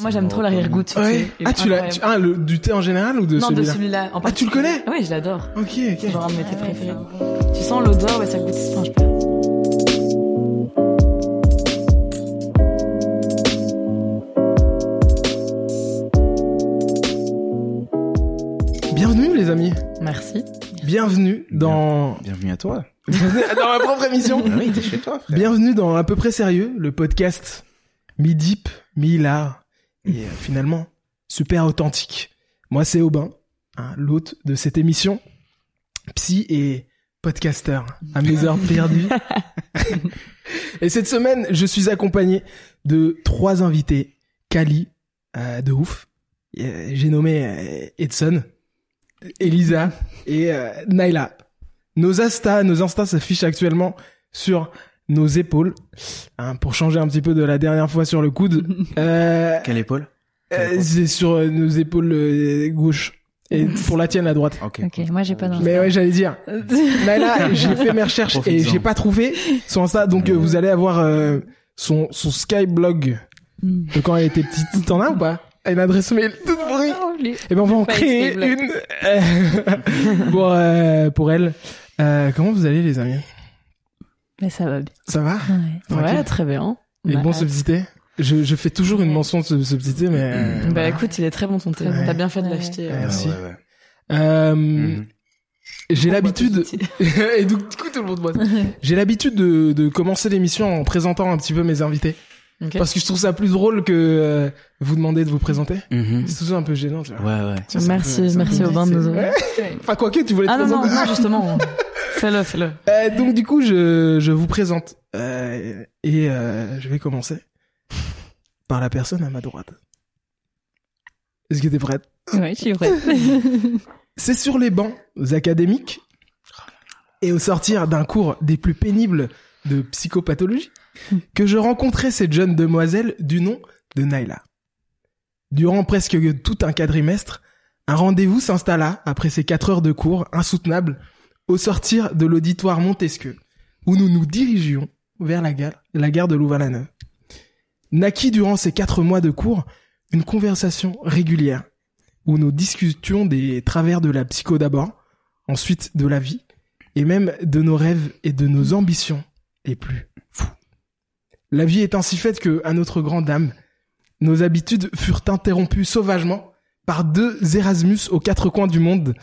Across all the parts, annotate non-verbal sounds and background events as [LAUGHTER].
Moi, j'aime trop Ouais. est Ah, tu l'as, tu- ah, le, du thé en général ou de Non, de celui-là celui-là. en Ah, tu le connais Oui, je l'adore. Ok, ok. C'est genre un de mes thés préférés. Tu sens l'odeur, ouais, ça goûte. Enfin, je. Bienvenue les amis. Merci. Bienvenue dans Bienvenue à toi. dans ma propre émission. [LAUGHS] Ah oui, t'es chez toi, frère. Bienvenue dans à peu près sérieux, le podcast mi-deep, mi-hilar et euh, finalement super authentique. Moi c'est Aubin, hein, l'hôte de cette émission, psy et podcaster à mes heures perdues. [LAUGHS] et cette semaine, je suis accompagné de trois invités, Kali, euh, de ouf. Euh, J'ai nommé euh, Edson, Elisa [LAUGHS] et Naila. Nos Insta, nos Insta s'affichent actuellement sur nos épaules, hein, pour changer un petit peu de la dernière fois sur le coude. [LAUGHS] Euh, Quelle épaule? euh, c'est sur euh, nos épaules euh, gauche et [LAUGHS] pour la tienne à droite. Ok. Ok, moi j'ai pas. Mais ouais, j'allais dire. [LAUGHS] Naila, j'ai fait mes recherches et j'ai pas trouvé son Insta, donc euh, vous allez avoir euh, son son Skyblog Hmm. de quand elle était petite. T'en as ou pas? Une adresse mail toute pourrie. Et ben on va en créer une euh, pour euh, pour elle. Euh, comment vous allez les amis? Mais ça va bien. Ça va Ouais. Très bien. Les Bah, petit thé? Je, je fais toujours une mention de ce, ce petit thé, mais euh, Bah voilà. écoute, il est très bon ton thé. Ouais. T'as bien fait de Ouais. l'acheter. Ouais, euh, Merci. Ouais, ouais, ouais. Euh, Mhm. J'ai Bon, l'habitude [LAUGHS] et donc du coup tout le monde. [LAUGHS] J'ai l'habitude de, de commencer l'émission en présentant un petit peu mes invités Parce que je trouve ça plus drôle que euh, vous demander de vous présenter. Mhm. C'est toujours un peu gênant, tu vois. Ouais, ouais. Un Merci, peu- merci Aubin de nous ouvrir. Enfin quoi que tu voulais te Ah non, non, présenter. non, justement. [LAUGHS] fais-le, fais-le. Euh, donc du coup je je vous présente Euh, et euh, je vais commencer par la personne à ma droite. Est-ce que t'es prête? Ouais, je suis prête. [LAUGHS] C'est sur les bancs académiques et au sortir d'un cours des plus pénibles de psychopathologie que je rencontrai cette jeune demoiselle du nom de Naila. Durant presque tout un quadrimestre, un rendez-vous s'installa après ces quatre heures de cours insoutenables au sortir de l'auditoire Montesquieu où nous nous dirigions vers la gare, de Louvain-la-Neuve. Naquit durant ces quatre mois de cours une conversation régulière où nous discutions des travers de la psycho d'abord, ensuite de la vie, et même de nos rêves et de nos ambitions les plus. La vie est ainsi faite que, à notre grande dame, nos habitudes furent interrompues sauvagement par deux Erasmus aux quatre coins du monde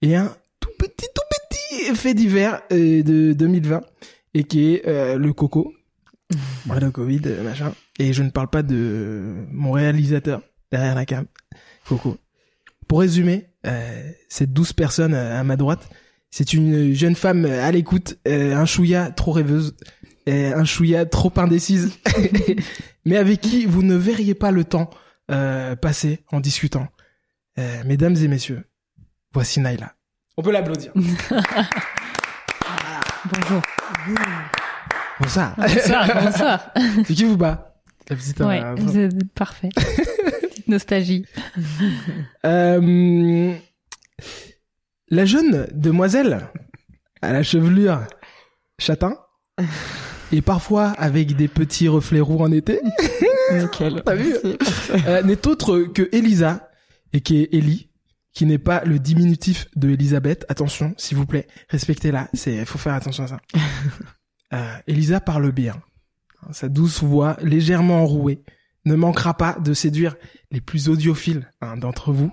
et un tout petit, tout petit fait divers euh, de 2020 et qui est euh, le coco. [LAUGHS] Voilà, le Covid, euh, machin. Et je ne parle pas de mon réalisateur derrière la cam, Coco. Pour résumer, euh, cette douce personne à ma droite, c'est une jeune femme à l'écoute, euh, un chouïa trop rêveuse, un chouïa trop indécise, [LAUGHS] mais avec qui vous ne verriez pas le temps euh, passer en discutant. Euh, mesdames et messieurs, voici Naila. On peut l'applaudir. [LAUGHS] Bonjour. Bonsoir. Bonsoir, bonsoir. [LAUGHS] C'est qui vous bat? La petite, euh, Ouais, vous êtes parfait. Petite nostalgie. Euh, la jeune demoiselle à la chevelure châtain et parfois avec des petits reflets roux en été, [LAUGHS] Nickel. T'as vu euh, n'est autre que Elisa et qui est Ellie, qui n'est pas le diminutif de Elisabeth. Attention, s'il vous plaît, respectez-la. C'est, faut faire attention à ça. [LAUGHS] Euh, Elisa parle bien. Sa douce voix, légèrement enrouée, ne manquera pas de séduire les plus audiophiles hein, d'entre vous.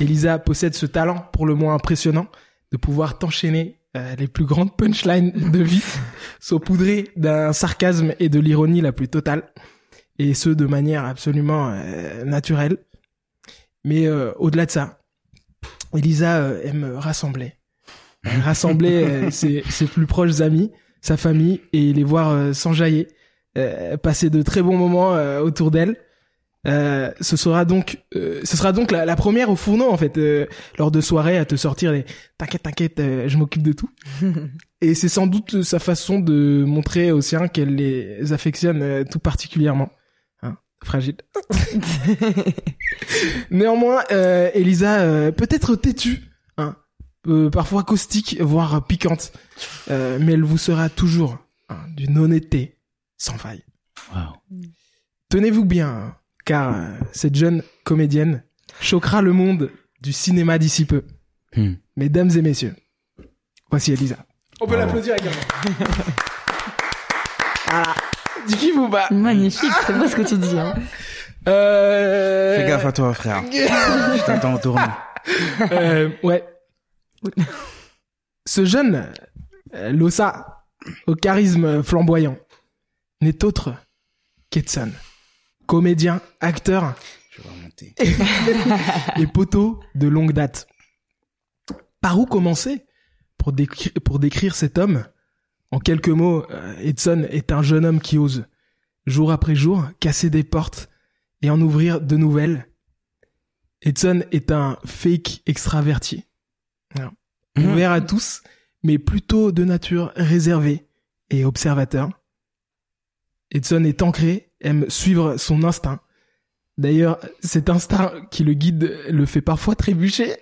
Elisa possède ce talent, pour le moins impressionnant, de pouvoir t'enchaîner euh, les plus grandes punchlines de vie, [LAUGHS] saupoudrées d'un sarcasme et de l'ironie la plus totale, et ce de manière absolument euh, naturelle. Mais euh, au-delà de ça, Elisa euh, aime rassembler, [LAUGHS] rassembler ses, ses plus proches amis, sa famille, et les voir s'enjailler, passer de très bons moments autour d'elle. Euh, ce sera donc, euh, ce sera donc la, la première au fourneau en fait, euh, lors de soirées à te sortir les t'inquiète t'inquiète, je m'occupe de tout. [LAUGHS] Et c'est sans doute sa façon de montrer aux siens qu'elle les affectionne euh, tout particulièrement. Hein, fragile. [LAUGHS] Néanmoins, euh, Elisa euh, peut être têtue, hein, euh, parfois caustique, voire piquante, euh, mais elle vous sera toujours hein, d'une honnêteté sans faille. Wow. Tenez-vous bien, hein, car euh, cette jeune comédienne choquera le monde du cinéma d'ici peu. Hmm. Mesdames et messieurs, voici Elisa. On peut Bravo. l'applaudir également. [LAUGHS] voilà. Du ou pas Magnifique, c'est beau ce que tu dis. Hein. euh... Fais gaffe à toi, frère. [LAUGHS] Je t'entends au tournant. Euh, ouais. Ce jeune euh, Losa, au charisme flamboyant, n'est autre qu'Edson. Comédien, acteur Je vais remonter. [LAUGHS] et poteau de longue date. Par où commencer pour, décri- pour décrire cet homme En quelques mots, euh, Edson est un jeune homme qui ose, jour après jour, casser des portes et en ouvrir de nouvelles. Edson est un fake extraverti. Mhm. Ouvert à tous, mais plutôt de nature réservée et observateur. Edson est ancré, aime suivre son instinct. D'ailleurs, cet instinct qui le guide le fait parfois trébucher,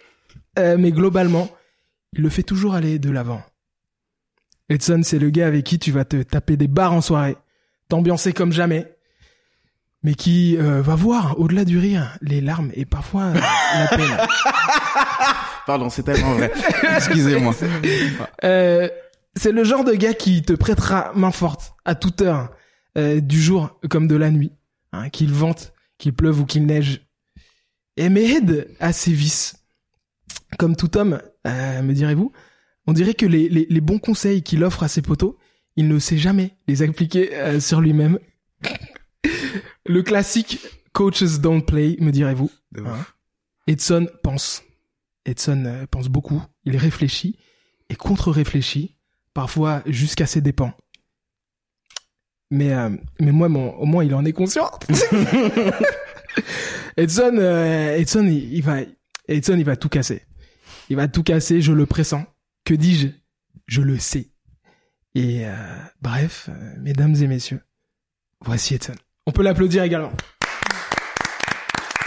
euh, mais globalement, il le fait toujours aller de l'avant. Edson, c'est le gars avec qui tu vas te taper des barres en soirée, t'ambiancer comme jamais, mais qui euh, va voir, au-delà du rire, les larmes et parfois euh, la peine. [LAUGHS] Pardon, c'est tellement vrai. [LAUGHS] Excusez-moi. Euh, c'est le genre de gars qui te prêtera main forte à toute heure euh, du jour comme de la nuit, hein, qu'il vente, qu'il pleuve ou qu'il neige. Et Mehed a ses vices. Comme tout homme, euh, me direz-vous, on dirait que les, les, les bons conseils qu'il offre à ses potos, il ne sait jamais les appliquer euh, sur lui-même. [LAUGHS] le classique coaches don't play, me direz-vous. Hein? Edson pense. Edson euh, pense beaucoup, il réfléchit et contre-réfléchit, parfois jusqu'à ses dépens. Mais, euh, mais moi, mon, au moins, il en est conscient. [LAUGHS] Edson, euh, Edson, il, il va, Edson, il va tout casser. Il va tout casser, je le pressens. Que dis-je? Je le sais. Et euh, bref, euh, mesdames et messieurs, voici Edson. On peut l'applaudir également.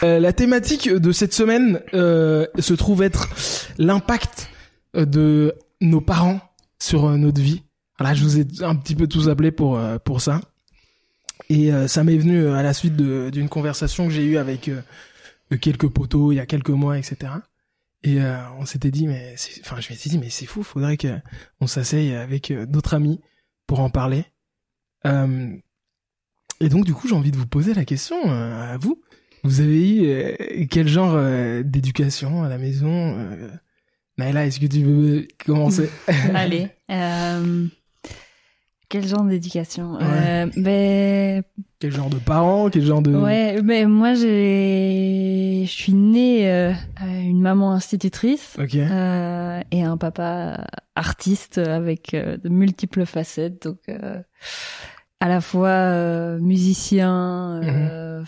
Euh, la thématique de cette semaine euh, se trouve être l'impact euh, de nos parents sur notre vie. Voilà, je vous ai un petit peu tous appelés pour pour ça. Et ça m'est venu à la suite d'une conversation que j'ai eue avec quelques potos il y a quelques mois, etc. Et euh, on s'était dit, mais c'est- enfin, je m'étais dit, mais c'est fou, faudrait que on s'asseye avec euh, d'autres amis pour en parler. Euh, et donc, du coup, j'ai envie de vous poser la question euh, à vous. Vous avez eu euh, quel genre d'éducation à la maison Naila, est-ce que tu veux commencer? Allez. [LAUGHS] Euh, quel genre d'éducation Ouais. euh, Quel genre de parents Quel genre de... ouais, ben moi je suis née euh, une maman institutrice Ok. euh, et un papa artiste avec euh, de multiples facettes, donc euh, à la fois euh, musicien, euh,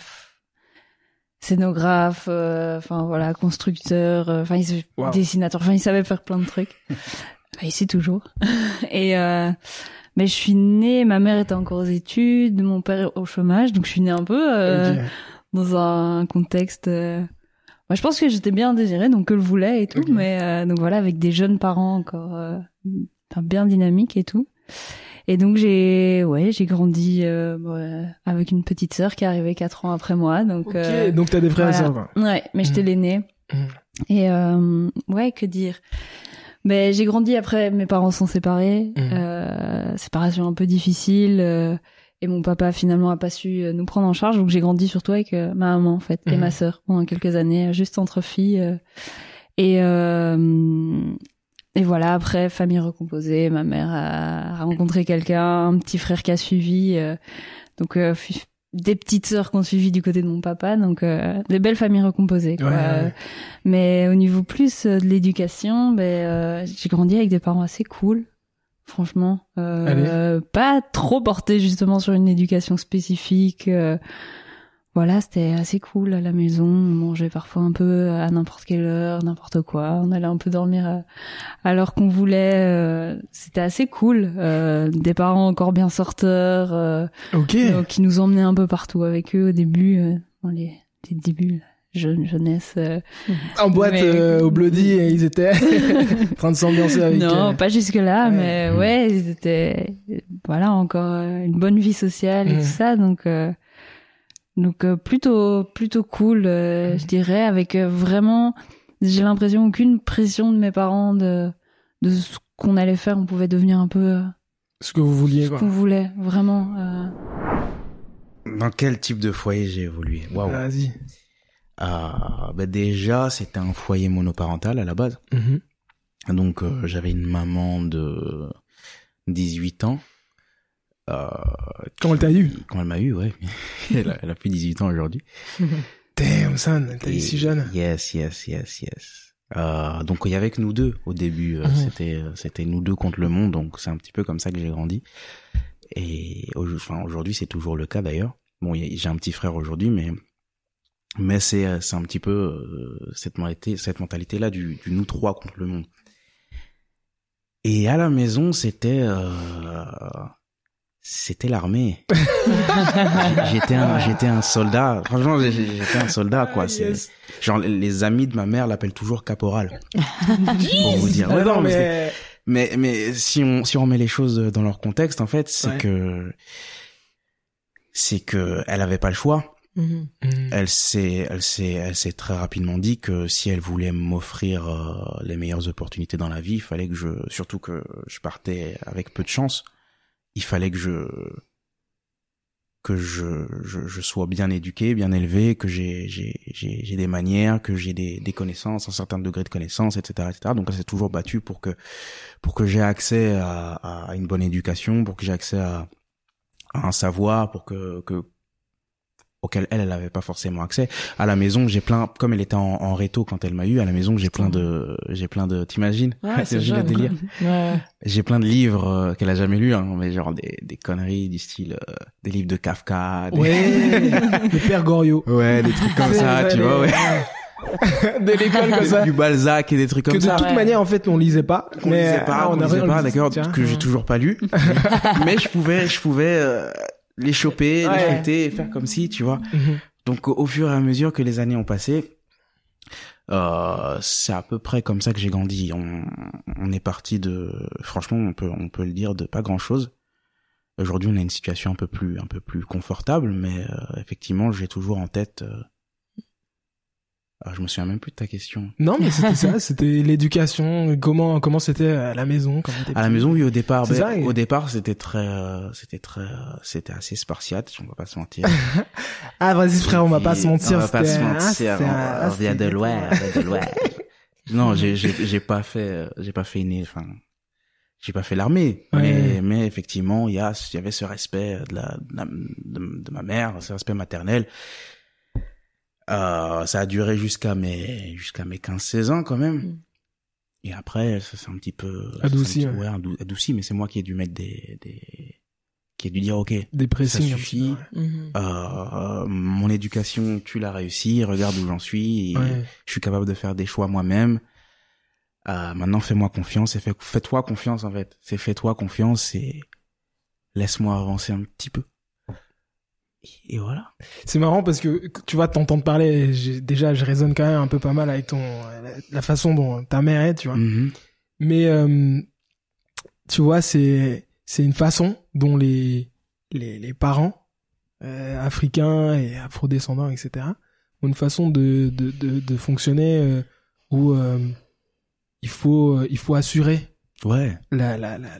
scénographe, euh, enfin voilà, constructeur, euh, enfin Wow. dessinateur, enfin il savait faire plein de trucs. [LAUGHS] Il sait toujours. [LAUGHS] et euh, mais je suis née, ma mère était encore aux études, mon père au chômage, donc je suis née un peu euh, dans un contexte. euh, Moi, je pense que j'étais bien désirée, donc que le voulait et tout, mais euh, donc voilà, avec des jeunes parents encore, euh, enfin, bien dynamiques et tout. Et donc j'ai, ouais, j'ai grandi euh, ouais, avec une petite sœur qui est arrivée quatre ans après moi, donc. Ok, euh, donc t'as des frères et sœurs. Ouais, mais j'étais Mhm. l'aînée. Mhm. Et euh, ouais, que dire? Ben j'ai grandi après, mes parents sont séparés, Mhm. euh, séparation un peu difficile, euh, et mon papa finalement a pas su euh, nous prendre en charge, donc j'ai grandi surtout avec euh, ma maman en fait et Mhm. ma sœur pendant quelques années, euh, juste entre filles. euh, et euh, et voilà, après famille recomposée, ma mère a rencontré quelqu'un, un petit frère qui a suivi, euh, donc euh, des petites sœurs qui ont suivi du côté de mon papa, donc euh, des belles familles recomposées. Quoi. Ouais, ouais, ouais. Mais au niveau plus euh, de l'éducation, ben euh, j'ai grandi avec des parents assez cool, franchement. Euh, pas trop portés justement sur une éducation spécifique. Euh, voilà, c'était assez cool à la maison. On mangeait parfois un peu à n'importe quelle heure, n'importe quoi. On allait un peu dormir à, à l'heure qu'on voulait. euh, c'était assez cool. Euh, des parents encore bien sorteurs, euh, Ok. donc, qui nous emmenaient un peu partout avec eux au début, euh, dans les, les débuts, jeune, jeunesse. euh, En boîte Mais- euh, au Bloody, et ils étaient [LAUGHS] en train de s'ambiancer avec. non, euh, pas jusque là, ouais. mais ouais, ils étaient, voilà, encore euh, une bonne vie sociale et tout ça, donc, euh, Donc euh, plutôt plutôt cool, euh, je dirais, avec euh, vraiment, j'ai l'impression aucune pression de mes parents de de ce qu'on allait faire. On pouvait devenir un peu euh, Ce que vous vouliez, ce qu'on voulait, vraiment. euh. Dans quel type de foyer j'ai évolué? Waouh. Vas-y. Ah, bah déjà, c'était un foyer monoparental à la base. Mhm. Donc euh, j'avais une maman de 18 ans. Euh, Quand elle t'a eu quand elle m'a eu, ouais. [LAUGHS] elle, a, elle a plus 18 ans aujourd'hui. [LAUGHS] Damn, son, t'as eu si jeune. Yes, yes, yes, yes. Euh, donc il y avait que nous deux au début. euh, Mhm. C'était euh, c'était nous deux contre le monde. Donc c'est un petit peu comme ça que j'ai grandi. Et enfin, aujourd'hui c'est toujours le cas d'ailleurs. Bon, j'ai un petit frère aujourd'hui, mais mais c'est c'est un petit peu euh, cette mentalité cette mentalité là du, du nous trois contre le monde. Et à la maison c'était euh, c'était l'armée. j'étais un j'étais un soldat. Franchement j'étais un soldat quoi. Ah, yes. Genre, les- amis de ma mère l'appellent toujours caporal. pour vous dire. Ouais, Ah non, mais... mais, mais si on, si on remet les choses dans leur contexte, en fait, c'est Ouais. que, c'est que elle avait pas le choix. Mhm. Elle s'est, elle s'est, elle s'est très rapidement dit que si elle voulait m'offrir euh, les meilleures opportunités dans la vie, il fallait que je, surtout que je partais avec peu de chance, il fallait que je, que je, je, sois bien éduqué, bien élevé, que j'ai, des manières, que j'ai des, des connaissances, un certain degré de connaissances, etc., etc. Donc elle s'est toujours battue pour que, pour que j'ai accès à, à une bonne éducation, pour que j'ai accès à, à un savoir, pour que, que, auquel elle, elle avait pas forcément accès. À la maison, j'ai plein, comme elle était en, en réto quand elle m'a eu, à la maison, j'ai plein de, j'ai plein de, t'imagines? Ouais, [LAUGHS] c'est le délire? Ouais. J'ai plein de livres euh, qu'elle a jamais lus, hein, mais genre des, des conneries du style, euh, des livres de Kafka, des... Ouais, [LAUGHS] le père Goriot. Ouais, des trucs comme [LAUGHS] ça, tu vois, ouais. de l'école comme ça. Du Balzac et des trucs Que comme de ça. toute ouais. manière, en fait, on lisait pas. mais lisait pas, ah, qu'on a lisait pas, d'accord, que j'ai toujours pas lu. mais je pouvais, je pouvais euh, les choper, Ouais. les feuilleter et faire comme si, tu vois. Mhm. Donc au, au fur et à mesure que les années ont passé, euh, c'est à peu près comme ça que j'ai grandi. On, on est parti de, franchement, on peut, on peut le dire, de pas grand chose. Aujourd'hui, on a une situation un peu plus, un peu plus confortable, mais euh, effectivement, j'ai toujours en tête. Euh... ah, je me souviens même plus de ta question. Non, mais c'était ça, [LAUGHS] c'était l'éducation, comment comment c'était à la maison quand À la maison, oui, au départ, ben, ça, et- au départ, c'était très, euh, c'était très, euh, c'était assez spartiate, on va pas se mentir. [LAUGHS] Ah, vas-y frère, on va pas se mentir. On va pas se mentir. on, vient de loin, de loin. [LAUGHS] non, j'ai, j'ai, pas fait, euh, j'ai pas fait une, enfin, j'ai pas fait l'armée. Ouais. Mais, mais effectivement, il y a, il y avait ce respect de la, de, la- de- de ma mère, ce respect maternel. Euh, ça a duré jusqu'à mes, jusqu'à mes 15-16 ans quand même. Mm. Et après, ça s'est un petit peu Adouci, petit- ouais. ouais, adou- adouci, mais c'est moi qui ai dû mettre des, des, qui ai dû dire ok, Des pressings. Ça suffit. Mhm. euh, mon éducation, tu l'as réussi, regarde où j'en suis, et ouais. Ouais. je suis capable de faire des choix moi-même. Euh, maintenant, fais-moi confiance et fais, fais-toi confiance en fait. C'est fais-toi confiance et laisse-moi avancer un petit peu. Et, voilà. C'est marrant parce que tu vois, t'entendre parler, déjà, je résonne quand même un peu pas mal avec ton la, la façon dont ta mère est, tu vois. Mhm. Mais euh, tu vois, c'est c'est une façon dont les les, les parents euh, africains et afrodescendants, etc. ont une façon de de de, de fonctionner euh, où euh, il faut il faut assurer Ouais. la la la,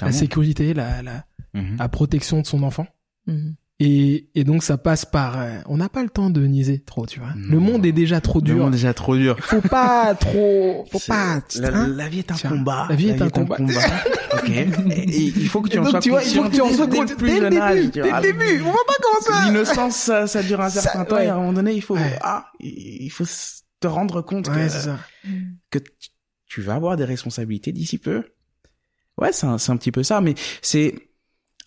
la sécurité, la la Mhm. la protection de son enfant. Mhm. Et, et donc ça passe par euh, on n'a pas le temps de niaiser trop tu vois Non. le monde est déjà trop Le dur monde est déjà trop dur. faut pas [LAUGHS] trop faut pas La, hein. la vie est un Tiens, combat. la vie est un combat. [LAUGHS] ok. Et, et il faut que tu en donc sois tu vois il faut que tu en sois dès- dès le plus dès le jeune début âge, dès le début on va pas commencer L'innocence, ça, ça dure un Ça, certain temps ouais. et à un moment donné, il faut, Ouais. ah, il faut te rendre compte ouais que, ça que tu vas avoir des responsabilités d'ici peu. Ouais, c'est un, c'est un petit peu ça, mais c'est,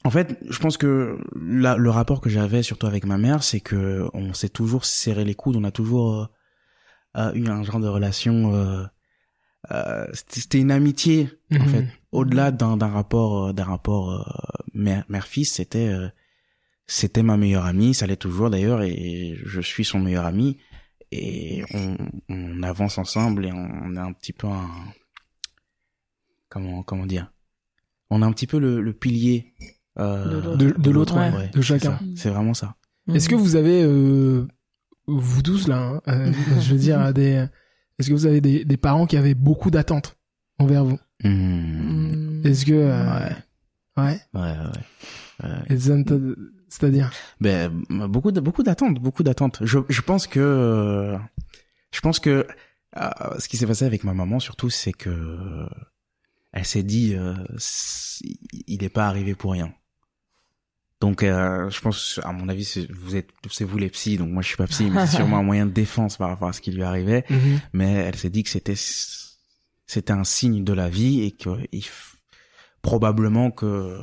en fait, je pense que la- le rapport que j'avais surtout avec ma mère, c'est que on s'est toujours serré les coudes, on a toujours euh, euh, eu un genre de relation. Euh, euh, c'était une amitié en Mhm. fait, au-delà d'un rapport d'un rapport euh, mère mère fils, c'était euh, c'était ma meilleure amie, ça l'est toujours d'ailleurs, et je suis son meilleur ami et on, on avance ensemble et on est un petit peu un comment comment dire? On a un petit peu le, le pilier euh, De l'autre. de, de l'autre Ouais. ouais, de chacun c'est vraiment ça Est-ce que vous avez, euh, vous tous là, hein, euh, [LAUGHS] je veux dire, des, est-ce que vous avez des, des parents qui avaient beaucoup d'attentes envers vous Hmm. Mm. Est-ce que, euh, Ouais. ouais, Ouais, ouais. ouais. C'est-à-dire, Ben beaucoup de beaucoup d'attentes, beaucoup d'attentes. Je je pense que euh, je pense que euh, ce qui s'est passé avec ma maman surtout c'est que elle s'est dit euh, il n'est pas arrivé pour rien. Donc euh, je pense à mon avis c'est vous êtes c'est vous les psys donc moi je suis pas psy mais c'est sûrement un moyen de défense par rapport à ce qui lui arrivait [LAUGHS] mais elle s'est dit que c'était c'était un signe de la vie et que il probablement que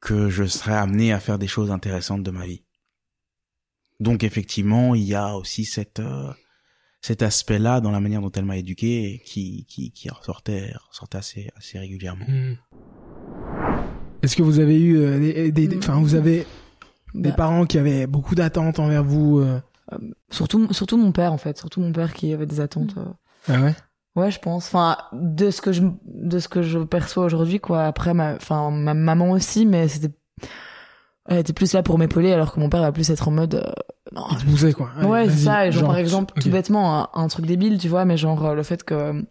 que je serais amené à faire des choses intéressantes de ma vie. Donc effectivement, il y a aussi cette euh, cet aspect-là dans la manière dont elle m'a éduqué qui qui qui ressortait ressortait assez assez régulièrement. Hmm. Est-ce que vous avez eu euh, des, des- des- enfin, vous avez des Bah, parents qui avaient beaucoup d'attentes envers vous euh, surtout, surtout mon père, en fait. Surtout mon père qui avait des attentes. euh, Ah ouais? Ouais, je pense. Enfin, de ce que je, de ce que je perçois aujourd'hui, quoi. Après, ma, enfin, ma maman aussi, mais c'était, elle était plus là pour m'épauler, alors que mon père va plus être en mode, euh, non. Te poussaient quoi. Allez, Ouais, c'est ça. Et genre, Genre, par exemple, tout bêtement, un, un truc débile, tu vois, mais genre, euh, le fait que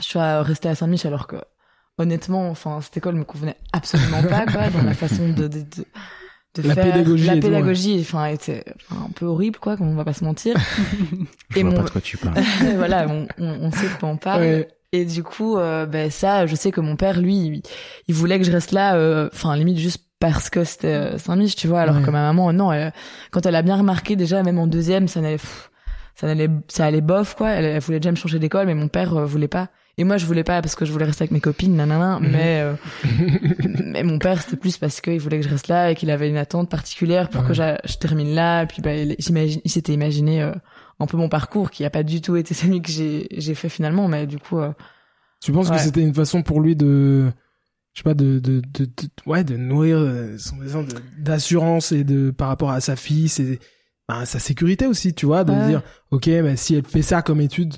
je sois restée à Saint-Mich alors que, honnêtement, enfin, cette école me convenait absolument pas, quoi, dans la façon de, de, de, de La faire. pédagogie La pédagogie, enfin, était un peu horrible, quoi, comme on va pas se mentir. [LAUGHS] Je Et vois mon- pas de quoi tu parles. [LAUGHS] voilà, on, on, on sait de quoi on parle. Ouais. Et du coup, euh, ben ça, je sais que mon père, lui, il, il voulait que je reste là, euh, enfin limite juste parce que c'était euh, Saint-Mich, tu vois. Alors Ouais. que ma maman, non, elle- quand elle a bien remarqué déjà, même en deuxième, ça n'allait, ça n'allait, ça allait bof quoi. Elle, elle voulait déjà me changer d'école, mais mon père euh, voulait pas. Et moi, je voulais pas parce que je voulais rester avec mes copines, nanana. Mhm. Mais euh, [LAUGHS] mais mon père, c'était plus parce qu'il voulait que je reste là et qu'il avait une attente particulière pour Ouais. que je termine là. Et puis bah, il, s'était imaginé euh, un peu mon parcours qui a pas du tout été [LAUGHS] celui que j'ai fait finalement, mais du coup. euh, Tu penses Ouais. que c'était une façon pour lui de, je sais pas, de, de, de, de- ouais, de nourrir son besoin d'assurance et de, par rapport à sa fille, c'est, bah, sa sécurité aussi, tu vois, de Ouais. dire, ok, bah, si elle fait ça comme étude,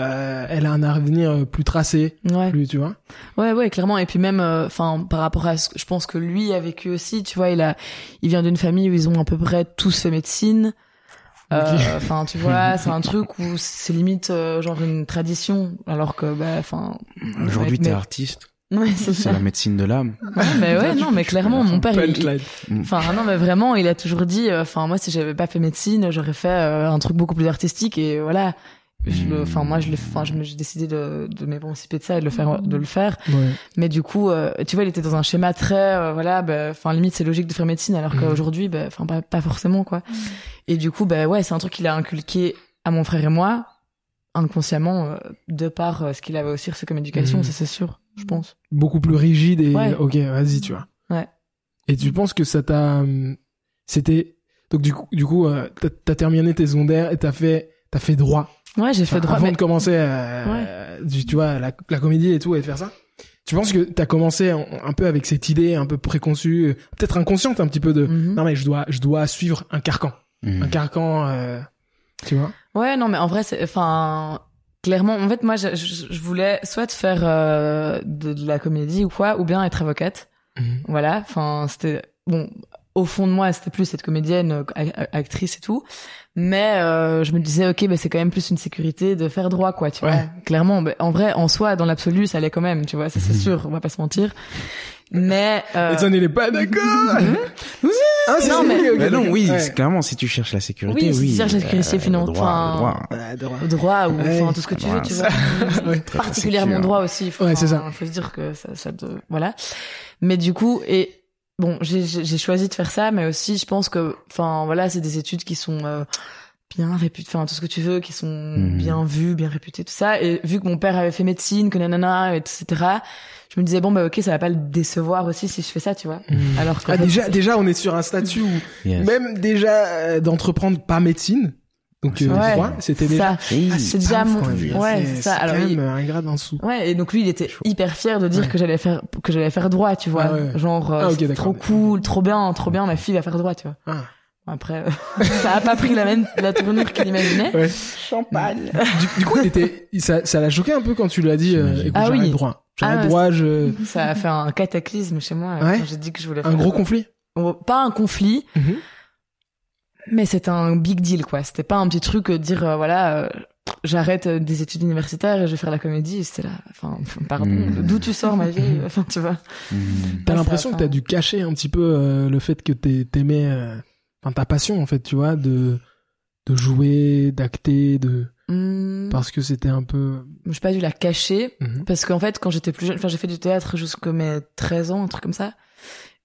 euh, elle a un avenir euh, plus tracé, ouais. plus, tu vois. Ouais, ouais, clairement. Et puis même, enfin, par rapport à ce que je pense que lui a vécu aussi, tu vois, il a, il vient d'une famille où ils ont à peu près tous fait médecine. Euh. Enfin, tu vois, [LAUGHS] c'est un truc où c'est limite euh, genre une tradition, alors que, bah, enfin, Aujourd'hui, mais- t'es artiste. ouais, c'est la médecine de l'âme. Ouais, mais ouais, non, mais clairement, mon père, il, Punchline. Enfin non mais vraiment il a toujours dit euh, enfin moi si j'avais pas fait médecine j'aurais fait euh, un truc beaucoup plus artistique et voilà je le enfin moi je le enfin je me j'ai décidé de de m'émanciper de ça et de le faire de le faire Ouais. mais du coup euh, tu vois il était dans un schéma très euh, voilà bah, enfin limite c'est logique de faire médecine alors Mhm. qu'aujourd'hui bah, enfin pas pas forcément quoi et du coup bah ouais c'est un truc qu'il a inculqué à mon frère et moi inconsciemment euh, de par euh, ce qu'il avait aussi reçu comme éducation ça c'est sûr je pense Beaucoup plus rigide et, Ouais. ok, vas-y, tu vois. Ouais. Et tu penses que ça t'a, hum, c'était, donc du coup, du coup, euh, t'as- t'as terminé tes secondaires et t'as fait, t'as fait droit. Ouais j'ai fait Enfin, droit avant mais- de commencer euh, du- tu vois la, la comédie et tout et de faire ça tu penses que t'as commencé en- un peu avec cette idée un peu préconçue peut-être inconsciente un petit peu de Mhm. non mais je dois je dois suivre un carcan Mhm. un carcan euh, tu vois Ouais, non, mais en vrai, c'est, enfin, clairement, en fait, moi, je, je, je voulais soit faire euh, de, de la comédie ou quoi, ou bien être avocate. Voilà, enfin, c'était bon. Au fond de moi, c'était plus cette comédienne, euh, actrice et tout. Mais euh, je me disais, ok, bah, c'est quand même plus une sécurité de faire droit, quoi, tu Ouais. vois. Clairement, bah, en vrai, en soi, dans l'absolu, ça allait quand même, tu vois, ça c'est [LAUGHS] sûr, on va pas se mentir. Mais euh, et ça n'est pas d'accord Ah, si, Non, si, mais- Bah non, oui, Ouais. clairement, si tu cherches la sécurité, Oui, oui. si tu cherches la sécurité euh, le droit, enfin, le droit. Ouais, droit. droit ou Ouais. enfin tout ce que tu veux, tu vois. Ouais. Particulièrement sécure. droit aussi. Faut, Ouais, c'est ça. Faut se dire que ça, ça te, voilà. Mais du coup, et bon, j'ai, j'ai j'ai choisi de faire ça, mais aussi, je pense que, enfin, voilà, c'est des études qui sont euh, bien réputées, enfin, tout ce que tu veux, qui sont Mhm. bien vues, bien réputées, tout ça. Et vu que mon père avait fait médecine, que nanana, etc., je me disais bon, bah ok, ça va pas le décevoir aussi si je fais ça, tu vois. Mhm. Alors que Ah, déjà déjà on est sur un statut où Yes. même déjà euh, d'entreprendre pas médecine donc euh, Ouais. droit, c'était déjà. Ah, c'est déjà mon, ouais, C'est- ça. Alors, quand il- même un grade en dessous Ouais, et donc lui, il était hyper fier de dire Ouais. que j'allais faire que j'allais faire droit, tu vois. Ah ouais. Genre euh, Ah, trop cool, trop bien, trop bien, ma fille va faire droit, tu vois. Ah. Après, euh, [LAUGHS] ça a pas pris la même la tournure qu'il imaginait. Ouais. Champagne. du, du coup, il était, ça, ça l'a choqué un peu quand tu lui as dit, euh, écoute, Ah oui. droit. J'arrête Ah, droit, je, Ça a fait un cataclysme chez moi Ouais. quand j'ai dit que je voulais faire un gros conflit. Oh, pas un conflit, Mhm. Mais c'était un big deal quoi c'était pas un petit truc de dire euh, voilà euh, j'arrête euh, des études universitaires et je vais faire la comédie c'était là enfin [LAUGHS] pardon Mm. d'où tu sors ma vieille [LAUGHS] enfin tu vois Mhm. T'as l'impression que t'as dû cacher un petit peu euh, le fait que t'aimais, euh, enfin ta passion en fait, tu vois, de de jouer, d'acter, de Hmm, parce que c'était un peu. j'ai pas dû la cacher Mhm. parce qu'en fait quand j'étais plus jeune enfin j'ai fait du théâtre jusqu'à mes 13 ans un truc comme ça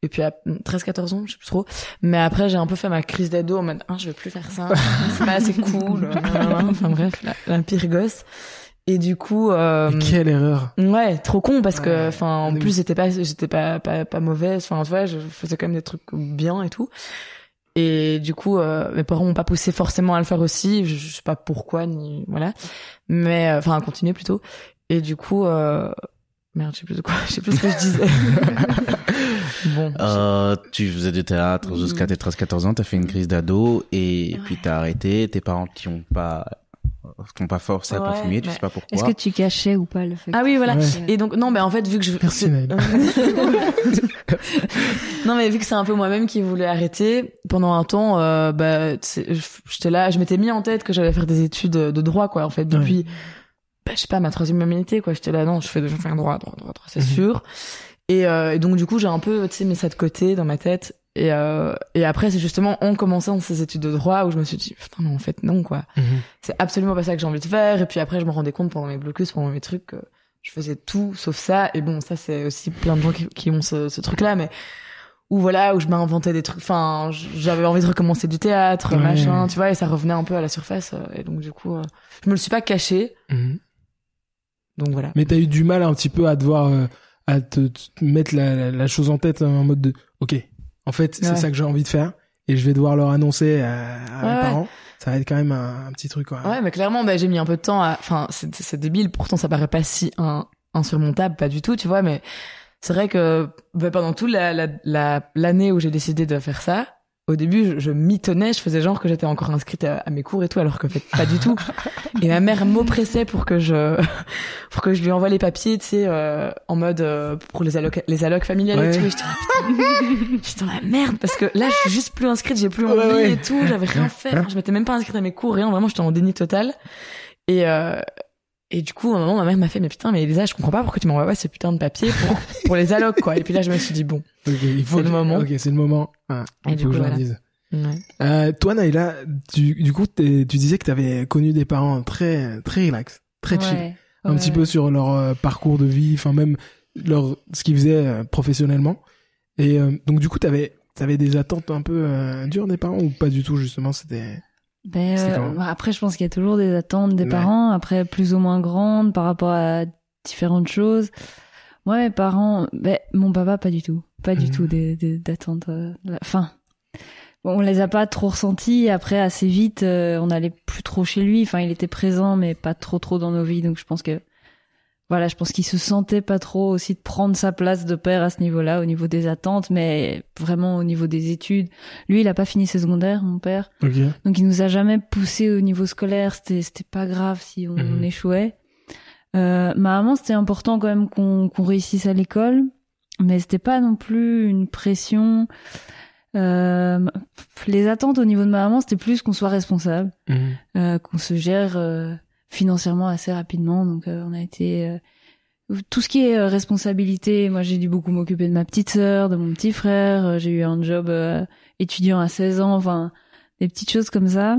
et puis à 13 14 ans je sais plus trop mais après j'ai un peu fait ma crise d'ado en mode ah je veux plus faire ça [LAUGHS] c'est pas assez cool enfin bref la, la pire gosse et du coup euh, quelle erreur. Ouais, trop con parce que, enfin, en Oui. plus j'étais pas, j'étais pas, pas, pas mauvaise. Enfin, tu vois, je faisais quand même des trucs bien et tout. Et du coup, euh, mes parents m'ont pas poussé forcément à le faire aussi. Je, je sais pas pourquoi ni voilà, mais euh, enfin à continuer plutôt. Et du coup, euh... merde, je sais plus de quoi, je sais plus ce que je disais. [LAUGHS] bon. Euh, tu faisais du théâtre jusqu'à tes 13-14 ans, t'as fait une crise d'ado et Ouais. puis t'as arrêté. Tes parents qui ont pas, t'ont pas forcé à Ouais, continuer, tu sais pas Est-ce pourquoi. que tu cachais ou pas le fait Ah oui, voilà. Ouais. Et donc non, mais en fait, vu que je Merci, Naël. [LAUGHS] non mais vu que c'est un peu moi-même qui voulais arrêter pendant un temps, euh, bah j'étais là, je m'étais mis en tête que j'allais faire des études de droit quoi. En fait, depuis, bah, je sais pas ma troisième humanité quoi. J'étais là non, je fais, je fais un droit, droit, droit, droit, c'est Mhm. sûr. Et, euh, et donc du coup j'ai un peu tu sais mis ça de côté dans ma tête. Et, euh, et après c'est justement en commençant ces études de droit où je me suis dit putain non en fait non quoi. Mhm. C'est absolument pas ça que j'ai envie de faire. Et puis après je me rendais compte pendant mes blocus, pendant mes trucs que je faisais tout sauf ça. Et bon ça c'est aussi plein de gens qui, qui ont ce, ce truc là, mais où voilà où je m'inventais des trucs. Enfin j'avais envie de recommencer du théâtre, Ouais. machin, tu vois, et ça revenait un peu à la surface. Et donc du coup euh, je me le suis pas caché. Mhm. Donc voilà. Mais t'as eu du mal un petit peu à devoir euh, à te, te mettre la, la, la chose en tête en mode de ok en fait c'est Ouais. ça que j'ai envie de faire et je vais devoir leur annoncer à, à Ouais, mes ouais. parents ça va être quand même un, un petit truc quoi Ouais, mais clairement, bah, j'ai mis un peu de temps à. Enfin, c'est débile. Pourtant, ça paraît pas si un, insurmontable, pas du tout, tu vois. Mais c'est vrai que bah, pendant toute la la- la- l'année où j'ai décidé de faire ça, au début, je, je mitonnais, je faisais genre que j'étais encore inscrite à, à mes cours et tout, alors qu'en fait, pas du tout. [LAUGHS] Et ma mère m'oppressait pour que je [LAUGHS] pour que je lui envoie les papiers, tu sais, euh, en mode euh, pour les allocs les allocs familiales Ouais. et tout. Et j'étais putain, j'étais dans la merde parce que là, je suis juste plus inscrite, j'ai plus Ouais, envie ouais. et tout, j'avais rien fait. Enfin, je m'étais même pas inscrite à mes cours, rien. Vraiment, j'étais en déni total. Et euh, et du coup, à un moment, ma mère m'a fait, mais putain, mais Elisa, je comprends pas pourquoi tu m'envoies pas ces putains de papiers pour, [LAUGHS] pour les allocs, quoi. Et puis là, je me suis dit, bon. Ok, il faut C'est le moment. ok c'est le moment Ah, Et il du faut coup, que je leur voilà. dise Ouais. euh, toi Naïla tu, du coup tu disais que t'avais connu des parents très très relax très chill Ouais, un ouais. petit peu sur leur euh, parcours de vie, enfin même leur ce qu'ils faisaient euh, professionnellement. Et euh, donc du coup, t'avais t'avais des attentes un peu euh, dures des parents ou pas du tout justement C'était Ben, euh, bah, après, je pense qu'il y a toujours des attentes des Ouais. parents, après plus ou moins grandes par rapport à différentes choses. Moi, mes parents, ben, mon papa, pas du tout. Pas du Mhm. tout des- des- d'attentes. euh, Enfin, bon, on les a pas trop ressentis. Après, assez vite, euh, on allait plus trop chez lui. Enfin, il était présent, mais pas trop trop dans nos vies. Donc, je pense que, voilà, je pense qu'il se sentait pas trop aussi de prendre sa place de père à ce niveau-là, au niveau des attentes, mais vraiment au niveau des études. Lui, il a pas fini ses secondaires, mon père. Donc il nous a jamais poussé au niveau scolaire, c'était c'était pas grave si on, Mhm. échouait. Euh, ma maman, c'était important quand même qu'on qu'on réussisse à l'école, mais c'était pas non plus une pression. Euh, les attentes au niveau de ma maman, c'était plus qu'on soit responsable, Mhm. euh, qu'on se gère euh, financièrement assez rapidement. Donc euh, on a été euh, tout ce qui est euh, responsabilité. Moi, j'ai dû beaucoup m'occuper de ma petite sœur, de mon petit frère. Euh, J'ai eu un job euh, étudiant à 16 ans. Enfin, des petites choses comme ça.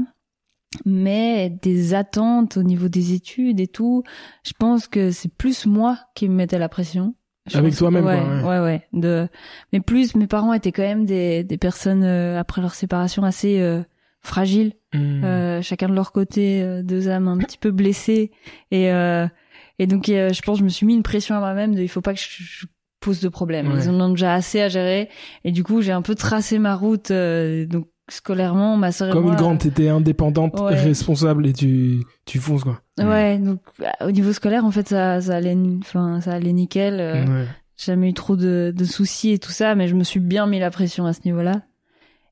Mais des attentes au niveau des études et tout, je pense que c'est plus moi qui me mettais la pression. Je Avec toi-même, ouais, ouais. ouais, ouais. De, mais plus, mes parents étaient quand même des, des personnes euh, après leur séparation assez euh, fragiles. Mhm. Euh, chacun de leur côté, euh, deux âmes un petit peu blessées. Et, euh, et donc, euh, je pense je me suis mis une pression à moi-même de il faut pas que je, je pose de problème. Ouais. Ils en ont déjà assez à gérer. Et du coup, j'ai un peu tracé ma route. euh, donc, scolairement, ma sœur et Comme moi, une grande, t'étais indépendante, Ouais. responsable et tu tu fonces quoi. Ouais, donc bah, au niveau scolaire, en fait, ça, ça allait, enfin, ça allait nickel. Ouais. J'ai jamais eu trop de, de soucis et tout ça, mais je me suis bien mis la pression à ce niveau-là.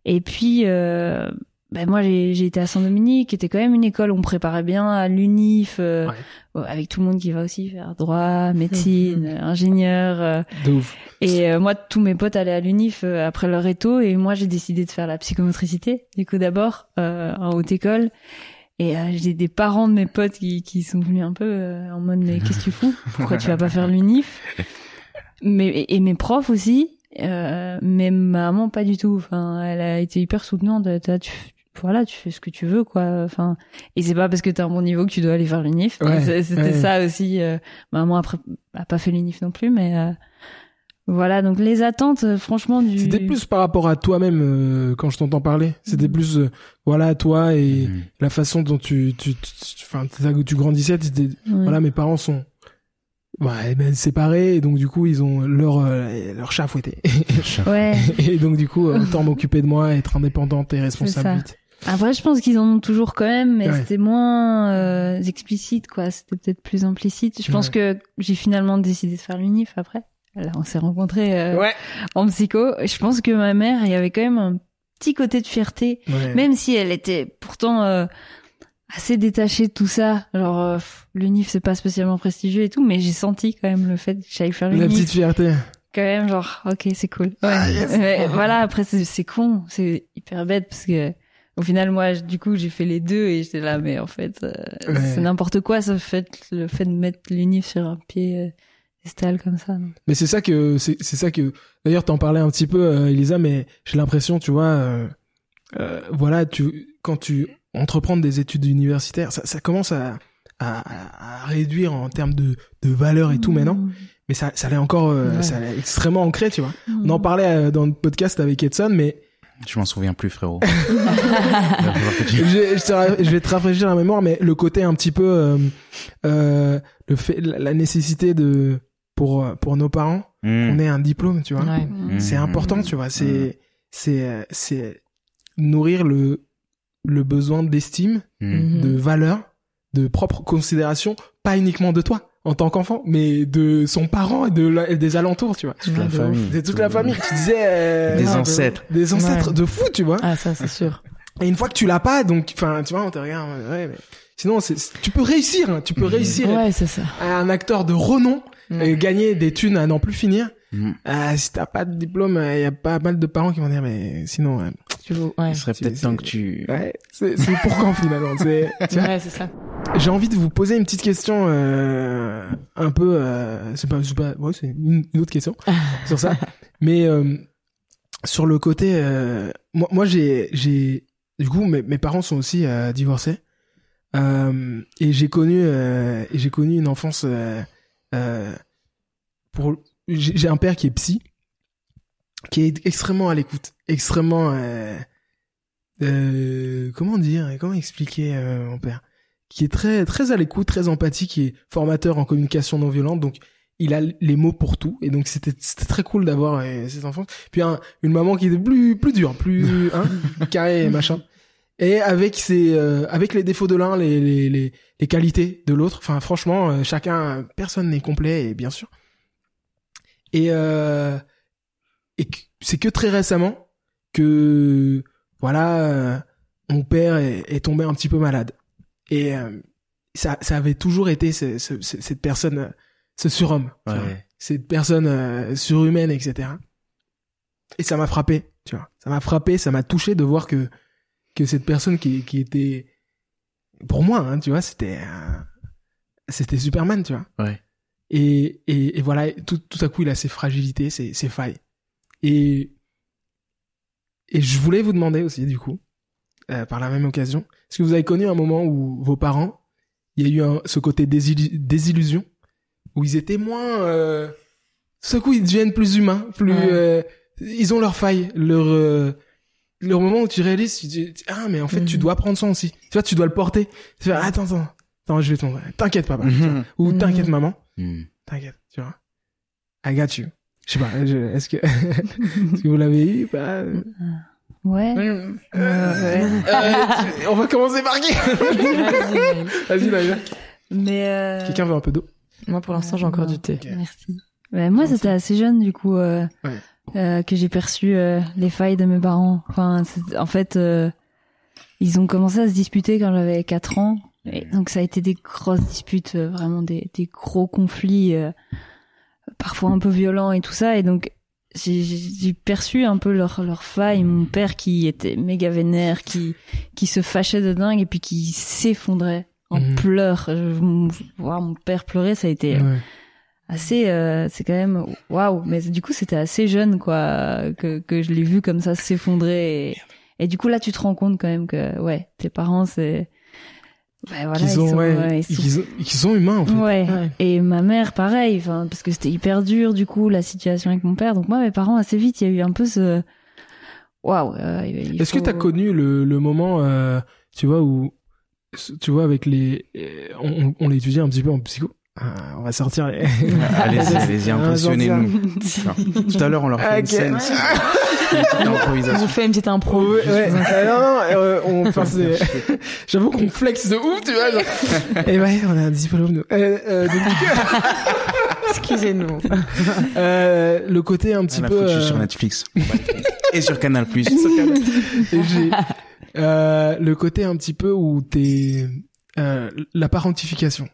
Et puis, euh, ben moi j'ai été à Saint-Dominique, qui était quand même une école où on préparait bien à l'UNIF, euh, avec tout le monde qui va aussi faire droit, médecine, [LAUGHS] ingénieur. Euh. De ouf. Et moi, tous mes potes allaient à l'UNIF après leur éto, et moi j'ai décidé de faire la psychomotricité, du coup d'abord en haute école. Et j'ai des parents de mes potes qui, qui sont venus un peu en mode mais qu'est-ce que tu fous? Pourquoi tu vas pas faire l'UNIF? Mais et mes profs aussi euh, mais maman pas du tout enfin elle a été hyper soutenante tu, voilà tu fais ce que tu veux quoi enfin et c'est pas parce que t'as un bon niveau que tu dois aller faire l'unif c'était ça aussi euh, maman après a pas fait l'unif non plus mais euh, voilà donc les attentes euh, franchement du c'était plus par rapport à toi-même quand je t'entends parler c'était mm. plus voilà toi et mm. la façon dont tu tu enfin tu, tu grandissais voilà mes parents sont Ouais, ben séparés et donc du coup ils ont leur euh, leur chat fouetté. ouais. [LAUGHS] Et donc du coup autant m'occuper de moi, être indépendante et responsable. Après je pense qu'ils en ont toujours quand même, mais c'était moins euh, explicite quoi. C'était peut-être plus implicite. Je pense que j'ai finalement décidé de faire l'unif après. Là on s'est rencontrés euh, ouais. en psycho. Je pense que ma mère, il y avait quand même un petit côté de fierté, même si elle était pourtant euh, assez détaché de tout ça. Genre, euh, le NIF, c'est pas spécialement prestigieux et tout, mais j'ai senti quand même le fait que j'allais faire le La petite fierté. Quand même, genre, ok, c'est cool. Ouais. Ah, voilà, après, c'est con, c'est hyper bête parce que, au final, moi, du coup, j'ai fait les deux et j'étais là, mais en fait, euh, c'est n'importe quoi, ce fait, le fait de mettre l'unif sur un pied euh, comme ça. Mais c'est ça que, c'est ça que, d'ailleurs, t'en parlais un petit peu, euh, Elisa, mais j'ai l'impression, tu vois, euh, voilà, tu, quand tu entreprendre des études universitaires, ça, ça commence à, à, à, réduire en termes de, de valeur et tout maintenant. Mmh. Mais ça, ça l'est encore, euh, ça l'est extrêmement ancré, tu vois. Mmh. On en parlait euh, dans le podcast avec Edson, mais je m'en souviens plus, frérot. [LAUGHS] je, je, vais te rafraîchir la mémoire, mais le côté un petit peu, euh, euh le fait, la nécessité de pour pour nos parents, mmh. on ait un diplôme, tu vois. C'est important, tu vois. C'est c'est c'est nourrir le le besoin d'estime, mhm. de valeur, de propre considération, pas uniquement de toi en tant qu'enfant, mais de son parent et de des alentours, tu vois. Toute la famille. C'est toute la famille. Tu disais euh, des ancêtres, des ancêtres de fou, tu vois. Ah ça c'est sûr. Et une fois que tu l'as pas, donc enfin tu vois, on te regarde. Ouais, mais... Sinon, tu peux réussir, hein, tu peux réussir. Ouais, c'est ça. Un acteur de renom et gagner des thunes à n'en plus finir. Mm. Euh, si t'as pas de diplôme, il euh, y a pas mal de parents qui vont dire mais sinon euh, tu veux, ouais. Ce serait peut-être temps que tu ouais, [LAUGHS] c'est pour quand finalement, c'est Ouais, c'est ça. J'ai envie de vous poser une petite question euh, un peu euh, c'est pas c'est pas ouais, c'est une, autre question [LAUGHS] sur ça. Mais euh, sur le côté moi moi j'ai j'ai du coup mes, mes parents sont aussi divorcés. et j'ai connu et j'ai connu une enfance pour j'ai un père qui est psy, qui est extrêmement à l'écoute, extrêmement euh, euh, comment dire, comment expliquer euh, mon père, qui est très très à l'écoute, très empathique, qui est formateur en communication non violente, donc il a les mots pour tout et donc c'était c'était très cool d'avoir euh, cet enfant. Puis une maman qui était plus plus dure, plus [LAUGHS] hein, carré et machin. Et avec ses euh, avec les défauts de l'un, les, les les les qualités de l'autre. Enfin franchement, euh, chacun personne n'est complet et bien sûr. Et, euh, et c'est que très récemment que voilà, euh, mon père est, tombé un petit peu malade. Et euh, ça, ça avait toujours été ce, ce, cette personne, ce surhomme, cette personne euh, surhumaine, etc. Et ça m'a frappé, tu vois. Ça m'a frappé, ça m'a touché de voir que que cette personne qui, qui était pour moi, hein, tu vois, c'était c'était Superman, tu vois. Ouais. Et, et, et voilà, tout, tout à coup, il a ses fragilités, ses, ses failles. Et, et je voulais vous demander aussi, du coup, euh, par la même occasion, est-ce que vous avez connu un moment où vos parents, il y a eu un, ce côté désillusion, où ils étaient moins... Euh, tout à coup, ils deviennent plus humains, plus... Euh, ils ont leurs failles, leur... Euh, leur moment où tu réalises, tu dis, ah, mais en fait, tu mhm. dois prendre soin aussi. Tu vois, tu dois le porter. Tu fais, attends, attends, attends, je vais tomber. T'inquiète, papa. Mhm. Ou t'inquiète, mhm. maman. Hmm. T'inquiète, tu vois. I got you. Je sais pas, est-ce que, [LAUGHS] est-ce que vous l'avez eu pas Ouais. Euh, on va commencer par qui? Vas-y, Naïla. Mais euh... Quelqu'un veut un peu d'eau? Moi, pour l'instant, j'ai encore du thé. Merci. Ben, moi, c'était assez jeune, du coup, euh, ouais. euh, que j'ai perçu euh, les failles de mes parents. Enfin, en fait, euh, ils ont commencé à se disputer quand j'avais 4 ans. Et donc ça a été des grosses disputes, euh, vraiment des, des gros conflits, euh, parfois un peu violents et tout ça. Et donc j'ai perçu un peu leur leur faille. Mon père qui était méga vénère, qui qui se fâchait de dingue et puis qui s'effondrait en mhm. pleurs. voir mon père pleurer, ça a été assez. Euh, c'est quand même waouh. Mais du coup, c'était assez jeune quoi que que je l'ai vu comme ça s'effondrer. Et, et du coup là, tu te rends compte quand même que ouais, tes parents c'est voilà, ils, sont, ouais, ils, sont, humains en fait. Ouais. Et ma mère, pareil, parce que c'était hyper dur du coup la situation avec mon père. Donc moi, mes parents assez vite, il y a eu un peu ce waouh. Euh, Est-ce que tu as connu le, le moment, euh, tu vois, où tu vois avec les, euh, on, on l'étudie un petit peu en psycho? Ah, on va sortir. Les... allez-y, [LAUGHS] allez-y, impressionnez-nous. Tout à l'heure, on leur fait une scène. On vous fait une petite impro. Ouais, ouais. Euh, non, non, euh, on, [LAUGHS] [LAUGHS] j'avoue qu'on flex de ouf, tu vois. Genre. Et ouais, on a un diplôme, nous. Euh, euh, Excusez-nous. Euh, le côté un petit on peu. Euh... sur Netflix. Et sur Canal+. Plus. Euh, le côté un petit peu où t'es, euh, la parentification.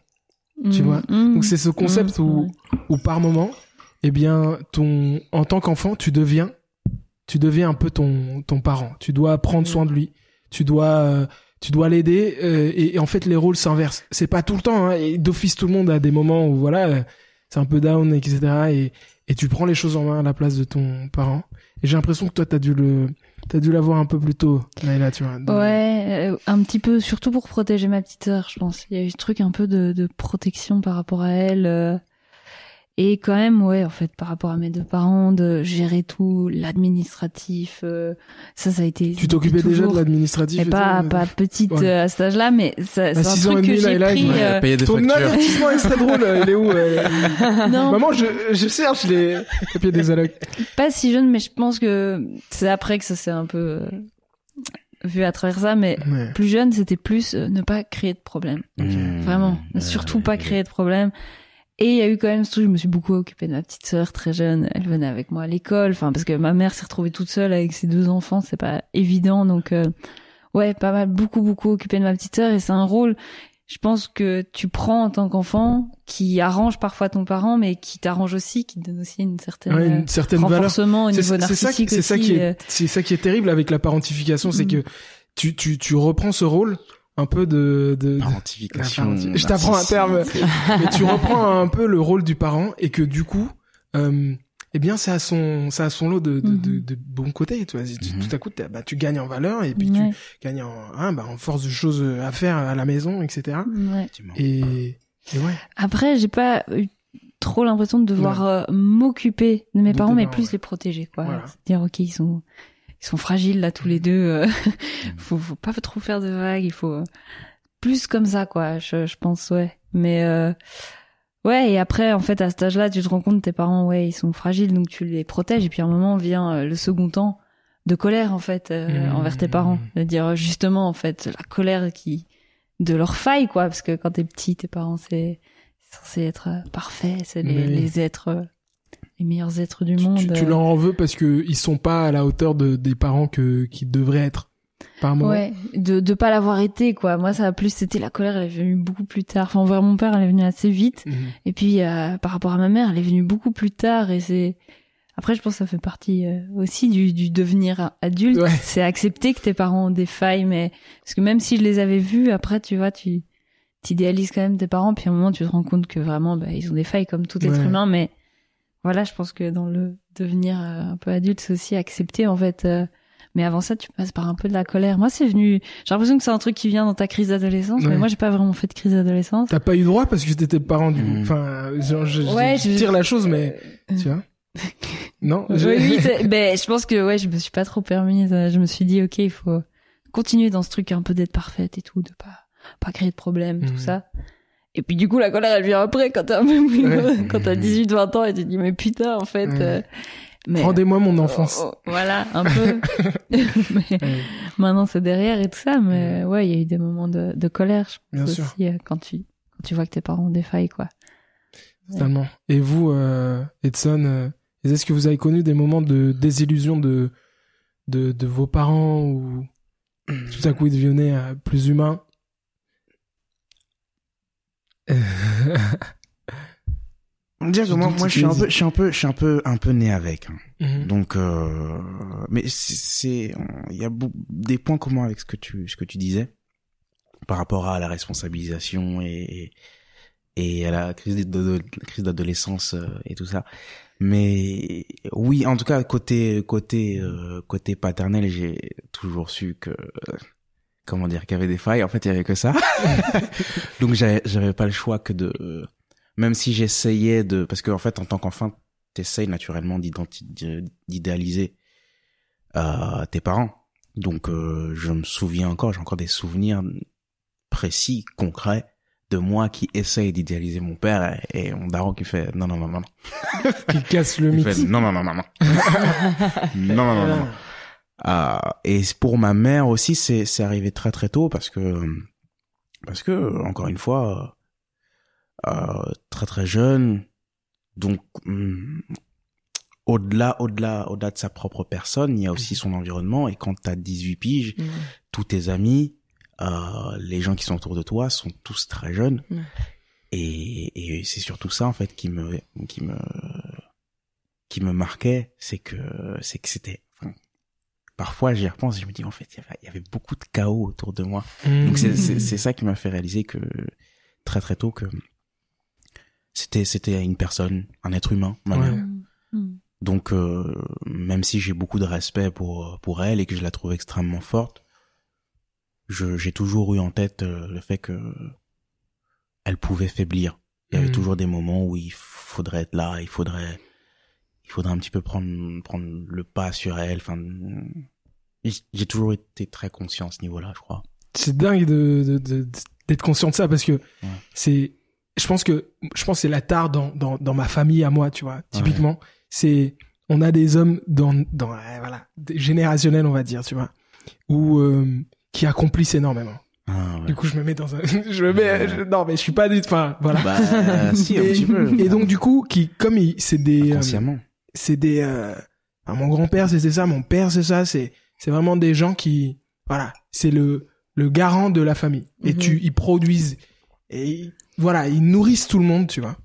Tu mmh, vois. Mmh, Donc c'est ce concept mmh, où, où par moment, eh bien, ton, en tant qu'enfant, tu deviens tu deviens un peu ton ton parent. Tu dois prendre soin de lui. Tu dois euh, tu dois l'aider euh, et, en fait les rôles s'inversent. C'est pas tout le temps. Hein, et d'office tout le monde a des moments où voilà euh, c'est un peu down etc. Et et tu prends les choses en main à la place de ton parent. Et j'ai l'impression que toi t'as dû le T'as dû l'avoir un peu plus tôt, là, tu vois. Ouais, un petit peu, surtout pour protéger ma petite sœur, je pense. Il y a eu ce truc un peu de, de protection par rapport à elle. Et quand même, ouais, en fait, par rapport à mes deux parents, de gérer tout, l'administratif, euh, ça, ça a été. Tu t'occupais déjà de l'administratif et pas, pas petite euh, à cet âge-là, mais ça, c'est un truc que j'ai pris. Euh... Payer des Ton avertissement extra drôle, euh, il est où [LAUGHS] non. Maman, je, je cherche les papiers des allocs. Pas si jeune, mais je pense que c'est après que ça s'est un peu vu à travers ça, mais plus jeune, c'était plus ne pas créer de problème. Mmh. Vraiment, ne surtout pas créer de problème. Et il y a eu quand même ce truc, je me suis beaucoup occupée de ma petite sœur très jeune. Elle venait avec moi à l'école, enfin parce que ma mère s'est retrouvée toute seule avec ses deux enfants, c'est pas évident. Donc euh, ouais, pas mal, beaucoup beaucoup occupée de ma petite sœur et c'est un rôle, je pense que tu prends en tant qu'enfant, qui arrange parfois ton parent, mais qui t'arrange aussi, qui te donne aussi une certaine, ouais, une certaine renforcement valeur. au niveau narcissique C'est ça, qui est, c'est ça qui est terrible avec la parentification, c'est mm. que tu, tu, tu reprends ce rôle un peu de, de, Je t'apprends un terme, [LAUGHS] mais tu reprends un peu le rôle du parent et que du coup, euh, eh bien, ça a son, ça a son lot de, de, de bons côtés. Tu vois, mhm. tout à coup, bah, tu gagnes en valeur et puis tu gagnes en, hein, bah, en force de choses à faire à la maison, etc. Ouais. Et, et ouais. Après, j'ai pas eu trop l'impression de devoir euh, m'occuper de mes parents, mais plus les protéger, quoi. Voilà. Dire, ok, ils sont, ils sont fragiles là tous les deux. Euh, mm. [LAUGHS] faut, faut pas trop faire de vagues. Il faut plus comme ça quoi. Je, je pense ouais. Mais euh, ouais et après en fait à cet âge-là tu te rends compte tes parents ouais ils sont fragiles donc tu les protèges et puis à un moment vient euh, le second temps de colère en fait mm. envers tes parents. De dire justement en fait la colère qui de leur faille quoi parce que quand t'es petit tes parents c'est censé être parfait c'est les, les êtres les meilleurs êtres du monde. Tu, leur en veux parce que ils sont pas à la hauteur de, des parents que qui devraient être. Par moment. Ouais, de de pas l'avoir été quoi. Moi ça a plus c'était la colère, elle est venue beaucoup plus tard. Enfin envers mon père, elle est venue assez vite mhm. et puis euh, par rapport à ma mère, elle est venue beaucoup plus tard et c'est après je pense que ça fait partie euh, aussi du du devenir adulte, c'est accepter que tes parents ont des failles mais parce que même si je les avais vus après tu vois tu t'idéalises quand même tes parents puis à un moment tu te rends compte que vraiment bah, ils ont des failles comme tout être humain mais voilà, je pense que dans le devenir euh, un peu adulte, c'est aussi accepter en fait. Euh, mais avant ça, tu passes par un peu de la colère. Moi, c'est venu. J'ai l'impression que c'est un truc qui vient dans ta crise d'adolescence, mais moi, j'ai pas vraiment fait de crise d'adolescence. T'as pas eu droit parce que t'étais parent du. Mmh. Enfin, je, je, tire la chose, mais euh, tu vois. non. Je... [LAUGHS] Oui, oui [LAUGHS] ben, je pense que ouais, je me suis pas trop permis. Je me suis dit, ok, il faut continuer dans ce truc un peu d'être parfaite et tout, de pas pas créer de problèmes, tout mmh. ça. Et puis du coup, la colère, elle vient après quand t'as [LAUGHS] ouais. quand t'as 18, 20 ans et tu te dis, mais putain, en fait. Euh, Rendez-moi mon enfance. Oh, oh, voilà, un peu. [LAUGHS] [LAUGHS] mais maintenant, c'est derrière et tout ça. Mais ouais, il y a eu des moments de, de colère, je pense Bien aussi, sûr. Euh, quand tu, quand tu vois que tes parents défaillent, quoi. Totalement. Et vous, euh, Edson, euh, est-ce que vous avez connu des moments de désillusion de, de, de vos parents ou tout à coup il devenait euh, plus humain. On dirait que moi, moi, je suis un peu, je suis un peu, je suis un peu, un peu né avec. hein. Mhm. Donc, euh, mais c'est- il y a des points communs avec ce que tu, ce que tu disais par rapport à la responsabilisation et et à la crise de, la crise d'adolescence euh, et tout ça. Mais oui, en tout cas côté côté euh, côté paternel, j'ai toujours su que euh, comment dire qu'il y avait des failles. En fait, il y avait que ça. [LAUGHS] Donc j'avais pas le choix que de même si j'essayais de parce que en fait en tant qu'enfant t'essayes naturellement d'idéaliser euh, tes parents. Donc euh, je me souviens encore, j'ai encore des souvenirs précis, concrets de moi qui essaye d'idéaliser mon père et, et mon daron qui fait non non non non non Qui casse le mythe. non non non non non non [LAUGHS] non non non et pour ma mère aussi c'est c'est arrivé très très tôt parce que parce que encore une fois euh, très très jeune donc hum, au-delà au-delà au-delà de sa propre personne il y a aussi son environnement. Et quand t'as 18 piges tous tes amis euh, les gens qui sont autour de toi sont tous très jeunes. Et, et c'est surtout ça en fait qui me qui me qui me marquait c'est que c'est que c'était parfois j'y repense et je me dis en fait il y avait, il y avait beaucoup de chaos autour de moi Mhm. donc c'est ça qui m'a fait réaliser que très très tôt que c'était c'était une personne un être humain ma Ouais. mère. Mm. donc euh, même si j'ai beaucoup de respect pour pour elle et que je la trouve extrêmement forte je j'ai toujours eu en tête euh, le fait que elle pouvait faiblir il y avait Mhm. toujours des moments où il faudrait être là il faudrait il faudrait un petit peu prendre prendre le pas sur elle. Enfin j'ai toujours été très conscient à ce niveau-là je crois. C'est dingue de, d'être conscient de ça parce que c'est je pense que je pense c'est la tare dans, dans dans ma famille à moi tu vois typiquement. C'est on a des hommes dans dans euh, voilà générationnels on va dire tu vois ou euh, qui accomplissent énormément. Ah, ouais. du coup je me mets dans un [LAUGHS] je me mets je- non mais je suis pas du enfin voilà. Bah si un et, petit peu. et donc du coup qui comme il- c'est des euh, consciemment c'est des euh, enfin, mon grand-père c'était ça mon père c'est ça c'est c'est vraiment des gens qui voilà c'est le le garant de la famille et Mhm. tu ils produisent et voilà ils nourrissent tout le monde tu vois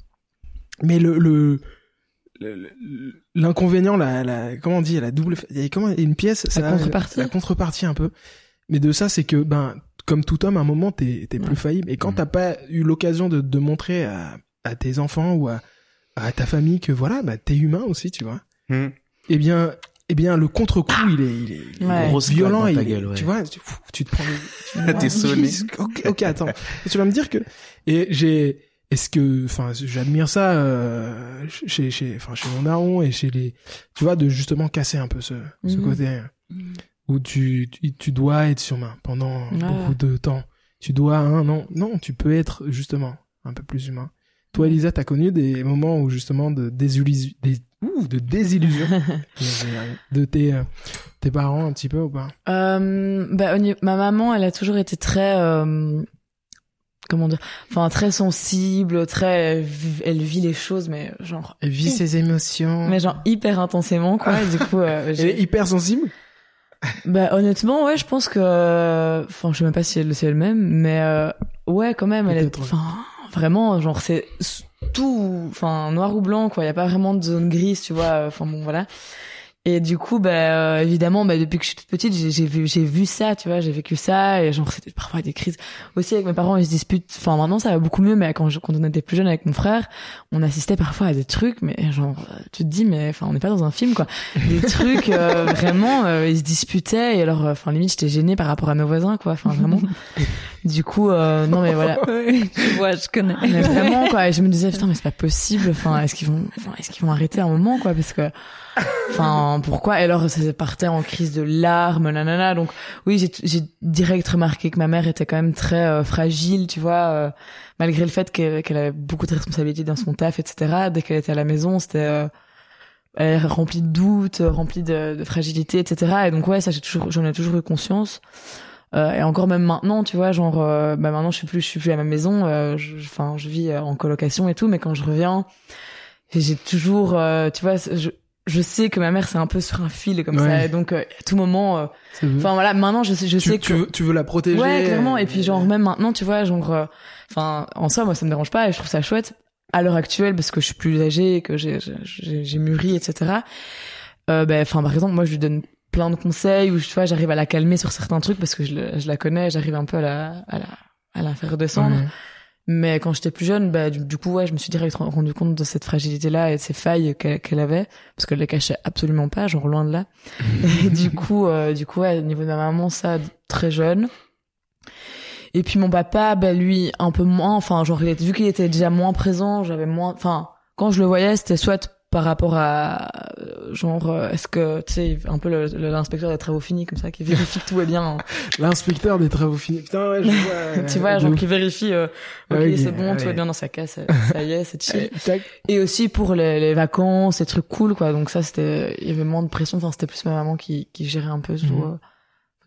mais le le l'inconvénient la, la comment on dit la double il y a comment une pièce ça- contrepartie. la contrepartie un peu mais de ça c'est que ben comme tout homme à un moment t'es t'es plus Ouais. faillible et quand Mhm. t'as pas eu l'occasion de, de montrer à, à tes enfants ou à, à ta famille que voilà bah t'es humain aussi tu vois eh bien eh bien le contre-coup il est il est, il violent il gueule, ouais. tu vois tu, pff, tu te prends le- [LAUGHS] T'es sonné. ok, ok attends [LAUGHS] tu vas me dire que et j'ai est-ce que enfin j'admire ça euh, chez chez enfin chez mon daron et chez les tu vois de justement casser un peu ce ce Mhm. côté Mhm. où tu, tu tu dois être surmain pendant beaucoup de temps tu dois hein, non non tu peux être justement un peu plus humain toi Elisa t'as connu des moments où justement de désillusion des ouh, de désillusion [LAUGHS] de tes euh, tes parents un petit peu ou pas? Euh, bah, ma maman, elle a toujours été très, euh, comment dire, enfin très sensible, très, elle vit- les choses, mais genre, elle vit ses émotions. mais genre hyper intensément quoi. Et du coup, euh, [LAUGHS] elle est hyper sensible? Bah honnêtement, ouais, je pense que, enfin, je sais même pas si elle le sait elle-même, mais euh, ouais, quand même, elle est, enfin, vraiment, genre c'est tout, enfin noir ou blanc quoi. Il y a pas vraiment de zone grise, tu vois. Enfin bon, voilà. Et du coup, bah euh, évidemment, bah depuis que je suis toute petite, j'ai j'ai vu j'ai vu ça, tu vois, j'ai vécu ça et genre c'était parfois des crises. Aussi avec mes parents, ils se disputent. Enfin maintenant ça va beaucoup mieux, mais quand je, quand on était plus jeune avec mon frère, on assistait parfois à des trucs, mais genre euh, tu te dis mais enfin on n'est pas dans un film quoi. Des [LAUGHS] trucs euh, vraiment, euh, ils se disputaient et alors euh, enfin limite j'étais gênée par rapport à nos voisins quoi. Enfin vraiment. du coup euh, non mais voilà. [LAUGHS] je vois, je connais. Mais vraiment quoi et je me disais [LAUGHS] putain mais c'est pas possible enfin est-ce qu'ils vont enfin est-ce qu'ils vont arrêter un moment quoi parce que enfin pourquoi? Et alors ça partait en crise de larmes nanana. Donc oui j'ai direct remarqué que ma mère était quand même très euh, fragile tu vois euh, malgré le fait qu'elle avait beaucoup de responsabilités dans son taf etc dès qu'elle était à la maison c'était euh, elle est remplie de doutes remplie de, de fragilité etc et donc ouais ça j'ai toujours j'en ai toujours eu conscience. Euh, et encore même maintenant, tu vois, genre, euh, bah maintenant je suis plus, je suis plus à ma maison, euh, je- enfin, je, vis euh, en colocation et tout, mais quand je reviens, j'ai toujours, euh, tu vois, je, je sais que ma mère c'est un peu sur un fil comme ça, et donc à tout moment, enfin voilà, maintenant je sais, je sais que tu veux, tu veux la protéger. Ouais, clairement. Et puis genre même maintenant, tu vois, genre, enfin en soi, moi ça me dérange pas et je trouve ça chouette à l'heure actuelle parce que je suis plus âgée, que j'ai j'ai mûri, etc. Euh, ben, enfin par exemple, moi je lui donne plein de conseils où tu vois j'arrive à la calmer sur certains trucs parce que je, je la connais j'arrive un peu à la à la à la faire redescendre mais quand j'étais plus jeune bah du, coup ouais je me suis direct rendu compte de cette fragilité là et de ces failles qu'elle avait parce qu'elle les cachait absolument pas genre loin de là. [LAUGHS] Et du coup euh, du coup ouais au niveau de ma maman ça très jeune. Et puis mon papa bah lui un peu moins enfin genre il était, vu qu'il était déjà moins présent j'avais moins enfin quand je le voyais c'était soit par rapport à genre euh, est-ce que tu sais un peu l'inspecteur des travaux finis comme ça qui vérifie que tout est bien hein. [LAUGHS] l'inspecteur des travaux finis. Putain ouais je vois [LAUGHS] tu vois genre qui vérifie euh, ok c'est bon tout est bien dans sa caisse [LAUGHS] ça y est c'est chill. Et aussi pour les, les vacances les trucs cool quoi. Donc ça c'était il y avait moins de pression. Enfin c'était plus ma maman qui qui gérait un peu mhm.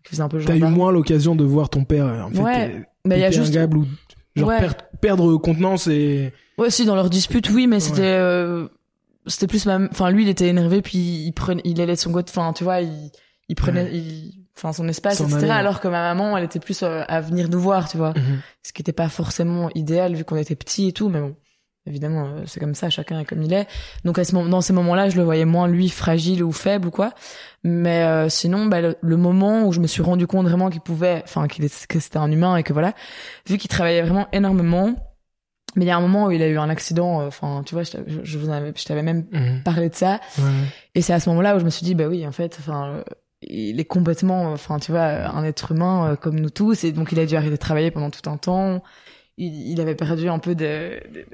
qui faisait un peu t'as eu moins l'occasion de voir ton père en fait ouais. mais il y a juste ou genre perdre, contenance et ouais si dans leur dispute oui mais c'était euh, c'était plus ma enfin lui il était énervé puis il prenait il allait de son côté enfin tu vois il il prenait enfin son espace etc alors que ma maman elle était plus euh, à venir nous voir tu vois. Mhm. ce qui était pas forcément idéal vu qu'on était petits et tout mais bon évidemment euh, c'est comme ça chacun est comme il est. Donc à ce moment dans ces moments-là je le voyais moins lui fragile ou faible ou quoi. Mais euh, sinon bah, le, moment où je me suis rendu compte vraiment qu'il pouvait enfin qu'il que c'était un humain et que voilà vu qu'il travaillait vraiment énormément mais il y a un moment où il a eu un accident euh, enfin tu vois je, je vous avais je t'avais même mhm. parlé de ça. Ouais. et c'est à ce moment-là où je me suis dit bah oui en fait enfin euh, il est complètement enfin tu vois un être humain euh, comme nous tous. Et donc il a dû arrêter de travailler pendant tout un temps. Il, il avait perdu un peu de, de,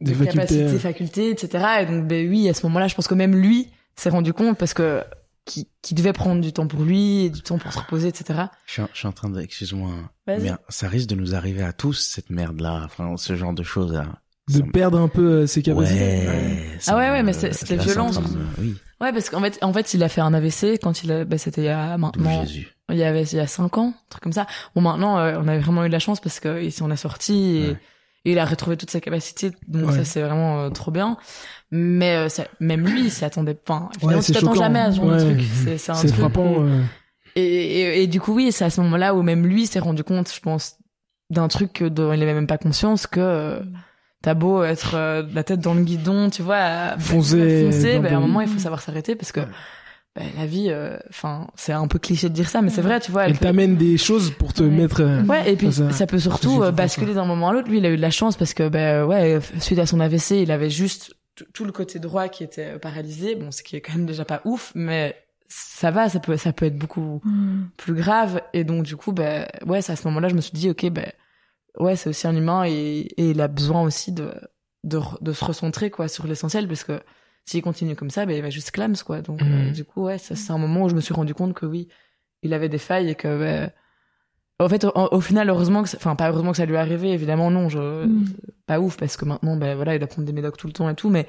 de, de capacités facultés etc et donc ben oui à ce moment-là je pense que même lui s'est rendu compte parce que qui, qui devait prendre du temps pour lui et du temps pour se reposer, etc. Je suis, je suis en train de, excuse-moi, mais ça risque de nous arriver à tous cette merde-là, enfin ce genre de choses. Là. De perdre un peu euh, ses capacités. Ouais, ah ouais, ouais, mais c'était violent. Oui. Ouais, parce qu'en fait, en fait, il a fait un AVC quand il a, bah, c'était il y a maintenant. Jésus. Il y avait, il y a cinq ans, un truc comme ça. Bon, maintenant, euh, on a vraiment eu de la chance parce que ici on est sorti et, et, il a retrouvé toute sa capacité, donc ça c'est vraiment euh, trop bien mais euh, ça, même lui il s'y attendait pas ouais, tu t'attends jamais à ce genre de truc. C'est c'est un truc frappant et, et, et, du coup oui c'est à ce moment-là où même lui s'est rendu compte je pense d'un truc dont il avait même pas conscience que euh, t'as beau être euh, la tête dans le guidon tu vois foncer, foncer ben, à un moment il faut savoir s'arrêter parce que ben, la vie enfin c'est un peu cliché de dire ça mais c'est vrai tu vois elle, elle t'amène des choses pour te mettre ouais et puis ça, peut surtout basculer d'un moment à l'autre. Lui il a eu de la chance parce que ben ouais suite à son AVC il avait juste tout le côté droit qui était euh, paralysé, bon, ce qui est quand même déjà pas ouf, mais ça va, ça peut, ça peut être beaucoup mm. plus grave. Et donc, du coup, ben, ouais, c'est à ce moment-là, je me suis dit, ok, ben, ouais, c'est aussi un humain et, et il a besoin aussi de, de, de se recentrer, quoi, sur l'essentiel, parce que s'il continue comme ça, ben, il va juste clams, quoi. Donc, euh, mm. du coup, ouais, c'est un moment où je me suis rendu compte que oui, il avait des failles et que, ben, en fait, au, final, heureusement que, enfin, pas heureusement que ça lui est arrivé, évidemment, non, je, mm. pas ouf, parce que maintenant, ben voilà, il doit prendre des médocs tout le temps et tout, mais.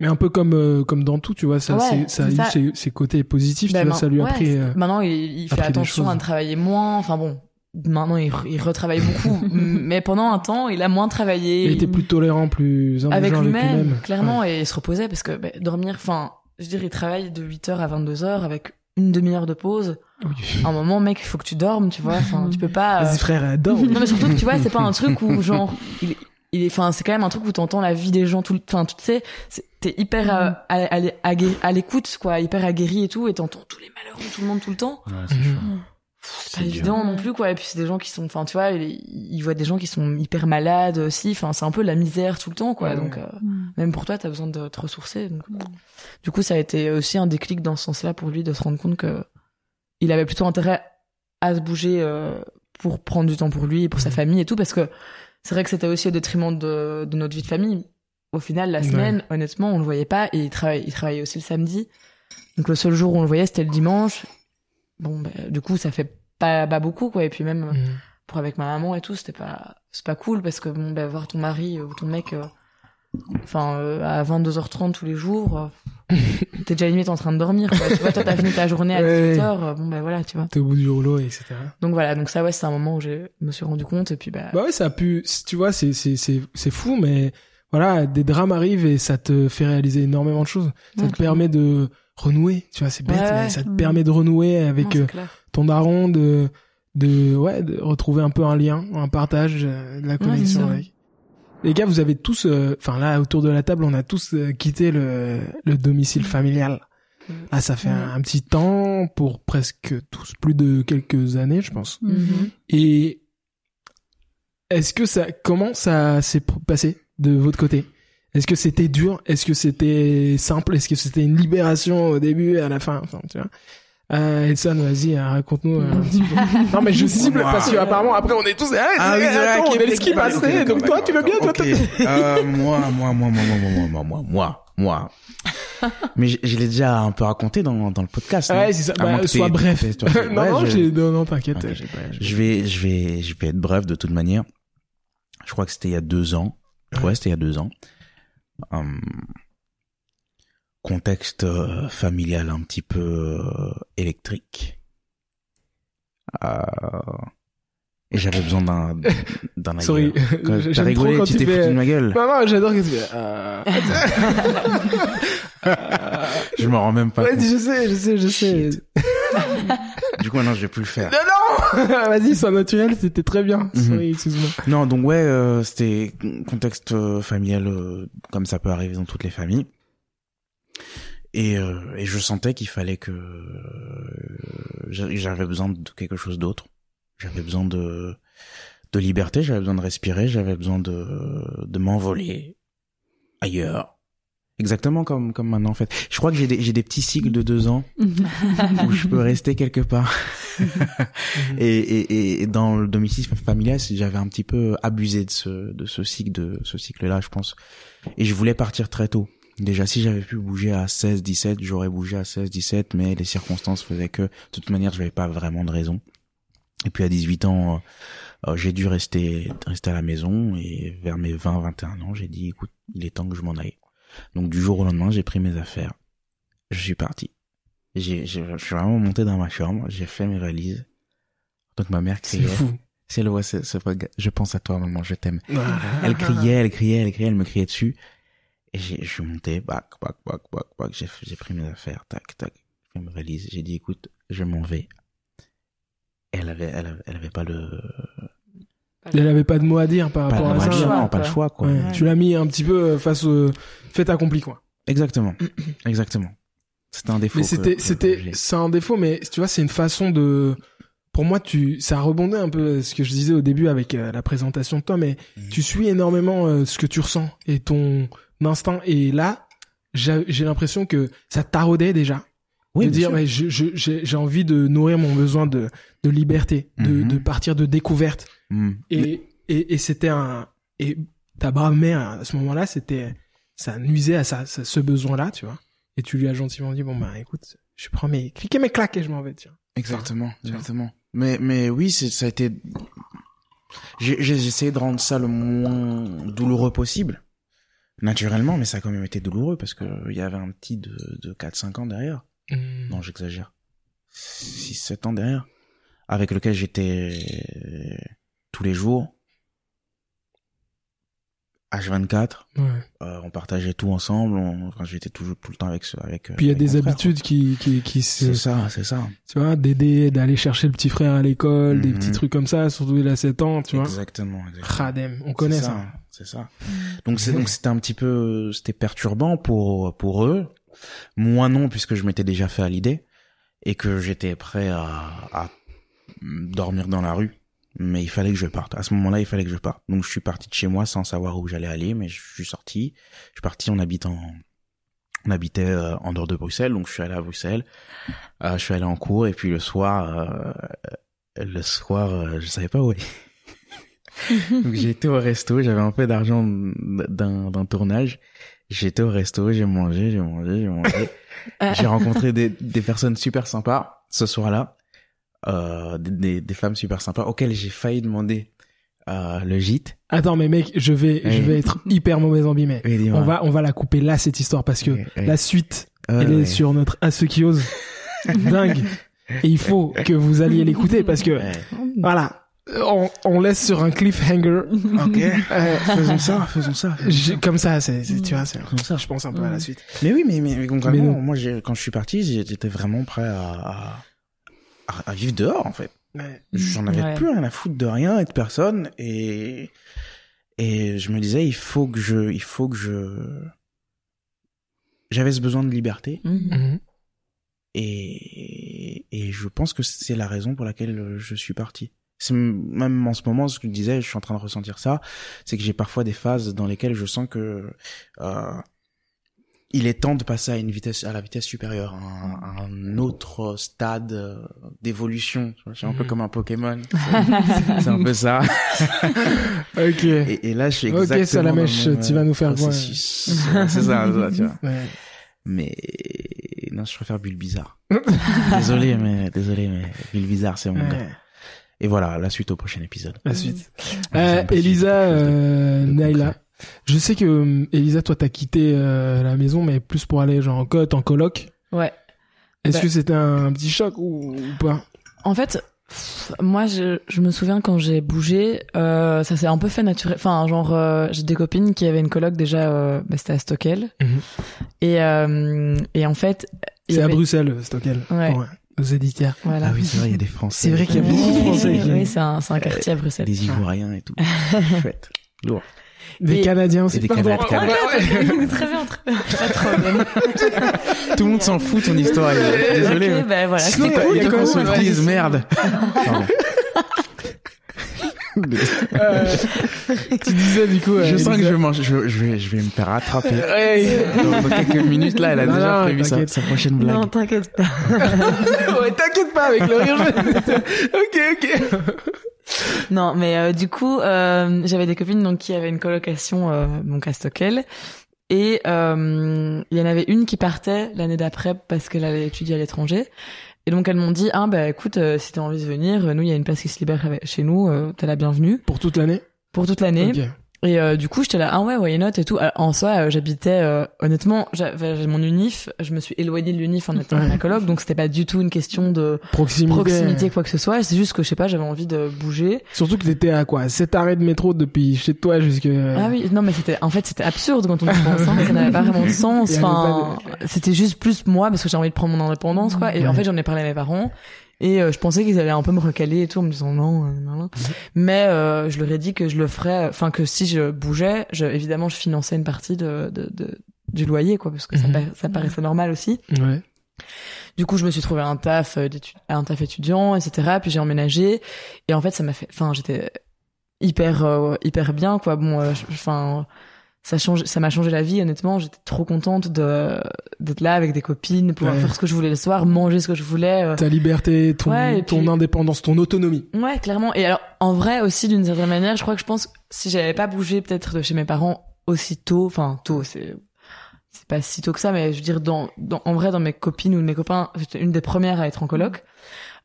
Mais un peu comme euh, comme dans tout, tu vois, ça, ça a eu ses, côtés positifs, tu ben, vois, ça lui a pris. Euh, maintenant, il, il fait attention à travailler moins. Enfin bon, maintenant il, il retravaille beaucoup, [LAUGHS] mais pendant un temps, il a moins travaillé. Il était plus tolérant, plus avec lui-même, clairement, et il se reposait parce que ben, dormir, enfin, je veux dire, il travaille de 8h à 22h avec une demi-heure de pause. Un moment, mec, il faut que tu dormes, tu vois. Enfin, tu peux pas. Vas-y, frère, dors. non, mais surtout que tu vois, c'est pas un truc où, genre, il, il est, enfin, c'est quand même un truc où t'entends la vie des gens tout le, enfin, tu sais, t'es hyper euh, à, à, l'écoute, quoi, hyper aguerri et tout, et t'entends tous les malheurs de tout le monde tout le temps. Ouais, c'est mmh c'est pas évident non plus quoi et puis c'est des gens qui sont enfin tu vois ils, voient des gens qui sont hyper malades aussi enfin c'est un peu la misère tout le temps quoi donc euh, mm. même pour toi t'as besoin de te ressourcer donc. Mm. du coup ça a été aussi un déclic dans ce sens-là pour lui de se rendre compte que il avait plutôt intérêt à se bouger euh, pour prendre du temps pour lui et pour sa mm. famille et tout parce que c'est vrai que c'était aussi au détriment de, de notre vie de famille. Au final la semaine honnêtement on le voyait pas et il travaillait il travaillait aussi le samedi. Donc le seul jour où on le voyait c'était le dimanche. Bon bah, du coup ça fait pas, pas beaucoup quoi. Et puis même mhm. pour avec ma maman et tout c'était pas c'est pas cool parce que bon bah, voir ton mari ou ton mec euh, enfin euh, à 22h30 tous les jours euh, t'es déjà limite en train de dormir quoi. tu vois toi t'as fini ta journée à 18h bon ben voilà tu vois. T'es au bout du rouleau etc donc voilà. Donc ça ouais c'est un moment où je me suis rendu compte et puis bah bah ouais ça a pu tu vois c'est c'est c'est c'est fou mais voilà, des drames arrivent et ça te fait réaliser énormément de choses. Ça te permet de renouer, tu vois, c'est bête, mais ça te permet de renouer avec euh, ton daron, de, de, ouais, de retrouver un peu un lien, un partage, euh, de la connexion avec. Les gars, vous avez tous, euh, enfin là, autour de la table, on a tous quitté le, le domicile familial. Ah, ça fait un, petit temps pour presque tous, plus de quelques années, je pense. Mhm. Et est-ce que ça, comment ça s'est passé de votre côté? Est-ce que c'était dur? Est-ce que c'était simple? Est-ce que c'était une libération au début et à la fin? Enfin, tu vois euh, Edson, vas-y, hein, raconte-nous un petit peu. [LAUGHS] Non, mais je cible parce que apparemment après on est tous. Ah, ah oui, attends, on est ce qui passait. Donc toi, tu veux bien, toi. Euh, moi, moi, moi, moi, moi, moi, moi, moi, moi, moi. mais je, je l'ai déjà un peu raconté dans, dans le podcast. Ouais, c'est ça. Bah, sois bref. [LAUGHS] non, non, je... non, non, t'inquiète. je vais, je vais, je vais être bref de toute manière. Je crois que c'était il y a deux ans. Ouais, c'était il y a deux ans. Hum, contexte euh, familial un petit peu euh, électrique. Euh, et j'avais besoin d'un [LAUGHS] d'un Sorry, t'as rigolé, tu t'es foutu de ma gueule. Non, non, j'adore que tu fais. Euh... [LAUGHS] je me rends même pas ouais, compte. Je sais, je sais, je sais. du coup, non, je vais plus le faire. Non, non [LAUGHS] Vas-y, sois naturel, c'était très bien. Mhm. Sorry, excuse-moi. Non, donc ouais, euh, c'était contexte familial comme ça peut arriver dans toutes les familles. Et, et je sentais qu'il fallait que j'avais besoin de quelque chose d'autre j'avais besoin de de liberté, j'avais besoin de respirer, j'avais besoin de de m'envoler ailleurs. Exactement comme comme maintenant en fait. Je crois que j'ai des j'ai des petits cycles de deux ans où je peux rester quelque part. [LAUGHS] et, et, et dans le domicile familial, j'avais un petit peu abusé de ce de ce cycle de ce cycle là, je pense. Et je voulais partir très tôt. Déjà, si j'avais pu bouger à 16, 17, j'aurais bougé à 16, 17, mais les circonstances faisaient que, de toute manière, je n'avais pas vraiment de raison. Et puis à 18 ans, euh, euh, j'ai dû rester rester à la maison et vers mes 20 21 ans, j'ai dit écoute, il est temps que je m'en aille. Donc du jour au lendemain, j'ai pris mes affaires. Je suis parti. J'ai je suis vraiment monté dans ma chambre, j'ai fait mes valises. Donc ma mère criait. C'est fou. Si elle voit ce, je pense à toi maman, je t'aime. elle criait, elle criait, elle criait, elle me criait dessus. Et je suis monté, bac, bac, bac, bac, bac, j'ai pris mes affaires, tac, tac, fait mes valises. J'ai dit écoute, je m'en vais elle avait, elle, elle avait pas le. Elle avait pas de mot à dire par rapport à ça. non, pas le choix, quoi. Tu l'as mis un petit peu euh, face au fait accompli, quoi. Exactement. [CLEARS THROAT] Exactement. C'était un défaut. Mais c'était, c'était, c'est un défaut, mais tu vois, c'est une façon de, pour moi, tu, ça rebondait un peu ce que je disais au début avec euh, la présentation de toi, mais mhm. tu suis énormément euh, ce que tu ressens et ton Et là, j'ai l'impression que ça taraudait déjà. Oui, de dire, mais je, j'ai envie de nourrir mon besoin de, de liberté, de, mhm. de partir de découverte. Mhm. Et, et, et c'était un, et ta brave mère, à ce moment-là, c'était, ça nuisait à ça, ce besoin-là, tu vois. Et tu lui as gentiment dit, bon, bah, écoute, je prends mes, cliquez mes claques et je m'en vais, tiens. Exactement, exactement. Mais, mais oui, c'est, ça a été, j'ai essayé de rendre ça le moins douloureux possible. Naturellement, mais ça a quand même été douloureux parce que il y avait un petit de, de 4-5 ans derrière. Hmm. Non, j'exagère. 6-7 ans derrière. Avec lequel j'étais tous les jours. H24. Ouais. Euh, on partageait tout ensemble. Enfin, j'étais toujours tout le temps avec avec. Puis il y a des habitudes qui qui qui se. C'est ça, c'est ça. Tu vois, d'aider, d'aller chercher le petit frère à l'école, des petits mhm. trucs comme ça, surtout il a 7 ans, tu vois. Exactement. Khadem, on connaît ça. C'est ça. Donc c'est donc c'était un petit peu c'était perturbant pour pour eux moi non, puisque je m'étais déjà fait à l'idée et que j'étais prêt à, dormir dans la rue. Mais il fallait que je parte. À ce moment-là, il fallait que je parte. Donc je suis parti de chez moi sans savoir où j'allais aller, mais je suis sorti. Je suis parti, on habite en, on habitait euh, en dehors de Bruxelles, donc je suis allé à Bruxelles. Euh, je suis allé en cours et puis le soir, euh, le soir, je savais pas où aller. [LAUGHS] donc j'ai été au resto, j'avais un peu d'argent d'un tournage. J'étais au resto, j'ai mangé, j'ai mangé, j'ai mangé. j'ai rencontré des, des personnes super sympas ce soir-là, euh, des, des, femmes super sympas auxquelles j'ai failli demander euh, le gîte. Attends, mais mec, je vais, je vais être hyper mauvais en mais on va, on va la couper là cette histoire parce que la suite, elle est sur notre Asekiose. [LAUGHS] Dingue. Et il faut que vous alliez l'écouter parce que, voilà, on, on laisse sur un cliffhanger. Ok. Euh, faisons ça, faisons ça. faisons j'ai- ça. comme ça, c'est, tu vois, c'est, je pense un peu à la suite. Mais oui, mais, mais, mais concrètement, moi, j'ai, quand je suis parti, j'étais vraiment prêt à, à, à- vivre dehors, en fait. J'en avais Ouais. plus rien à foutre de rien et de personne et et je me disais il faut que je il faut que je j'avais ce besoin de liberté Mhm. Mhm. et et je pense que c'est la raison pour laquelle je suis parti. Même en ce moment ce que je disais, je suis en train de ressentir ça, c'est que j'ai parfois des phases dans lesquelles je sens que euh, il est temps de passer à une vitesse à la vitesse supérieure, à un, à un autre stade euh, d'évolution. C'est un peu Mhm. comme un Pokémon. [LAUGHS] C'est- un peu ça. [LAUGHS] Ok. Et, et là, je suis Ok, exactement. Salamèche, le même, tu vas nous faire euh, quoi ça, c'est ça, tu vois. Ouais. Mais non, je préfère Bulle Bizarre. [LAUGHS] désolé, mais désolé, mais Bulle Bizarre, c'est mon Ouais. gars. Et voilà, la suite au prochain épisode. La suite. On Euh, Elisa, euh, Naila. Je sais que euh, Elisa, toi, t'as quitté euh, la maison, mais plus pour aller genre en côte, en coloc. Ouais. Est-ce Bah. que c'était un petit choc ou, ou pas? En fait, pff, moi, je, je me souviens quand j'ai bougé, euh, ça s'est un peu fait naturel. Enfin, genre, euh, j'ai des copines qui avaient une coloc déjà, euh, bah, c'était à Stockel. Mhm. Et, euh, et en fait, C'est à Bruxelles, Stockel. Ouais. Aux éditeurs. Voilà. Ah oui, c'est vrai, il y a des Français. C'est vrai qu'il y a beaucoup de Français qui- Oui, c'est un, c'est un quartier à Bruxelles. Des Ivoiriens et tout. [LAUGHS] Chouette. Lourd. Des Et- Canadiens aussi. Et des. Canadiens. très bien, très bien. Pas de problème. [LAUGHS] Tout le monde s'en fout de ton histoire. Désolé. Ok, ben voilà, Sinon, cool. il y a qu'on se dise, merde. [LAUGHS] Euh, tu disais du coup. euh, Je sens que je vais, manger- je, je vais, je vais me faire rattraper. [LAUGHS] Ouais. Dans, dans quelques minutes, là, elle a Non, déjà non, prévu sa, prochaine blague. Non, t'inquiète pas. [LAUGHS] ouais, t'inquiète pas avec le rire. ok, ok. Non, mais euh, du coup, euh, j'avais des copines donc qui avaient une colocation euh, donc à Stockel. Et euh, il y en avait une qui partait l'année d'après parce qu'elle allait étudier à l'étranger. Et donc elles m'ont dit ah bah écoute euh, si t'as envie de venir, euh, nous il y a une place qui se libère chez nous, euh, t'es la bienvenue Pour toute l'année? pour toute l'année. Et euh, du coup, j'étais là, ah ouais, why not et tout. Alors, en soi, euh, j'habitais, euh, honnêtement, j'avais j'ai mon unif, je me suis éloignée de l'unif en étant Ouais. ma coloc, donc c'était pas du tout une question de Proximité. proximité, quoi que ce soit. C'est juste que, je sais pas, j'avais envie de bouger. Surtout que t'étais à quoi? 7 arrêts de métro depuis chez toi jusque. Ah oui, non, mais c'était, en fait, c'était absurde quand on y pense, hein. [LAUGHS] ça n'avait pas vraiment de sens. Enfin, c'était juste plus moi parce que j'ai envie de prendre mon indépendance, quoi. Et Ouais. en fait, j'en ai parlé à mes parents. Et euh, je pensais qu'ils allaient un peu me recaler et tout en me disant non, euh, non, non. Mais euh, je leur ai dit que je le ferais, enfin que si je bougeais, je, évidemment, je finançais une partie de, de, de- du loyer, quoi, parce que ça, Mhm. ça paraissait normal aussi. Ouais. Du coup, je me suis trouvé un taf, euh, un taf étudiant, etc. Puis j'ai emménagé. Et en fait, ça m'a fait, enfin, j'étais hyper, euh, hyper bien, quoi. Bon, euh, enfin, ça change, ça m'a changé la vie, honnêtement. J'étais trop contente de, d'être là avec des copines, pouvoir Ouais. faire ce que je voulais le soir, manger ce que je voulais. euh. Ta liberté, ton, Ouais, ton puis- indépendance, ton autonomie. Ouais, clairement. Et alors, en vrai aussi, d'une certaine manière, je crois que je pense, que si j'avais pas bougé peut-être de chez mes parents aussitôt, enfin, tôt, c'est, c'est pas si tôt que ça, mais je veux dire, dans, dans, en vrai, dans mes copines ou mes copains, j'étais une des premières à être en coloc.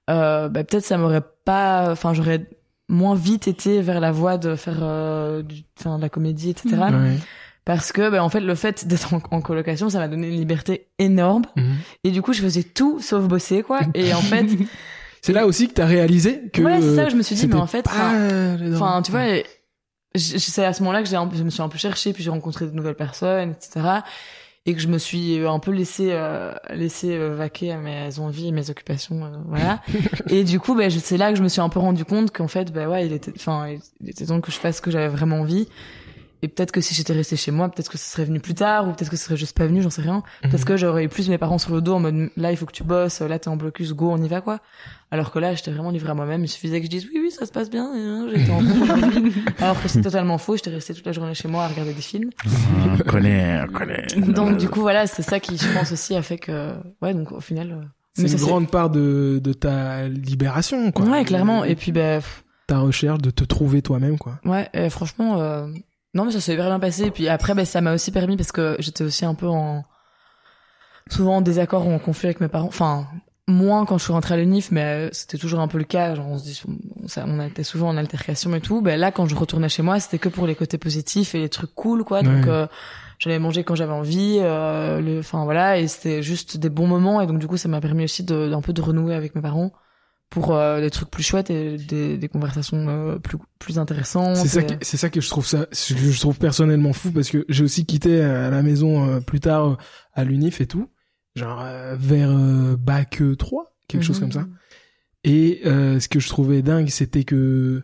Euh, bah, peut-être ça m'aurait pas, enfin, j'aurais moins vite été vers la voie de faire, euh, du, enfin, de la comédie, etc. Ouais. Parce que, bah, en fait, le fait d'être en, en colocation, ça m'a donné une liberté énorme. Mhm. Et du coup, je faisais tout sauf bosser, quoi. Et en fait, [LAUGHS] C'est là aussi que t'as réalisé que. ouais, c'est ça je me suis dit, mais en fait, enfin, tu vois, c'est à ce moment-là que je me suis un peu cherchée, puis j'ai rencontré de nouvelles personnes, etc. Et que je me suis un peu laissé euh, laissé euh, vaquer à mes envies et mes occupations, euh, voilà. [LAUGHS] et du coup, ben, je- c'est là que je me suis un peu rendu compte qu'en fait, ben ouais, il était, enfin, il était temps que je fasse ce que j'avais vraiment envie. Et peut-être que si j'étais restée chez moi, peut-être que ce serait venu plus tard, ou peut-être que ce serait juste pas venu, j'en sais rien. Parce Mhm. que j'aurais eu plus mes parents sur le dos en mode, là, il faut que tu bosses, là, t'es en blocus, go, on y va, quoi. Alors que là, j'étais vraiment livrée à moi-même. Il suffisait que je dise, oui, oui, ça se passe bien, hein, j'étais en. [LAUGHS] Alors que c'est totalement faux, j'étais restée toute la journée chez moi à regarder des films. On connaît, on connaît. Donc, du coup, voilà, c'est ça qui, je pense aussi, a fait que, ouais, donc, au final, euh, C'est une ça, c'est- grande part de, de ta libération, quoi. ouais, clairement. Et puis, ben, pff, Ta recherche de te trouver toi-même, quoi. Ouais, et franchement, euh, non, mais ça s'est hyper bien passé. Et puis après, ben, ça m'a aussi permis parce que j'étais aussi un peu en, souvent en désaccord ou en conflit avec mes parents. Enfin, moins quand je suis rentrée à l'UNIF, mais euh, c'était toujours un peu le cas. Genre, on se dit, on, ça- on était souvent en altercation et tout. Ben là, quand je retournais chez moi, c'était que pour les côtés positifs et les trucs cool, quoi. Donc, Ouais. euh, j'allais manger quand j'avais envie. Euh, le, enfin voilà, et c'était juste des bons moments. Et donc, du coup, ça m'a permis aussi de, d'un peu de renouer avec mes parents pour euh, des trucs plus chouettes et des, des conversations euh, plus plus intéressantes. C'est ça, et- que- c'est ça que je trouve ça, ce que je trouve personnellement fou parce que j'ai aussi quitté euh, à la maison euh, plus tard euh, à l'unif et tout, genre euh, vers euh, bac euh, 3, quelque chose Mhm. comme ça. Et euh, ce que je trouvais dingue, c'était que,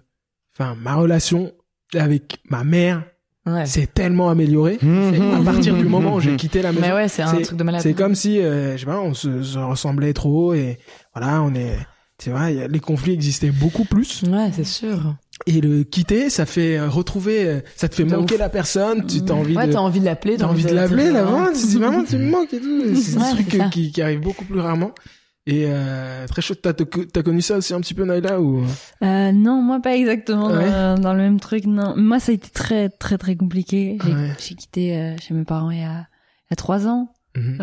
enfin, ma relation avec ma mère Ouais. s'est tellement améliorée à partir du moment où j'ai quitté la maison. Mais ouais, c'est un C'est- truc de malade. C'est comme si, euh, je sais pas, on se, se ressemblait trop et voilà, on est, tu vois, il y a- les conflits existaient beaucoup plus. Ouais, c'est sûr. Et le quitter, ça fait euh, retrouver, euh, ça te fait De manquer ouf. la personne, tu t'as envie ouais, de, t'as envie de l'appeler, t'as envie de l'appeler, la voir, tu te dis [LAUGHS] maman, tu me manques et tout. C'est Ouais, des trucs c'est qui, qui arrivent beaucoup plus rarement. Et euh, très chaud, t'as connu ça aussi un petit peu Naila ou? Euh, non, moi pas exactement Ouais. dans, dans le même truc. Non, moi ça a été très très très compliqué. J'ai Ouais. j'ai quitté euh, chez mes parents il y a il y a trois ans, Mhm.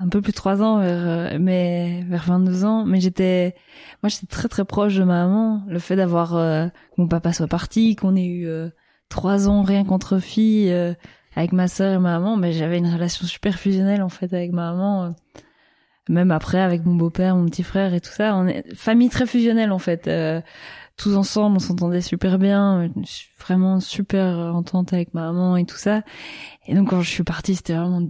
Un peu plus de trois ans, vers, euh, mais vers 22 ans. Mais j'étais, moi j'étais très très proche de ma maman. Le fait d'avoir euh, mon papa soit parti, qu'on ait eu euh, trois ans rien qu'entre filles euh, avec ma sœur et ma maman, mais j'avais une relation super fusionnelle en fait avec ma maman. euh, même après avec mon beau-père, mon petit frère et tout ça, on est famille très fusionnelle en fait. Euh, tous ensemble, on s'entendait super bien, vraiment super entente avec ma maman et tout ça. Et donc quand je suis partie, c'était vraiment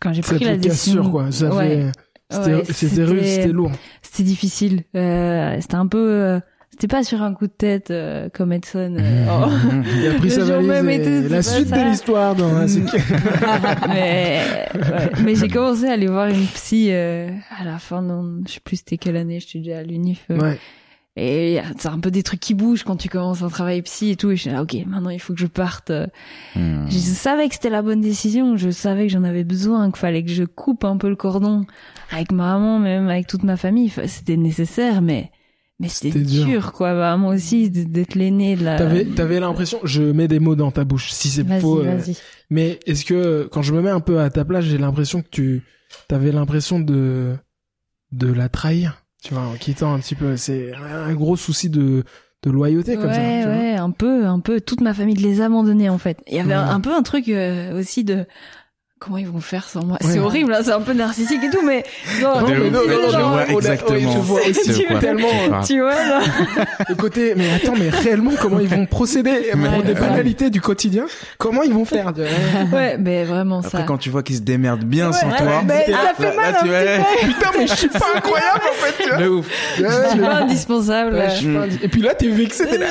quand j'ai pris la décision. sûr quoi. Ça Ouais. fait, c'était, rude, c'était lourd. C'était difficile. Euh, c'était un peu, euh, c'était pas sur un coup de tête euh, comme Edson. euh, [LAUGHS] oh. Il a pris sa valise et et la suite ça. de l'histoire dans la [LAUGHS] mais ouais. mais j'ai commencé à aller voir une psy euh, à la fin de, je sais plus c'était quelle année, j'étais déjà à l'unif. euh, Ouais. Et c'est un peu des trucs qui bougent quand tu commences un travail psy et tout. Et je suis là, ok, maintenant il faut que je parte. Hmm. Je savais que c'était la bonne décision. Je savais que j'en avais besoin, qu'il fallait que je coupe un peu le cordon avec ma maman, même avec toute ma famille. Enfin, C'était nécessaire, mais mais c'était dur. dur, quoi. Bah, moi aussi, d'être l'aîné de la. T'avais, t'avais l'impression, je mets des mots dans ta bouche, si c'est faux. euh, vas-y. Mais est-ce que quand je me mets un peu à ta place, j'ai l'impression que tu t'avais l'impression de de la trahir, tu vois, en quittant un petit peu. C'est un gros souci de de loyauté comme ouais, ça. tu vois. ouais, un peu, un peu. Toute ma famille de les abandonner, en fait. Il y avait Ouais. un, un peu un truc euh, aussi de comment ils vont faire sans moi? Ouais. C'est horrible, hein, c'est un peu narcissique et tout, mais non, Non, De mais non, mais non, non, vois on a- oui, exactement je vois aussi de tu tellement, tu vois là. Le côté, mais attends, mais réellement, comment ils vont procéder [LAUGHS] pour Ouais. des banalités du quotidien? Comment ils vont faire vois? Ouais, mais vraiment Après, ça. quand tu vois qu'ils se démerdent bien sans Ouais, toi, mais ça là, fait là, mal tu un vois, Putain, mais je suis pas incroyable en fait. Tu vois de ouf. Ouais, Je suis pas indispensable. ouais, Et puis là, t'es vexé, t'es là.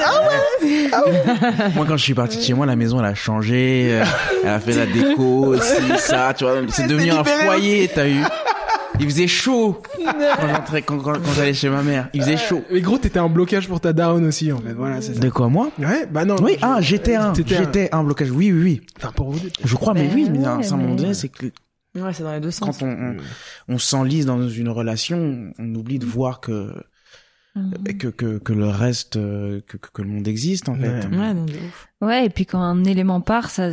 Ah ouais. Moi, quand je suis parti de chez moi, la maison, elle a changé, euh, elle a fait la déco, [LAUGHS] ci, ça, tu vois, c'est devenu un foyer, t'as eu. Il faisait chaud [LAUGHS] quand j'entrais, quand, quand, quand j'allais chez ma mère. Il faisait chaud. Mais gros, t'étais un blocage pour ta daronne aussi, en fait. Voilà, c'est ça. De quoi, moi? Ouais, bah non. Oui, ah, j'étais un, t'étais un- j'étais un blocage. Oui, oui, oui. Enfin, pour vous. Je crois, mais Ben oui, mais à un moment donné, c'est que Ouais, c'est dans les deux sens. quand on, on, on s'enlise dans une relation, on oublie de voir que, Mhm. que, que, que le reste, euh, que, que, le monde existe, en fait. Ouais. Ouais, de ouf. Ouais, et puis quand un élément part, ça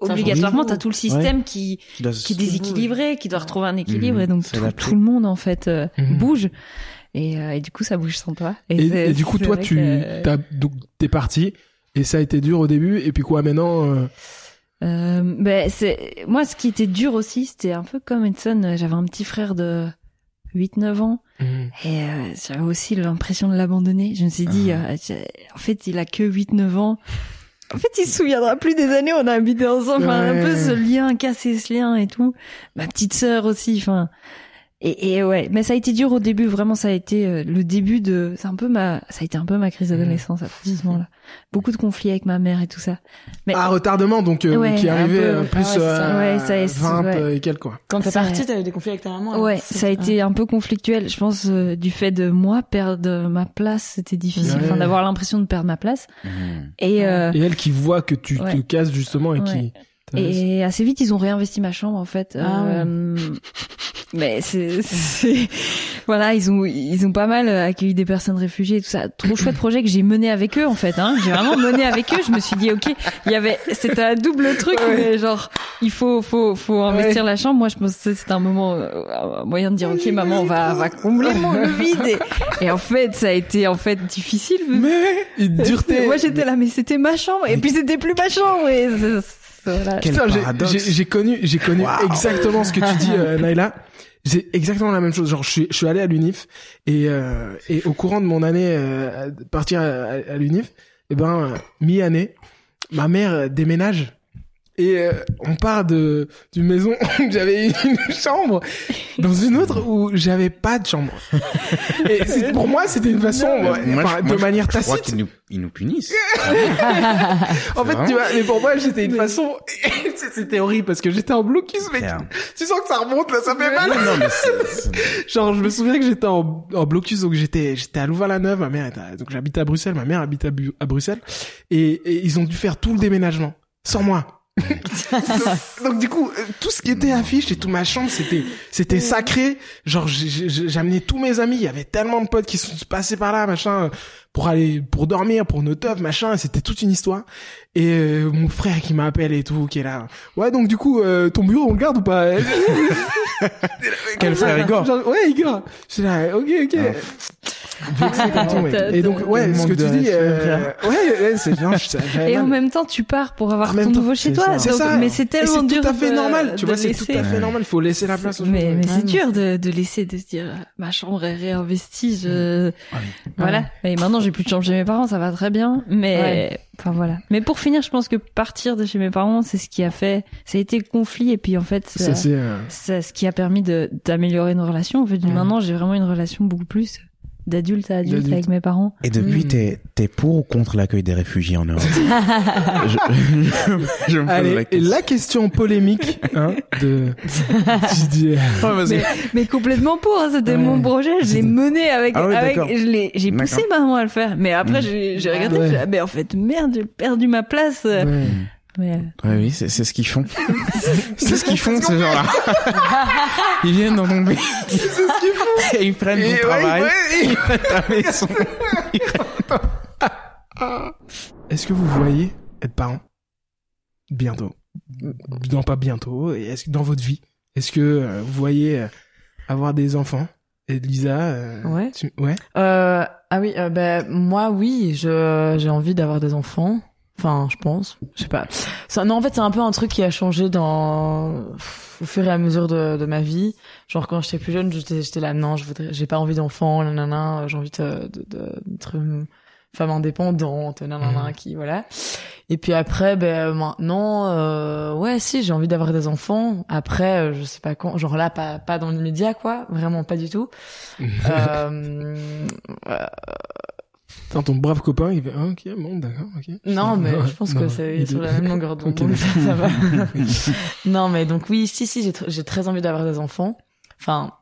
obligatoirement change t'as tout le système qui Qui est déséquilibré, qui doit retrouver un équilibre Mhm, et donc tout, le monde en fait euh, Mhm. bouge et, euh, et du coup ça bouge sans toi. Et, et du coup, toi, tu, que- t'as, donc, t'es parti. Et ça a été dur au début. Et puis quoi, maintenant, euh, Euh, ben c'est moi ce qui était dur aussi, c'était un peu comme Edson, j'avais un petit frère de 8-9 ans et euh, j'avais aussi l'impression de l'abandonner. Je me suis dit Ah. euh, en fait, il a que 8-9 ans. En fait, il se souviendra plus des années où on a habité ensemble, Enfin, un peu ce lien, casser ce lien et tout. Ma petite sœur aussi, enfin. Et, et ouais, mais ça a été dur au début, vraiment ça a été euh, le début de, c'est un peu ma, ça a été un peu ma crise d'adolescence à partir de ce moment-là. Beaucoup de conflits avec ma mère et tout ça. Mais ah, retardement, donc, euh, Ouais, qui peu. euh, plus Ah ouais, ça. Ouais, ça est- 20 ouais. et quelques, quoi. Quand t'es Ça- parti, t'avais des conflits avec ta maman. Ouais, ça a été un peu conflictuel. Je pense euh, du fait de moi perdre ma place, c'était difficile, Ouais. enfin d'avoir l'impression de perdre ma place. Mhm. Et euh, Et elle qui voit que tu te casses justement et Ouais. qui. Et assez vite ils ont réinvesti ma chambre en fait. Ah Euh, [LAUGHS] mais c'est c'est- voilà ils ont ils ont pas mal accueilli des personnes réfugiées et tout ça. Trop chouette projet que j'ai mené avec eux en fait. Hein. J'ai vraiment mené avec eux. Je me suis dit ok il y avait c'était un double truc mais genre il faut faut faut investir la chambre. Moi je pense que c'était un moment euh, un moyen de dire ok maman on va va combler mon le [LAUGHS] vide et, et en fait ça a été en fait difficile. Mais, une dureté. Moi j'étais là mais c'était ma chambre et puis c'était plus ma chambre et c'est- c'est- voilà. J'ai- paradoxe. j'ai j'ai connu, j'ai connu exactement ce que tu dis, euh, [LAUGHS] Naila. c'est exactement la même chose. Genre, je suis, je suis allé à l'UNIF et euh, et au courant de mon année euh, partir à, à, l'UNIF, et eh ben mi-année, ma mère déménage et euh, on part de d'une maison [LAUGHS] où j'avais une chambre dans une autre où j'avais pas de chambre. Et pour moi, c'était une façon, de manière tacite. Je crois qu'ils nous, ils nous punissent. [LAUGHS] en fait, tu vois, mais pour moi, [LAUGHS] c'était une façon. c'était horrible parce que j'étais en blocus, mais tu, sens que ça remonte là, ça fait mal. Non, mais Genre, je me souviens que j'étais en, en blocus, donc j'étais j'étais à Louvain-la-Neuve, ma mère était, donc j'habitais à Bruxelles, ma mère habite à, à Bruxelles, et, et ils ont dû faire tout le déménagement sans moi donc, du coup, euh, tout ce qui était affiche et toute ma chambre, c'était c'était sacré. Genre, j'amenais tous mes amis. Il y avait tellement de potes qui sont passés par là, machin, pour aller pour dormir, pour nos teufs, machin. C'était toute une histoire. Et euh, mon frère qui m'appelle et tout, qui est là. Ouais, donc du coup, euh, ton bureau on le garde ou pas? [LAUGHS] Quel frère Igor Ouais, Igor. Je là, ok, ok. [LAUGHS] Et donc, ouais, ce que tu dis, euh, [LAUGHS] ouais, c'est bien. Et en même temps, tu pars pour avoir ton nouveau chez toi. C'est ça. Mais c'est tellement dur. C'est tout à fait normal. Tu vois, c'est tout à fait normal. Il faut laisser la place aux gens. Mais, c'est dur de, de laisser, de se dire, ma chambre est réinvestie. Je... Voilà. Et maintenant, j'ai plus de chambre chez mes parents. Ça va très bien. Mais, enfin voilà. Mais pour finir, je pense que partir de chez mes parents, c'est ce qui a fait, ça a été le conflit. Et puis, en fait, c'est ce qui a permis d'améliorer nos relations. En fait, maintenant, j'ai vraiment une relation beaucoup plus d'adulte à adulte avec mes parents. Et depuis, mm. t'es es pour ou contre l'accueil des réfugiés en Europe [LAUGHS] je, je, me Allez, la question. la question polémique hein, de [LAUGHS] Didier. mais, mais, complètement pour. Hein, C'était mon projet. Je l'ai mené avec. Ah avec j'ai poussé maman à le faire. Mais après, mm. j'ai regardé. Ouais. Mais en fait, merde, j'ai perdu ma place. Ouais. Ouais. oui, c'est ce qu'ils font. [LAUGHS] c'est ce qu'ils font, ces gens-là. [LAUGHS] ils viennent dans mon pays. C'est ce qu'ils font. Et ils prennent mon travail. Ils prennent ta maison. [LAUGHS] Est-ce que vous voyez être parent bientôt? Non, pas bientôt. Est-ce que dans votre vie, est-ce que euh, vous voyez euh, avoir des enfants? Et Lisa, euh, ouais. ouais. Euh, ah oui, ben moi oui, je j'ai envie d'avoir des enfants. Enfin, je pense. Je sais pas. Ça, non, en fait, c'est un peu un truc qui a changé dans au fur et à mesure de, de ma vie. Genre quand j'étais plus jeune, j'étais j'étais là non, je voudrais j'ai pas envie d'enfant, nanana, j'ai envie de d'être une femme indépendante, nanana mmh. qui voilà. Et puis après ben maintenant euh, ouais, si, j'ai envie d'avoir des enfants. Après euh, je sais pas quand, genre là pas pas dans l'immédiat quoi, vraiment pas du tout. [LAUGHS] euh, ton brave copain, il fait ah, ok, bon, d'accord, ok. Non, mais je pense que c'est sur la même longueur [LAUGHS] d'onde, donc ça, va. [LAUGHS] non, mais donc oui, si, si, j'ai très envie d'avoir des enfants. Enfin,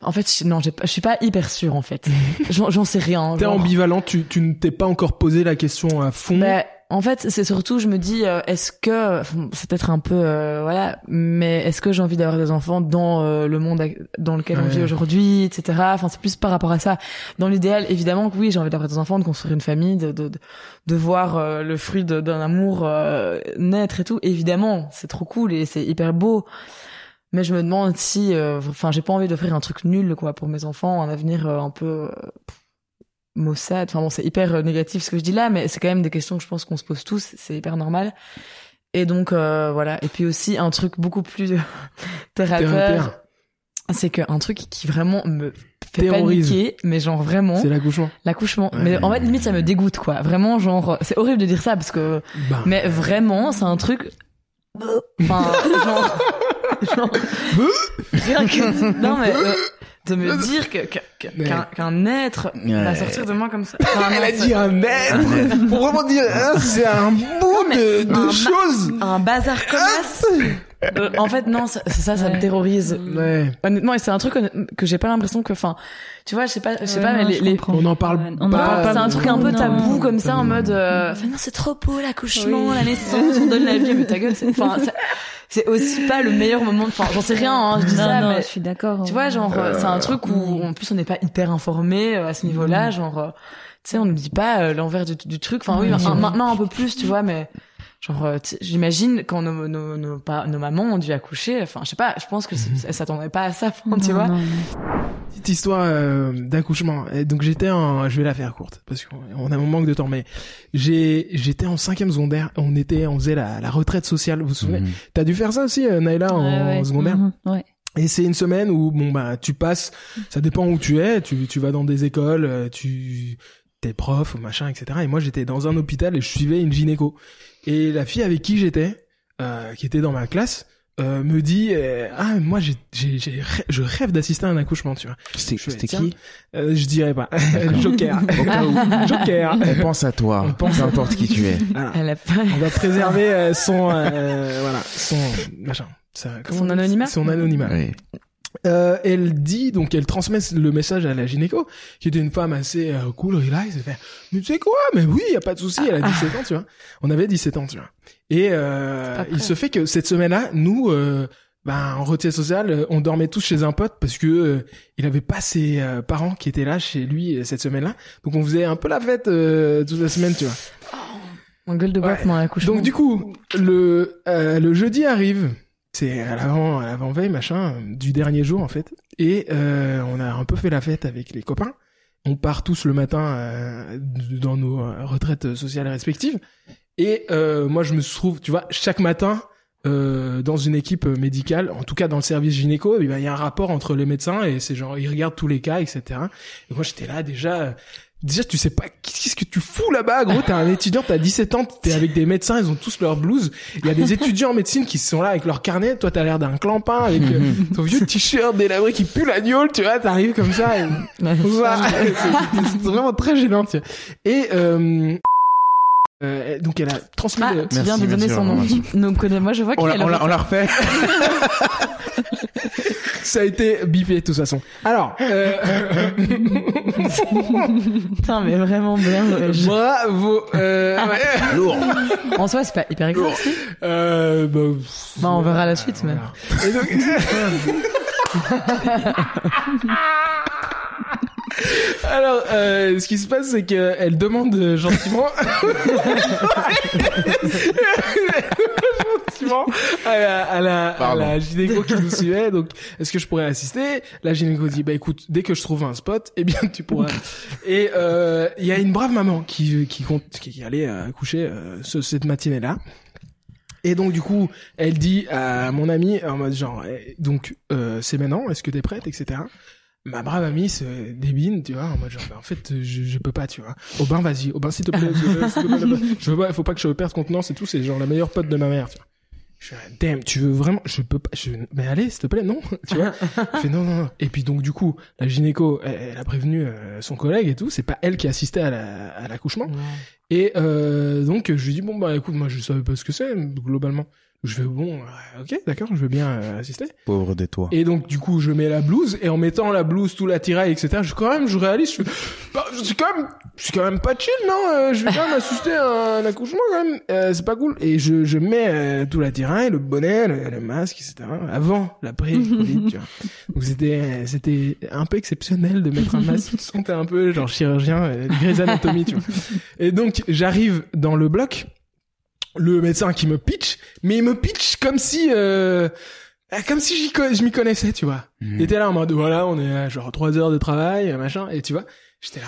en fait, non, je suis pas hyper sûre en fait. [LAUGHS] J'en sais rien. T'es ambivalent, tu, tu ne t'es pas encore posé la question à fond. Bah, en fait, c'est surtout, je me dis, euh, est-ce que, c'est peut-être un peu, euh, voilà, mais est-ce que j'ai envie d'avoir des enfants dans euh, le monde dans lequel on vit aujourd'hui, etc. Enfin, c'est plus par rapport à ça. Dans l'idéal, évidemment que oui, j'ai envie d'avoir des enfants, de construire une famille, de de, de, voir le fruit d'un amour naître et tout. Évidemment, c'est trop cool et c'est hyper beau. Mais je me demande si, enfin, j'ai pas envie d'offrir un truc nul, quoi, pour mes enfants, un avenir un peu maussade. Enfin bon, c'est hyper euh, négatif ce que je dis là, mais c'est quand même des questions que je pense qu'on se pose tous. C'est hyper normal. Et donc euh, voilà. Et puis aussi un truc beaucoup plus [LAUGHS] terre à terre, c'est qu'un truc qui vraiment me fait paniquer, mais genre vraiment. C'est l'accouchement. L'accouchement. mais en fait limite ça me dégoûte quoi. Vraiment genre c'est horrible de dire ça parce que bah. mais vraiment c'est un truc. [LAUGHS] Enfin genre. genre... rien que non mais euh, de me dire que qu'un qu'un être va sortir de moi comme ça. [LAUGHS] Elle a dit un être. Pour vraiment dire, hein, c'est un bout de, de choses. Un bazar comme ça. Euh, en fait, non, c'est ça, ça me terrorise. Ouais. Honnêtement, et c'est un truc que, j'ai pas l'impression que, enfin, tu vois, je sais pas, je sais pas, mais les, on en parle on pas. C'est un truc un peu tabou comme ça, en mode, euh, enfin non, c'est trop beau l'accouchement, la naissance, on donne la vie, mais ta gueule, enfin, c'est aussi pas le meilleur moment. Enfin, j'en sais rien, hein, je dis ça, mais je suis d'accord. Tu vois, genre, euh, c'est un truc où, en plus, on n'est pas hyper informé à ce niveau-là, mm. genre, tu sais, on ne dit pas l'envers du, du, truc. Enfin, oui, maintenant un peu plus, tu vois, mais Genre, euh, j'imagine quand nos, nos, nos, nos, mamans ont dû accoucher, enfin, je sais pas, je pense que elles s'attendaient pas à ça, tu vois. Petite histoire euh, d'accouchement. Donc j'étais en, je vais la faire courte parce qu'on a un manque de temps, mais j'ai, j'étais en cinquième secondaire. On était, on faisait la, la retraite sociale. Vous vous souvenez mhm. T'as dû faire ça aussi, euh, Naila, en, secondaire. Mhm. Ouais. Et c'est une semaine où bon bah tu passes, ça dépend où tu es, tu tu vas dans des écoles, euh, tu t'es prof ou machin etc. Et moi j'étais dans un hôpital et je suivais une gynéco. Et la fille avec qui j'étais, euh, qui était dans ma classe, euh, me dit euh, ah moi j'ai j'ai je rêve d'assister à un accouchement tu vois. C'était qui Euh, je dirais pas. [LAUGHS] Joker. [LAUGHS] Joker. On pense à toi, On pense peu à importe qui tu es. [LAUGHS] Voilà. Elle a pas. On va préserver euh, son euh, voilà son machin. Ça, comment Son anonymat Son anonymat. Oui. Euh, elle dit donc elle transmet le message à la gynéco qui était une femme assez euh, cool relax. Elle fait mais tu sais quoi? Mais oui y a pas de souci. Elle a [LAUGHS] 17 ans tu vois. On avait 17 ans tu vois. Et euh, il se fait que cette semaine-là nous euh, ben en retraite sociale euh, on dormait tous chez un pote parce que euh, il avait pas ses euh, parents qui étaient là chez lui euh, cette semaine-là. Donc on faisait un peu la fête euh, toute la semaine tu vois. En gueule de bois Ouais. l'accouchement. donc du coup, le euh, le jeudi arrive, c'est à l'avant à l'avant veille machin du dernier jour en fait, et euh, on a un peu fait la fête avec les copains. On part tous le matin euh, dans nos euh, retraites sociales respectives, et euh, moi je me trouve, tu vois, chaque matin. euh, dans une équipe médicale, en tout cas dans le service gynéco, eh ben, il y a un rapport entre les médecins et c'est genre ils regardent tous les cas, etc. Et moi j'étais là déjà, déjà tu sais pas qu'est-ce que tu fous là-bas, gros. T'es un étudiant, t'as 17 ans, t'es avec des médecins, ils ont tous leur blouse. Il y a des [LAUGHS] étudiants en médecine qui sont là avec leur carnet. Toi t'as l'air d'un clampin avec euh, [LAUGHS] ton vieux t-shirt délabré qui pue la gnôle, tu vois. T'arrives comme ça. Et... [LAUGHS] C'est vraiment très gênant. tu vois. Et euh, euh, donc elle a transmis. Ah, le- tu viens Merci, de donner son nom. Donc connais- moi je vois On qu'il l'a, on l'a, on l'a refait. [LAUGHS] Ça a été bipé de toute façon. Alors, euh, [LAUGHS] [LAUGHS] Putain, mais vraiment bien. je- bravo. Euh, ouais. Lourd. En soi, c'est pas hyper Euh, bah, Bah, on verra la suite, mais. Et donc... [LAUGHS] Alors, euh, ce qui se passe, c'est qu'elle demande euh, gentiment, [LAUGHS] gentiment à la, à la, à la gynéco qui nous suivait. Donc, est-ce que je pourrais assister? La gynéco dit, bah écoute, dès que je trouve un spot, eh bien tu pourras. Et euh, il y a une brave maman qui qui compte, qui allait euh, accoucher euh, ce- cette matinée-là. Et donc du coup, elle dit à mon amie en mode genre, eh, donc euh, c'est maintenant, est-ce que t'es prête, etc. Ma brave amie se débine, tu vois, en mode genre, bah, en fait, je, je peux pas, tu vois. Aubin, vas-y, Aubin, s'il te plaît, s'il te plaît, te plaît, s'il te plaît. je veux pas, faut pas que je perde contenance et tout, c'est genre la meilleure pote de ma mère, tu vois. Je fais, damn, tu veux vraiment, je peux pas, je, mais allez, s'il te plaît, non, [LAUGHS] tu vois. Je fais non, non, non. Et puis donc du coup, la gynéco, elle, elle a prévenu euh, son collègue et tout, c'est pas elle qui assistait à la- à l'accouchement. Et euh, donc je lui dis bon bah écoute moi je savais pas ce que c'est globalement. Je fais bon euh, ok d'accord je veux bien euh, assister. Pauvre de toi. Et donc du coup je mets la blouse et en mettant la blouse tout l'attirail etc. Je quand même je réalise je, bah, je suis quand même je suis quand même pas chill non euh, je vais quand même assister à un accouchement quand même euh, c'est pas cool et je je mets euh, tout l'attirail le bonnet le, le masque etc. Avant l'après Covid tu vois. [LAUGHS] Donc c'était c'était un peu exceptionnel de mettre un masque tu sentais un peu genre chirurgien euh, Grey's Anatomy tu vois. [LAUGHS] Et donc j'arrive dans le bloc, le médecin qui me pitch, mais il me pitch comme si euh, comme si je m'y connaissais, tu vois. Mhm. Il était là en mode voilà, on est à genre trois heures de travail, machin, et tu vois, j'étais là.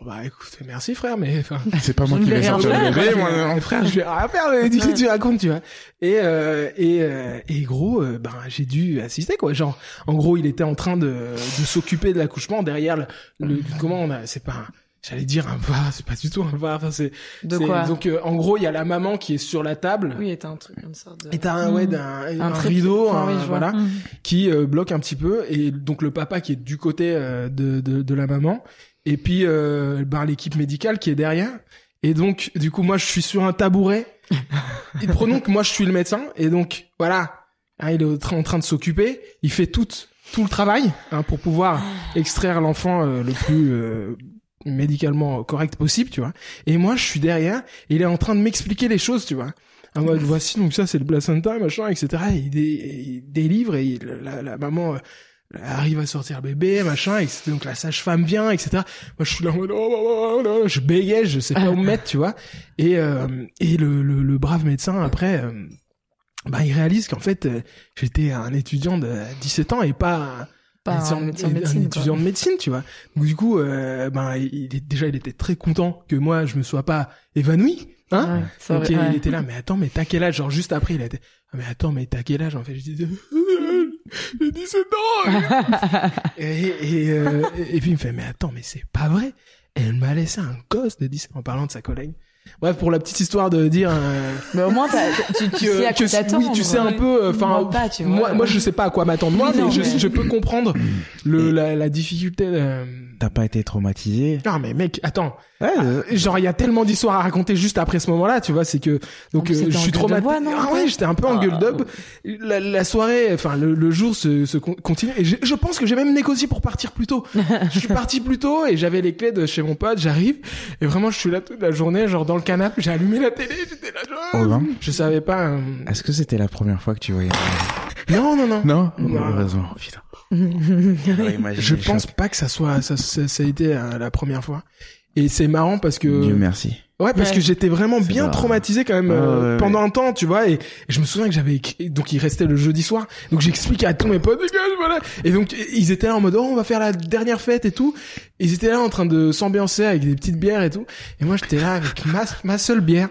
Bon bah écoute, merci frère, mais enfin [LAUGHS] C'est pas moi qui vais sortir le bébé, moi. [LAUGHS] frère, je vais rien faire, mais dis que tu racontes, tu vois. Et euh, et euh, et gros, euh, ben j'ai dû assister quoi. Genre, en gros, il était en train de de s'occuper de l'accouchement derrière le, le comment on a, c'est pas, j'allais dire un var, c'est pas du tout un var. Enfin c'est De quoi Donc euh, en gros, il y a la maman qui est sur la table. Oui, t'as un truc, une sorte de. Et t'as un, ouais, Mm. d'un, un, trépied. rideau, Enfin, un- oui, voilà, Mm. qui euh, bloque un petit peu, et donc le papa qui est du côté euh, de, de, de la maman, et puis euh, ben, l'équipe médicale qui est derrière. Et donc, du coup, moi, je suis sur un tabouret. et prenons que moi, je suis le médecin, et donc, voilà, hein, il est en train de s'occuper, il fait tout, tout le travail hein, pour pouvoir extraire l'enfant euh, le plus euh, médicalement correct possible, tu vois. Et moi, je suis derrière, et il est en train de m'expliquer les choses, tu vois. En mode, voici, donc ça, c'est le placenta, machin, etc. Et il, dé- il délivre, et la, maman euh, arrive à sortir bébé, machin, et donc la sage-femme vient, etc. Moi, je suis là en mode, oh, oh, oh, oh, je bégaye, je sais pas où me mettre, tu vois. Et, euh, et le brave médecin, après, euh, bah, il réalise qu'en fait, euh, j'étais un étudiant de 17 ans et pas Pas médecin- un médecin étudiant de médecine, tu vois. Donc du coup, euh, ben, il est déjà, il était très content que moi, je me sois pas évanoui, Hein Ouais, vrai, il ouais. était là, mais attends, mais t'as quel âge? Genre juste après, il a été, ah, mais attends, mais t'as quel âge En fait, je disais, [LAUGHS] j'ai 17 ans [LAUGHS] et, et, euh, et puis il me fait, mais attends, mais c'est pas vrai Elle m'a laissé un gosse de 17 en parlant de sa collègue. Bref, pour la petite histoire de dire... euh, Mais au moins, t'as- tu, tu sais à que, quoi que- t'attendre. oui, tu sais un peu, euh, enfin, Moi moi, moi, je sais pas à quoi m'attendre. Moi, Non, mais je, mais- je peux comprendre le, la, la difficulté de... T'as pas été traumatisé? Non, mais mec, attends, Ouais. euh, genre il y a tellement d'histoires à raconter juste après ce moment-là, tu vois, c'est que donc plus, euh, je suis bois, non, Ah ouais, j'étais un peu en Ah. gueule d'up. La, la soirée, enfin le, le jour se, se con- continue et je, je pense que j'ai même négocié pour partir plus tôt. [LAUGHS] je suis parti plus tôt et j'avais les clés de chez mon pote, j'arrive et vraiment je suis là toute la journée, genre dans le canapé, j'ai allumé la télé, j'étais là genre. Oh, ben. Je savais pas. euh, Est-ce que c'était la première fois que tu voyais Non non non. Non? Non. Heureusement. Putain. Je pense pas que ça soit ça, ça, ça a été euh, la première fois. Et c'est marrant parce que Dieu merci. Ouais, parce Ouais. que j'étais vraiment bien pas- traumatisé quand même Ouais, euh, ouais, ouais. pendant un temps, tu vois. Et, et je me souviens que j'avais donc il restait le jeudi soir, donc j'expliquais à tous mes potes, les gars, voilà. Et donc ils étaient là en mode, oh, on va faire la dernière fête et tout. Ils étaient là en train de s'ambiancer avec des petites bières et tout. Et moi j'étais là avec ma ma seule bière,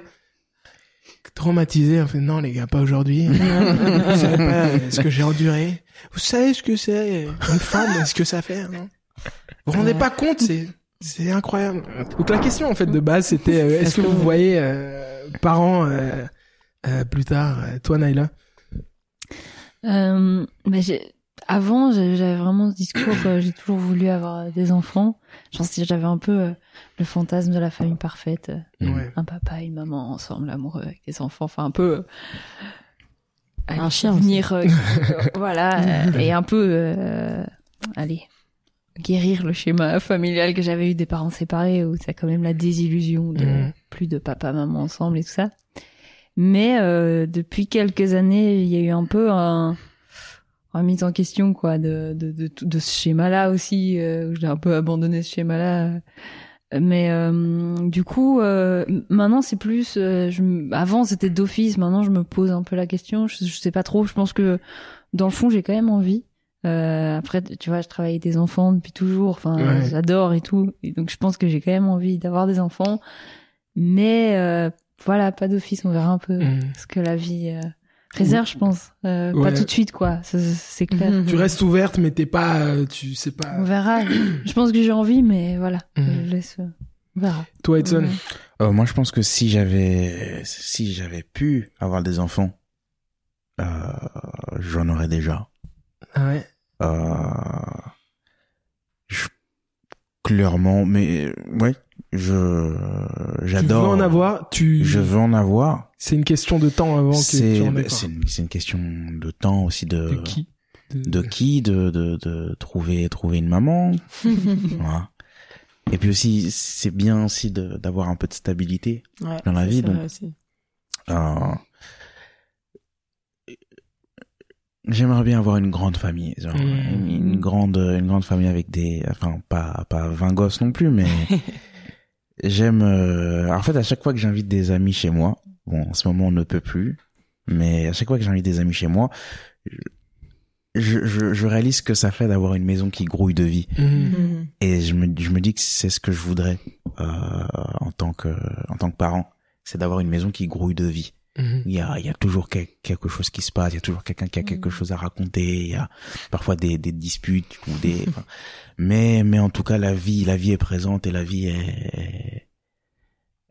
traumatisé. En fait, non les gars, pas aujourd'hui. [LAUGHS] Vous savez pas ce que j'ai enduré. Vous savez ce que c'est une femme, ce que ça fait, non? Vous vous rendez pas compte, c'est c'est incroyable. Donc la question en fait de base c'était euh, est-ce que que vous voyez euh, parents euh, euh, plus tard euh, toi Naila Euh, j'ai- avant, j'avais vraiment ce discours que j'ai toujours voulu avoir des enfants. Genre, si j'avais un peu euh, le fantasme de la famille parfaite. Ouais. un papa et une maman ensemble, amoureux avec des enfants, enfin un peu. euh, Un chien venir, [LAUGHS] voilà, euh, et un peu, euh, allez, guérir le schéma familial que j'avais eu des parents séparés où c'est quand même la désillusion de Mhm. plus de papa maman ensemble et tout ça. Mais euh, depuis quelques années, il y a eu un peu un remise en question quoi de de de, de ce schéma-là aussi. Euh, j'ai un peu abandonné ce schéma-là. Mais euh, du coup, euh, maintenant c'est plus. euh, je, avant c'était d'office. Maintenant je me pose un peu la question. Je, je sais pas trop. Je pense que dans le fond j'ai quand même envie. Euh, après, tu vois, je travaille avec des enfants depuis toujours. Enfin, Ouais. j'adore et tout. Et donc je pense que j'ai quand même envie d'avoir des enfants. Mais euh, voilà, pas d'office. On verra un peu Mhm. ce que la vie euh, réserve, je pense. Euh, Ouais. Pas tout de suite, quoi. C'est clair. tu restes ouverte mais t'es pas euh, tu sais pas On verra. [CLEARS THROAT] je pense que j'ai envie, mais voilà. Mhm. Je laisse. euh, On verra. toi Edson Ouais. Euh, moi, je pense que si j'avais, si j'avais pu avoir des enfants, euh, j'en aurais déjà. ah ouais je- clairement, mais ouais, je, tu j'adore. veux en avoir tu Je veux en avoir. c'est une question de temps avant que C'est, tu en aies c'est une, c'est une question de temps aussi de, de qui de qui, de, de, de trouver, trouver une maman. [LAUGHS] voilà. Et puis aussi, c'est bien aussi de, d'avoir un peu de stabilité. Ouais, Dans la vie, c'est donc. vrai aussi. Euh, J'aimerais bien avoir une grande famille, genre Mm. une, une grande, une grande famille avec des, enfin pas pas 20 gosses non plus, mais [LAUGHS] j'aime. euh, En fait, à chaque fois que j'invite des amis chez moi, bon, en ce moment on ne peut plus, mais à chaque fois que j'invite des amis chez moi, je, je, je réalise ce que ça fait d'avoir une maison qui grouille de vie, Mhm. Mhm. et je me, je me dis que c'est ce que je voudrais euh, en tant que, en tant que parent, c'est d'avoir une maison qui grouille de vie. Mhm. Il y a, il y a toujours quel- quelque chose qui se passe, il y a toujours quelqu'un qui a quelque Mhm. chose à raconter, il y a parfois des, des disputes ou des, [LAUGHS] enfin, mais, mais en tout cas, la vie, la vie est présente et la vie est,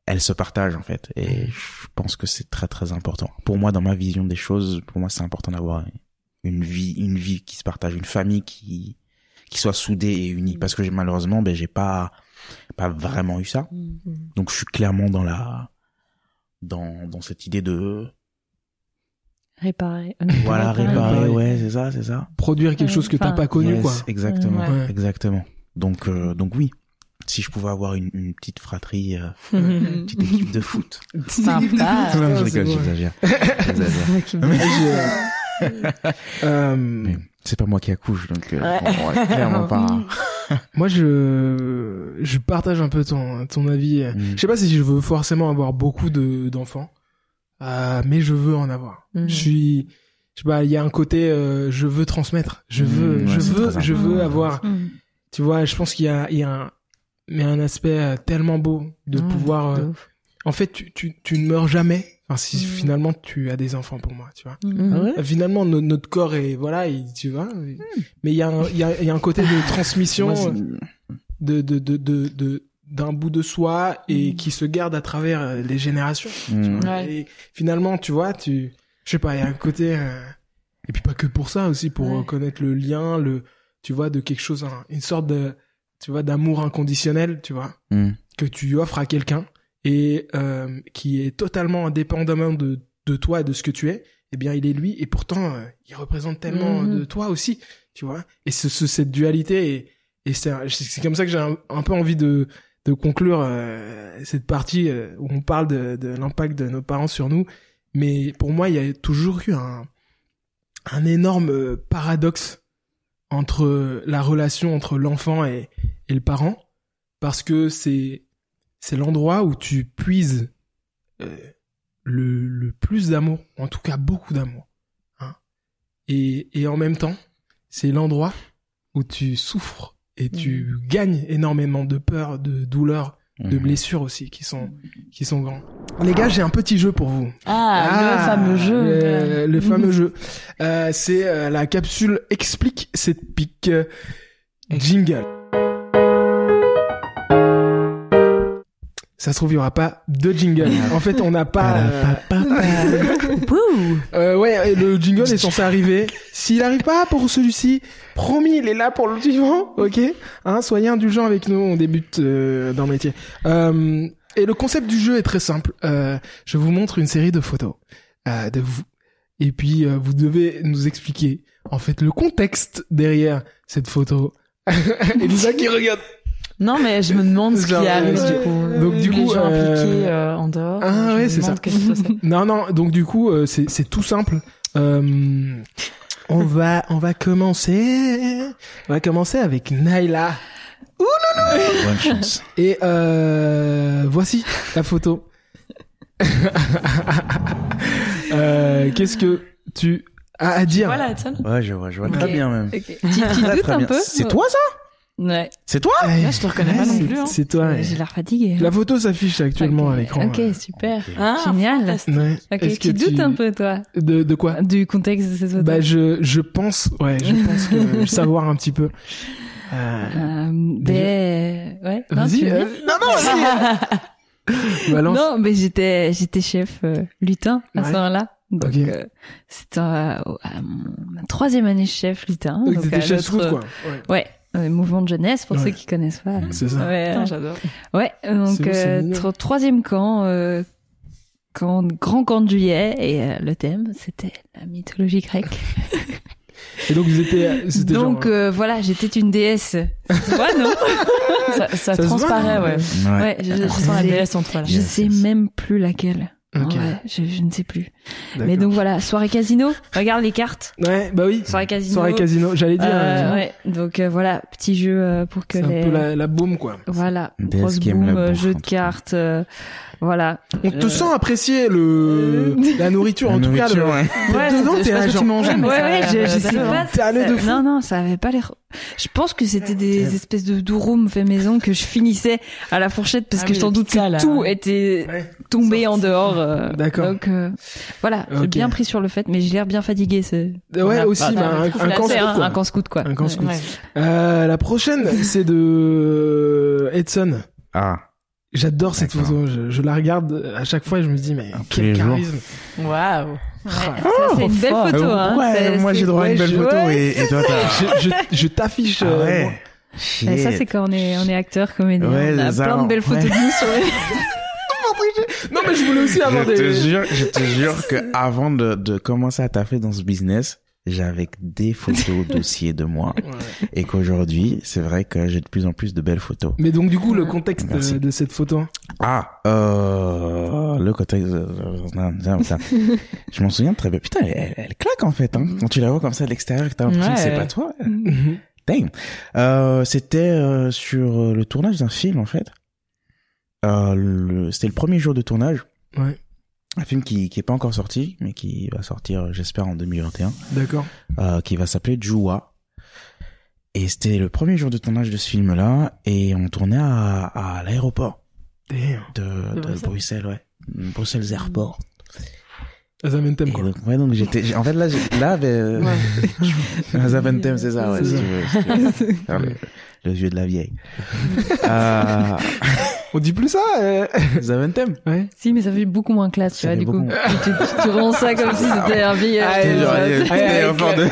elle se partage, en fait. Et je pense que c'est très, très important. Pour moi, dans ma vision des choses, pour moi, c'est important d'avoir une vie, une vie qui se partage, une famille qui, qui soit soudée et unie. Parce que j'ai- malheureusement, ben, j'ai pas, pas vraiment eu ça. Mhm. Donc je suis clairement dans la dans dans cette idée de Réparer. voilà réparer. ouais c'est ça c'est ça. Produire quelque chose que t'as pas connu Yes, quoi. exactement Ouais. exactement. Donc euh, donc oui si je pouvais avoir une, une petite fratrie euh, [LAUGHS] une petite équipe de foot. [LAUGHS] Sympa. Ouais, je c'est rigole j'exagère. J'exagère. Euh, mais c'est pas moi qui accouche donc euh, Ouais. bon, ouais, clairement pas [LAUGHS] moi je je partage un peu ton ton avis Mm. je sais pas si je veux forcément avoir beaucoup de d'enfants euh, mais je veux en avoir Mhm. je suis je sais pas il y a un côté euh, je veux transmettre je veux Mm, ouais, je veux je veux avoir Mm. tu vois je pense qu'il y a il y a un mais un aspect tellement beau de pouvoir de euh, en fait, tu, tu, tu ne meurs jamais. Enfin, si Mm. finalement tu as des enfants pour moi, tu vois. Mhm. Ah ouais Finalement, no- notre corps est, voilà, il- tu vois. Mais il y a un, il y a, y a un côté de transmission Moi, c'est- de, de, de, de, de- d'un bout de soi et Mm. qui se garde à travers euh, les générations. Ouais. Et finalement, tu vois, tu, je sais pas, il y a un côté, euh, et puis pas que pour ça aussi, pour Ouais. reconnaître le lien, le, tu vois, de quelque chose, un- une sorte de, tu vois, d'amour inconditionnel, tu vois, que tu offres à quelqu'un et euh, qui est totalement indépendamment de, de toi et de ce que tu es. Eh bien, il est lui et pourtant, euh, il représente tellement Mhm. de toi aussi, tu vois. Et ce, ce- cette dualité et, et c'est comme ça que j'ai un, un peu envie de de conclure euh, cette partie euh, où on parle de, de l'impact de nos parents sur nous. Mais pour moi, il y a toujours eu un, un énorme euh, paradoxe entre la relation entre l'enfant et, et le parent, parce que c'est c'est l'endroit où tu puises euh, le, le plus d'amour, en tout cas beaucoup d'amour. Hein. Et, et en même temps, c'est l'endroit où tu souffres et tu gagnes énormément de peur, de douleur, de Mhm. blessures aussi qui sont qui sont grands. Les gars, j'ai un petit jeu pour vous. Ah, le fameux jeu. Le, le fameux jeu. Euh, c'est euh, la capsule explique cette pique euh, jingle. Ça se trouve, il y aura pas de jingle. [LAUGHS] En fait, on n'a pas. euh, euh, ouais, et le jingle est censé arriver. S'il arrive pas pour celui-ci, promis, il est là pour le suivant. Ok, hein, soyez indulgents avec nous. On débute euh, dans le métier. Euh, et le concept du jeu est très simple. Euh, je vous montre une série de photos euh, de vous, et puis euh, vous devez nous expliquer en fait le contexte derrière cette photo. [LAUGHS] et Lisa qui regarde. Non, mais je me demande ce qui arrive euh, du coup. donc, du les coup, gens euh, impliqués euh, en dehors. Ah ouais, c'est ça. [LAUGHS] Non, non. Donc du coup, euh, c'est c'est tout simple. Euh, on va on va commencer. On va commencer avec Naila. Bonne chance. Et euh, voici la photo. [LAUGHS] Euh, Qu'est-ce que tu as à dire? Voilà, Edson. Ouais, je vois, je vois Ok. très bien même. Ok. Tu, tu doutes un peu? C'est toi ça? Ouais. C'est toi Ouais, Là, je te reconnais pas non c'est- plus, hein. C'est toi. ouais. J'ai l'air fatiguée. La photo s'affiche actuellement à l'écran. Ok, ouais. super. Ah, Génial. Ouais. Ok, Est-ce tu que doutes un peu, toi, de de quoi du contexte de cette photo Bah je je pense ouais je [LAUGHS] pense que savoir un petit peu. Euh, Euh, ben, ouais. non, Vas-y. tu euh, non non vas-y. [LAUGHS] Balance. Non, mais j'étais, j'étais chef euh, lutin à Ouais. ce moment-là. Donc, Ok. euh, c'était euh, ma troisième année chef lutin. Donc donc t'étais chef scout quoi. Ouais. Ouais, euh, mouvement de jeunesse pour Ouais. ceux qui connaissent pas. C'est ça. Ouais, Putain, euh, j'adore. ouais. Donc euh, tro- troisième camp, euh, camp, grand camp de juillet, et euh, le thème c'était la mythologie grecque. [LAUGHS] Et donc vous étiez c'était Donc genre, euh, voilà, j'étais une déesse. [LAUGHS] Tu vois, non Ça, ça transparaît, voit, ouais. Ouais. Ouais, je, je, Je sens la sais- déesse en toi, là. je sais même plus laquelle. Ok. Ouais, je, je ne sais plus. Mais donc voilà, soirée casino. Regarde les cartes. Ouais bah oui. Soirée casino. Soirée casino. J'allais dire. Euh, euh, ouais. Donc euh, voilà, petit jeu euh, pour que C'est les. un peu la, la boum quoi. Voilà, grosse bouffe, jeu de cartes. euh, voilà. On te Euh, sent apprécier le la nourriture La en tout cas. nourriture, le- ouais. Ouais, dedans, t'es là, ce que genre, Ouais, ouais, je, euh, je sais pas. hein. T'es allé de fou. Non, non, ça avait pas l'air. Je pense que c'était des espèces de douroum fait maison que je finissais à la fourchette parce Ah que oui, je t'en doute que là. tout était Ouais. tombé en dehors. euh, D'accord. Donc euh, voilà, j'ai Ok. bien pris sur le fait, mais j'ai l'air bien fatigué. C'est Ouais aussi Bah, bah, un, camp scout, un, quoi. un camp scout quoi. Un camp scout. Ouais. Euh, la prochaine c'est de Edson. Ah. J'adore cette photo. Je, je la regarde à chaque fois et je me dis mais quel charisme. Waouh. Ouais, Ah, ça, c'est une belle photo. Hein. ouais, moi j'ai droit à une belle photo ouais, et, et toi t'as. je, je, je t'affiche. Ah euh, moi. ouais. Et ça, c'est quand on est, on est acteur, comédien. Ouais, on a plein de belles photos ouais. de nous sur les... [LAUGHS] Non mais je voulais aussi avoir Je te des. jure, je te jure que [LAUGHS] avant de, de commencer à taffer dans ce business, j'avais des photos [LAUGHS] dossiers de moi Ouais. et qu'aujourd'hui, c'est vrai que j'ai de plus en plus de belles photos. Mais donc du coup le contexte Merci. euh, de cette photo. Ah, euh, le contexte, euh, non, ça. je m'en souviens très bien. Putain, elle, elle claque en fait, hein. Quand tu la vois comme ça de l'extérieur, et que t'as l'impression que c'est pas toi. Damn. Euh, c'était euh, sur euh, le tournage d'un film en fait. Euh, le- c'était le premier jour de tournage. Ouais. Un film qui qui est pas encore sorti, mais qui va sortir, j'espère, en 2021, D'accord. euh, qui va s'appeler Jua. Et c'était le premier jour de tournage de ce film-là, et on tournait à, à l'aéroport. De, De de Bruxelles. Ouais. Bruxelles Airport. Zaventem, quoi. donc, ouais, donc j'étais, en fait, là, j'ai- là, ben, Ouais. [LAUGHS] Zaventem, c'est ça, ouais, C'est si ça. tu veux, si tu veux. Faire [LAUGHS] le, le vieux de la vieille. [LAUGHS] euh, On dit plus ça euh... [LAUGHS] Zaventem. Ouais. Si, mais ça fait beaucoup moins classe, tu vois, du coup. Tu, tu, tu rends ça comme si c'était un vieil... Ah, aéroport de-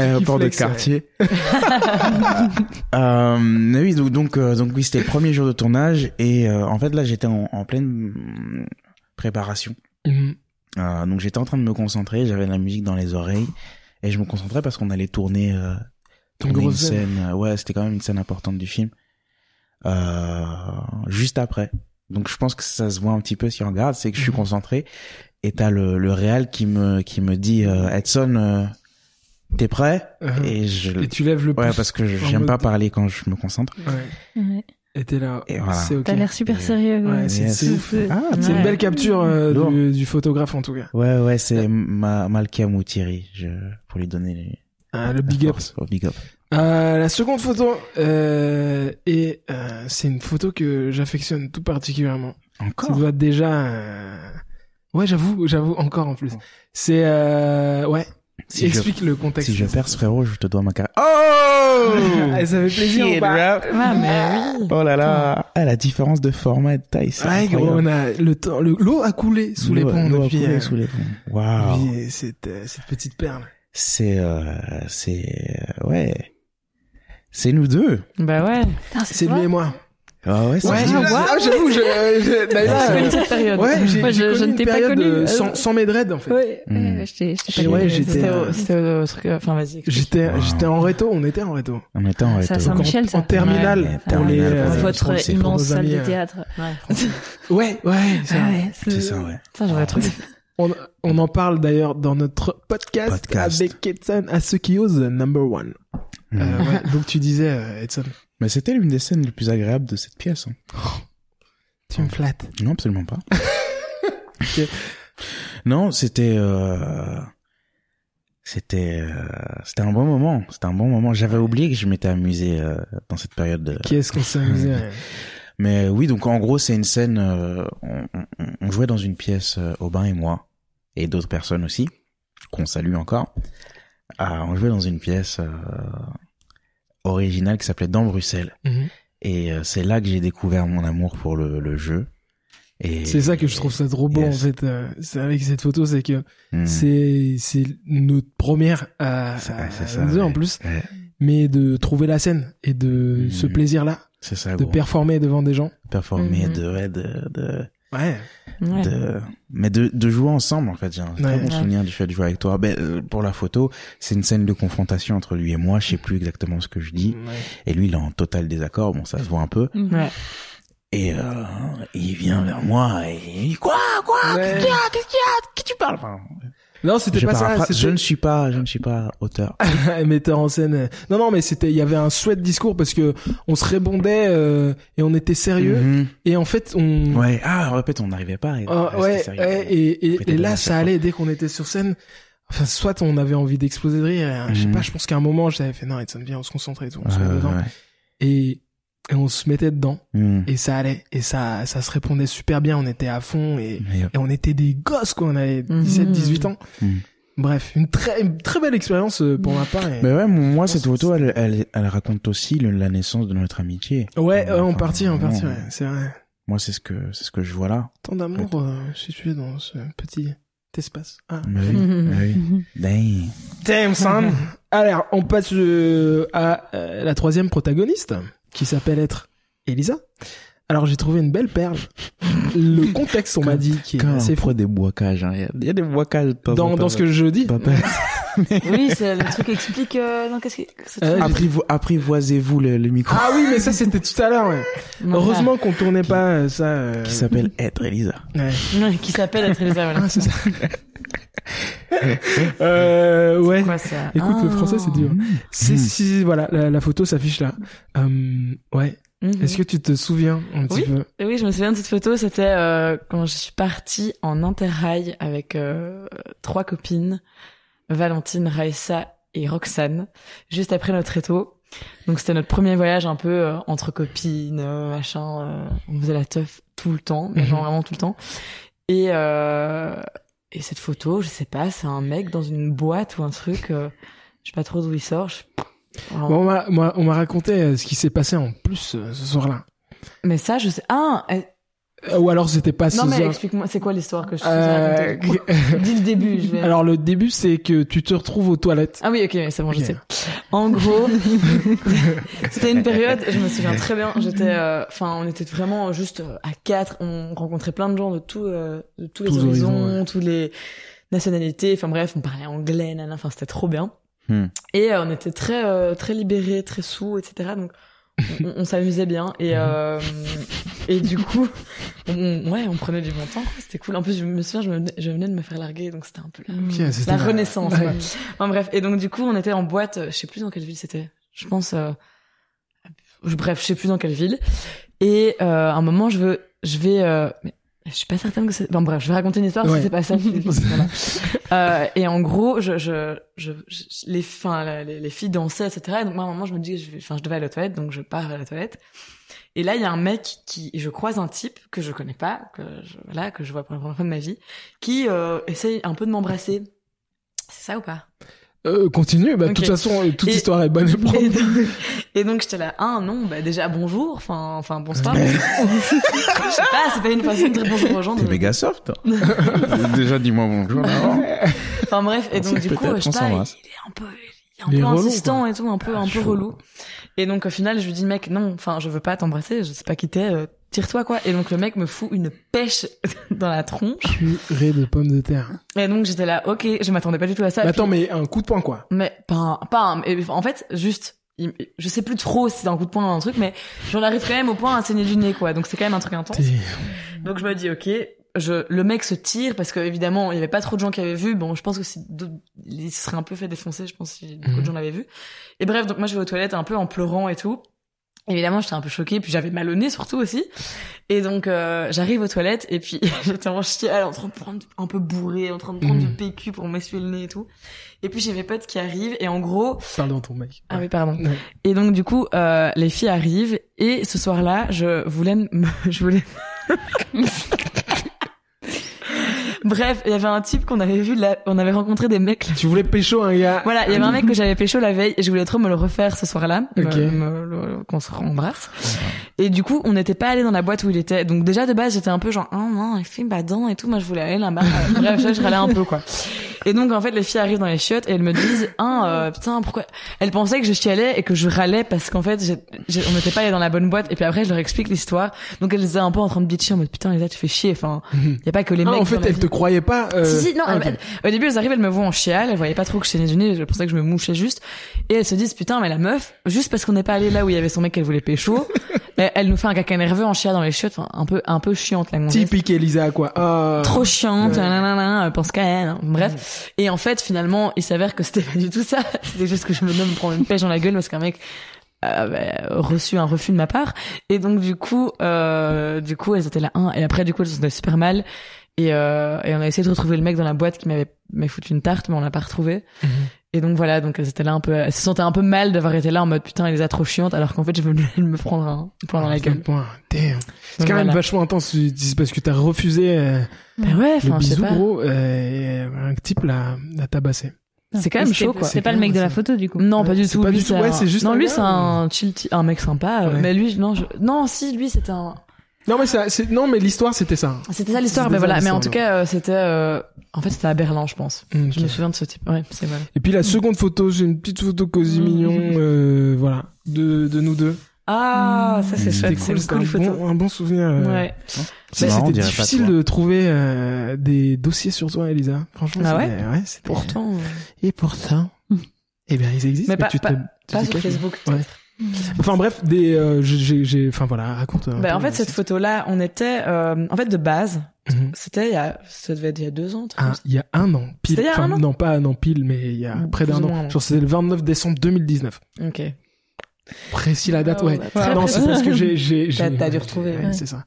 Aéroport de quartier. [LAUGHS] euh, mais oui, donc, donc, euh, donc oui, c'était le premier jour de tournage et euh, en fait là, j'étais en, en pleine préparation. Mhm. Euh, donc j'étais en train de me concentrer, j'avais de la musique dans les oreilles et je me concentrais parce qu'on allait tourner, euh, Une tourner une grosse scène. scène. ouais, c'était quand même une scène importante du film. Euh, juste après. Donc je pense que ça se voit un petit peu si on regarde, c'est que je suis Mhm. concentré et t'as le le réal qui me qui me dit euh, Edson, euh, t'es prêt? Mhm. Et je Et tu lèves le pouce. ouais parce que j'aime pas parler quand je me concentre. Ouais. Ouais. Et t'es là. Et voilà. C'est ok. T'as l'air super sérieux. Ouais, c'est Yes. c'est ouf. Ah, C'est une belle capture euh, du, du photographe en tout cas. Ouais ouais, c'est ma Malkia Moutiri, je pour lui donner les Ah, le big up. force. Oh, big up. Euh, la seconde photo, euh, et euh, c'est une photo que j'affectionne tout particulièrement. Ça Encore doit déjà... euh, Ouais, j'avoue, j'avoue, encore en plus. C'est... Euh... Ouais, si je, explique le contexte. si je perce frérot, je te dois ma carrière. Oh [LAUGHS] Ah, ça fait plaisir ou pas. Ouais, mais oui. Oh là là, ah, la différence de format et de taille, c'est Ouais, gros, on a le temps, le- l'eau a coulé sous les ponts l'eau a depuis, coulé euh, sous les ponts. Waouh. depuis cette, euh, cette petite perle. C'est euh, c'est euh, ouais. C'est nous deux. Bah ouais. Putain, C'est lui et moi. Ah ouais, c'est Ouais, ah, j'avoue, je, je, [LAUGHS] d'ailleurs, Je euh, cette période. ouais, j'ai Moi, je- j'ai je connu ne une t'ai pas période connu. euh, sans, sans mes dreads, en fait. Ouais, Hmm. ouais, je je ouais, j'étais, C'était euh, au, c'était au truc, enfin vas-y. explique. J'étais, Wow. j'étais en réto, on était en réto. On était en Ça, réto. ça Michel, en, ça. en terminale Ouais, pour les, euh, Votre immense salle de théâtre. Ouais. Ouais, ouais, ça. Ah ouais, C'est ça, ouais. Ça, j'aurais trop On, on en parle d'ailleurs dans notre podcast, Podcast. avec Edson à ceux qui osent, number one. Mm. Euh, ouais, donc tu disais, euh, Edson, Mais c'était l'une des scènes les plus agréables de cette pièce. hein. tu me flattes. Non, absolument pas. [LAUGHS] Non, c'était euh, c'était euh, c'était un bon moment. C'était un bon moment. J'avais oublié que je m'étais amusé euh, dans cette période. De... Qu'est-ce qu'on s'est amusé. ouais. [LAUGHS] Mais oui, donc en gros, c'est une scène. euh, on, on- on jouait dans une pièce, Aubin et moi, et d'autres personnes aussi, qu'on salue encore. Ah, on jouait dans une pièce euh, originale qui s'appelait Dans Bruxelles. Mhm. Et euh, c'est là que j'ai découvert mon amour pour le, le jeu. Et C'est ça que je trouve ça trop beau Yes. en fait. euh, c'est avec cette photo, c'est que Hmm. c'est c'est notre première à, C'est- à- c'est à ça, nous deux, en ouais. plus, Ouais, mais de trouver la scène et de Mhm. ce plaisir-là, c'est ça, de gros. performer devant des gens. performer, Mhm. de, ouais, de, de, Ouais. Ouais. de, mais de, de jouer ensemble, en fait. J'ai un très bon Ouais. souvenir du fait de jouer avec toi. Ben, euh, pour la photo, c'est une scène de confrontation entre lui et moi. Je sais plus exactement ce que je dis. Ouais. Et lui, il est en total désaccord. Bon, ça se voit un peu. Ouais. Et, euh, il vient vers moi et il dit, quoi, quoi? Ouais. Qu'est-ce qu'il y a? Qu'est-ce qu'il y a? Qu'est-ce que tu parles? Enfin, Non, c'était pas ça. je ne suis pas, je ne suis pas auteur. [LAUGHS] metteur en scène. Non, non, mais c'était, il y avait un chouette discours parce que on se rébondait euh, et on était sérieux. Mhm. Et en fait, on. Ouais. Ah, répète, on n'arrivait pas. à Ah, ouais, sérieux. ouais, et, et, là, ça allait dès qu'on était sur scène. Enfin, soit on avait envie d'exploser de rire. et, Je sais Mhm. pas, je pense qu'à un moment, j'avais fait non, Edson, viens, on se concentre et tout, on se met dedans. Et, et on se mettait dedans Mhm. et ça allait et ça, ça se répondait super bien. On était à fond et, et on était des gosses quoi. On avait Mhm. 17, 18 ans. Mhm. Bref, une très, une très belle expérience euh, pour ma part. Mais ouais, moi, cette photo, elle, elle, elle raconte aussi le- la naissance de notre amitié. Ouais, Enfin, ouais, en partie, en partie, ouais, c'est vrai. Moi, c'est ce que, c'est ce que je vois là. Tant d'amour euh, situé dans ce petit espace. Ah. Mais oui, [LAUGHS] mais oui. Damn. Damn, son. [LAUGHS] Alors, on passe euh, à euh, la troisième protagoniste, qui s'appelle être Elisa. Alors, j'ai trouvé une belle perle. Le contexte, on m'a dit, qui est Quand assez fou. des boicages, hein. Il y a- il y a des en Dans, dans ce que je dis. [LAUGHS] Oui, c'est le truc explique. Euh, non, qu'est-ce que c'est Euh, Apprivo- Apprivoisez-vous le, le micro Ah oui, mais ça, c'était tout à l'heure, ouais. Heureusement qu'on tournait pas euh, ça. euh, qui s'appelle Être Elisa. ouais. Ouais, qui s'appelle être Elisa. Voilà. Ah, c'est ça. [LAUGHS] euh, ouais. Quoi ça Écoute, le Ah. français, c'est dur. C'est Hmm. si, voilà, la, la photo s'affiche là. Euh, ouais. Mhm. Est-ce que tu te souviens un petit Oui. peu? Oui, je me souviens de cette photo. C'était euh, quand je suis partie en interrail avec euh, trois copines, Valentine, Raissa et Roxane, juste après notre éto. Donc c'était notre premier voyage un peu euh, entre copines, euh, machin. euh, on faisait la teuf tout le temps, mais genre Mhm. vraiment tout le temps. Et euh, et cette photo, je sais pas, c'est un mec dans une boîte ou un truc. euh, je sais pas trop d'où il sort. je- Bon, on m'a- raconté euh, ce qui s'est passé en plus euh, ce soir-là. Mais ça, je sais. Ah, Euh, Ou alors c'était pas non mais explique-moi, c'est quoi l'histoire que je te Euh, [LAUGHS] Dis le début, je vais. Alors le début c'est que tu te retrouves aux toilettes. Ah oui, ok, c'est bon, je sais. En gros, [LAUGHS] c'était une période, je me souviens très bien, j'étais, euh, enfin, on était vraiment juste à quatre, on rencontrait plein de gens de tout, euh, de tous les Tous horizons, horizons, ouais. tous les nationalités, enfin bref, on parlait anglais, nana, enfin c'était trop bien. Hmm. Et euh, on était très, euh, très libérés, très sous, etc. Donc on, on s'amusait bien et [LAUGHS] euh, et du coup, on, ouais, on prenait du bon temps. C'était cool. En plus, je me souviens, je, venais- je venais de me faire larguer, donc c'était un peu la, la la- renaissance. Ouais. quoi. Enfin, bref, et donc du coup, on était en boîte, euh, je sais plus dans quelle ville c'était. Je pense, euh, bref, je sais plus dans quelle ville. Et euh, à un moment, je veux, je vais, euh, mais je suis pas certaine que c'est. Bon, bref, je vais raconter une histoire Ouais. si c'est pas ça. [LAUGHS] Voilà. Euh, et en gros, je, je, je, je- les, la- les, les filles dansaient, etc. Et donc moi, à un moment, je me dis, que je vais, enfin, je devais aller aux toilettes, donc je pars à la toilette. Et là, il y a un mec qui, je croise un type que je connais pas, que je, voilà, que je vois pour la première fois de ma vie, qui euh, essaye un peu de m'embrasser. C'est ça ou pas? Euh, continue, bah, de toute façon, euh, toute Et- histoire est bonne à prendre. [LAUGHS] et donc, et donc, j'étais là, ah non, bah déjà bonjour, enfin, enfin bonsoir. [LAUGHS] je sais pas, c'est pas une façon de dire bonjour aux gens. T'es méga soft. toi. [LAUGHS] Déjà, dis-moi bonjour. Enfin bref, et donc du coup, je sais pas, il, est un peu, il est un Il peu relou, insistant quoi. et tout, un peu, Ah, un peu relou. Et donc au final, je lui dis, mec, non, enfin, je veux pas t'embrasser, je sais pas qui t'es, euh, tire-toi quoi. Et donc le mec me fout une pêche [LAUGHS] dans la tronche. Purée de pommes de terre. Et donc j'étais là, ok, je m'attendais pas du tout à ça. Mais puis- attends, mais un coup de poing quoi. mais pas, un- pas, un- en fait, juste, je sais plus trop si c'est un coup de poing ou un truc, mais j'en arrive quand même au point à saigner du nez quoi. Donc c'est quand même un truc intense. Donc je me dis ok, je le mec se tire parce que évidemment il y avait pas trop de gens qui avaient vu. Bon, je pense que si d'autres- il se serait un peu fait défoncer, je pense si beaucoup Mhm. de gens l'avaient vu. Et bref, donc moi je vais aux toilettes un peu en pleurant et tout. Évidemment, j'étais un peu choquée, puis j'avais mal au nez surtout aussi. Et donc euh, j'arrive aux toilettes et puis [LAUGHS] j'étais en chiale, en train de prendre un peu bourré, en train de prendre Mhm. du PQ pour m'essuyer le nez et tout. Et puis j'ai mes potes qui arrivent et en gros, Parle dans ton mec. ah oui pardon. Ouais. Et donc du coup, euh, les filles arrivent et ce soir-là, je voulais, me- [LAUGHS] je voulais. [LAUGHS] Bref, il y avait un type qu'on avait vu là, on avait rencontré des mecs. là. Tu voulais pécho un gars. Voilà, il y avait un mec que j'avais pécho la veille et je voulais trop me le refaire ce soir-là, me- Ok. me- le- qu'on se embrasse. Et du coup, on n'était pas allé dans la boîte où il était. Donc déjà de base, j'étais un peu genre, oh non, il fait badant et tout. Moi, je voulais aller là-bas. [LAUGHS] Bref, je, râlais un peu quoi. Et donc en fait, les filles arrivent dans les chiottes et elles me disent, ah euh, putain, pourquoi? Elles pensaient que je chialais et que je râlais parce qu'en fait, j'ai- j'ai- on n'était pas allé dans la bonne boîte. Et puis après, je leur explique l'histoire. Donc elles étaient un peu en train de bitcher en mode putain, Lisa, tu fais chier. Enfin, [LAUGHS] y a pas que les Ah, mecs. en fait, te croyait pas. euh, Si, si, non, ah, elle- ok. elle- au début, elles arrivent, elles me voient en chial, elles voyaient pas trop que je saignais du nez, je pensais que je me mouchais juste. Et elles se disent, putain, mais la meuf, juste parce qu'on n'est pas allé là où il y avait son mec qu'elle voulait pécho, [LAUGHS] elle, elle nous fait un caca nerveux en chial dans les chiottes, enfin, un peu, un peu chiante, la gonzesse. Typique Elisa quoi. Ah. Trop chiante, Ouais. nanana, elle pense qu'à elle, hein. bref. Et en fait, finalement, il s'avère que c'était pas du tout ça. [LAUGHS] C'était juste que je me donne me prendre une pêche dans la gueule parce qu'un mec avait reçu un refus de ma part. Et donc, du coup, euh, du coup, elles étaient là, un. Et après, du coup, elles se sentaient super mal. Et, euh, et on a essayé de retrouver le mec dans la boîte qui m'avait foutu une tarte, mais on l'a pas retrouvé. Mhm. Et donc voilà, donc elles étaient là un peu, elles se sentaient un peu mal d'avoir été là en mode putain, elle les a trop chiantes, alors qu'en fait, je venais me prendre un point dans la Ah, gueule. point. Damn. C'est quand même voilà. vachement intense. parce que t'as refusé euh, Bah ouais, le enfin, je sais bisou pas. gros euh, et un type l'a l'a tabassé. C'est quand même chaud, quoi. C'est pas le mec de la photo, du coup. Non, pas du tout. pas lui, du tout. Ouais, un- c'est juste Non, lui, c'est un chill, un mec sympa. euh, Ouais. Mais lui, non, je... non, si, lui, c'était un. Non mais ça, c'est non mais l'histoire c'était ça. C'était ça l'histoire. Mais voilà. Mais en tout cas, euh, c'était. euh, En fait, c'était à Berlin, je pense. Je me souviens de ce type. Ouais, c'est. Et puis la seconde photo, c'est une petite photo cosy mignon, euh, voilà, de, de nous deux. Ah, ça c'est chouette. C'est cool, une c'était cool un photo. bon, un bon souvenir. euh. Ouais. C'était pas difficile de trouver euh, des dossiers sur toi, Elisa. Franchement, Ah c'était- ouais, c'était- Pourtant. Et pourtant, eh bien, ils existent. Mais pas- tu te- pas- tu Pas te sur. Facebook. Ouais. Peut-être. Enfin bref, des, euh, j'ai- enfin voilà, raconte. un Bah, en fait, euh, cette photo-là, on était, euh, en fait, de base, Mhm. c'était il y a, ça devait être il y a deux ans. un Ah, il y a un an, pile. C'était il y a Enfin, un an? non, pas un an pile, mais il y a près d'un moins an. Genre, c'était le 29 décembre 2019. Ok. Précis la date, Oh, ouais. bah, Ah très non, c'est parce que j'ai, j'ai, [LAUGHS] T'as- j'ai- t'as dû retrouver, ouais, ouais. C'est ça.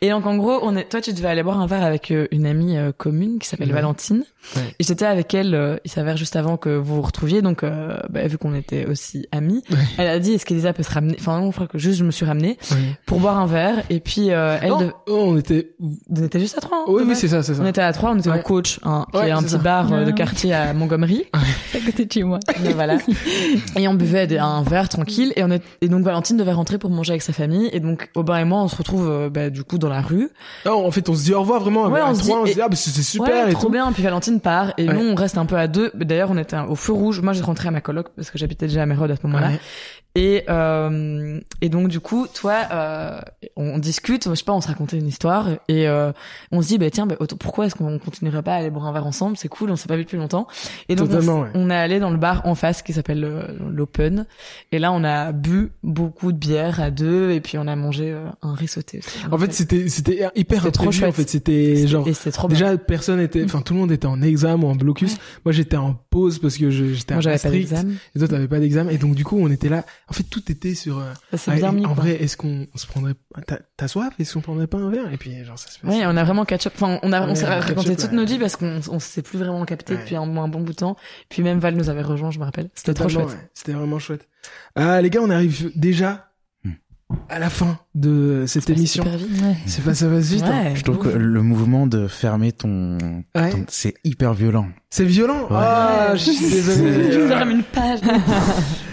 Et donc en gros, on est, toi tu devais aller boire un verre avec euh, une amie euh, commune qui s'appelle Ouais. Valentine. Ouais. Et j'étais avec elle, euh, il s'avère juste avant que vous vous retrouviez, donc euh, bah, vu qu'on était aussi amis, Ouais. elle a dit est-ce qu'Elisa peut se ramener? Enfin non, je crois que juste je me suis ramenée Ouais. pour boire un verre. Et puis euh, elle, Non, de- oh, on était, on était juste à trois. hein, oui, oui, c'est ça, c'est ça. On était à trois, on était Ouais. au coach, hein, qui Ouais, est un petit ça. bar euh, de quartier à Montgomery. à côté de chez moi. Voilà. [LAUGHS] Et on buvait un verre tranquille et on est, et donc Valentine devait rentrer pour manger avec sa famille et donc Aubin et moi on se retrouve euh, bah, du coup dans la rue. Non, en fait, on se dit au revoir vraiment. Ouais, on se trois, dit- on se et- dit, ah, bah, c'est c'est super ouais, et trop tout. bien. Puis Valentine part et Ouais. nous on reste un peu à deux. D'ailleurs on était au feu rouge. Moi j'ai rentré à ma coloc parce que j'habitais déjà à Mérode à ce moment-là. Et euh, et donc du coup toi euh, on discute, je sais pas, on se racontait une histoire et euh, on se dit bah tiens bah, pourquoi est-ce qu'on continuerait pas à aller boire un verre ensemble? C'est cool, on s'est pas vu depuis longtemps. Et donc on, ouais. on est allé dans le bar en face qui s'appelle euh, l'Open et là on a bu beaucoup de bière à deux et puis on a mangé euh, un riz sauté aussi. En fait, c'était, c'était hyper trop imprévu. En chouette. fait, c'était genre, et c'était trop bien. déjà, personne était, enfin, tout le monde était en examen ou en blocus. Moi, j'étais en pause parce que j'étais à Maastricht. Et toi, t'avais pas d'examen. Et donc, du coup, on était là. En fait, tout était sur, euh, Ça s'est ah, bien mis. en quoi. vrai, est-ce qu'on on se prendrait, t'as, t'as soif? Est-ce qu'on prendrait pas un verre? Et puis, genre, ça se passe. Oui, on a vraiment catch up. Enfin, on a, on Ouais, s'est raconté toutes ouais. nos vies parce qu'on, on s'est plus vraiment capté Ouais. depuis un, un bon bout de temps. Puis même Val nous avait rejoint, je me rappelle. C'était trop chouette. ouais. C'était vraiment chouette. Ah, les gars, on arrive déjà Hmm. à la fin de cette émission. super vite. Ouais. C'est pas, ça va vite. hein. Ouais, Je trouve que le mouvement de fermer ton, Ouais. ton- c'est hyper violent. C'est violent? Ah, je suis [LAUGHS] désolé. Je ferme une page. [LAUGHS]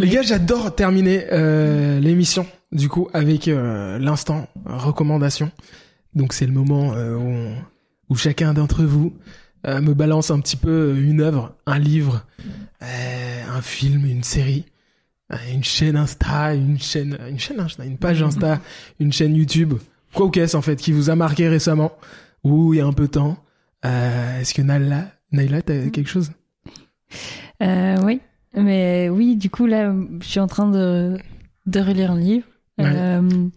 Les gars, j'adore terminer euh, l'émission du coup avec euh, l'instant recommandation. Donc c'est le moment euh, où, on- où chacun d'entre vous euh, me balance un petit peu une œuvre, un livre, euh, un film, une série, euh, une chaîne Insta, une chaîne, une chaîne Insta, une page Insta, une chaîne YouTube, quoi ou qu'est-ce en fait qui vous a marqué récemment ou il y a un peu de temps. Euh, Est-ce que Naila, Naila, t'as quelque chose? Euh, oui, mais oui, du coup là, je suis en train de de relire un livre Ouais. euh,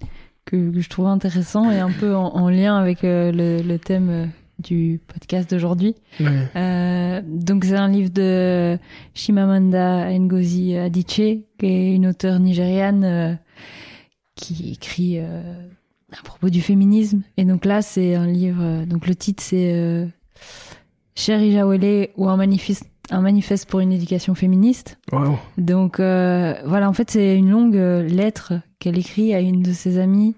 que, que je trouve intéressant et un peu en, en lien avec euh, le, le thème euh, du podcast d'aujourd'hui. Ouais. Euh, donc c'est un livre de Chimamanda Ngozi Adichie, qui est une auteure nigériane qui écrit à propos du féminisme. Et donc là, c'est un livre. donc le titre c'est Chéri Jawele ou un manifeste, un manifeste pour une éducation féministe. Wow. Donc euh, voilà, en fait, c'est une longue euh, lettre qu'elle écrit à une de ses amies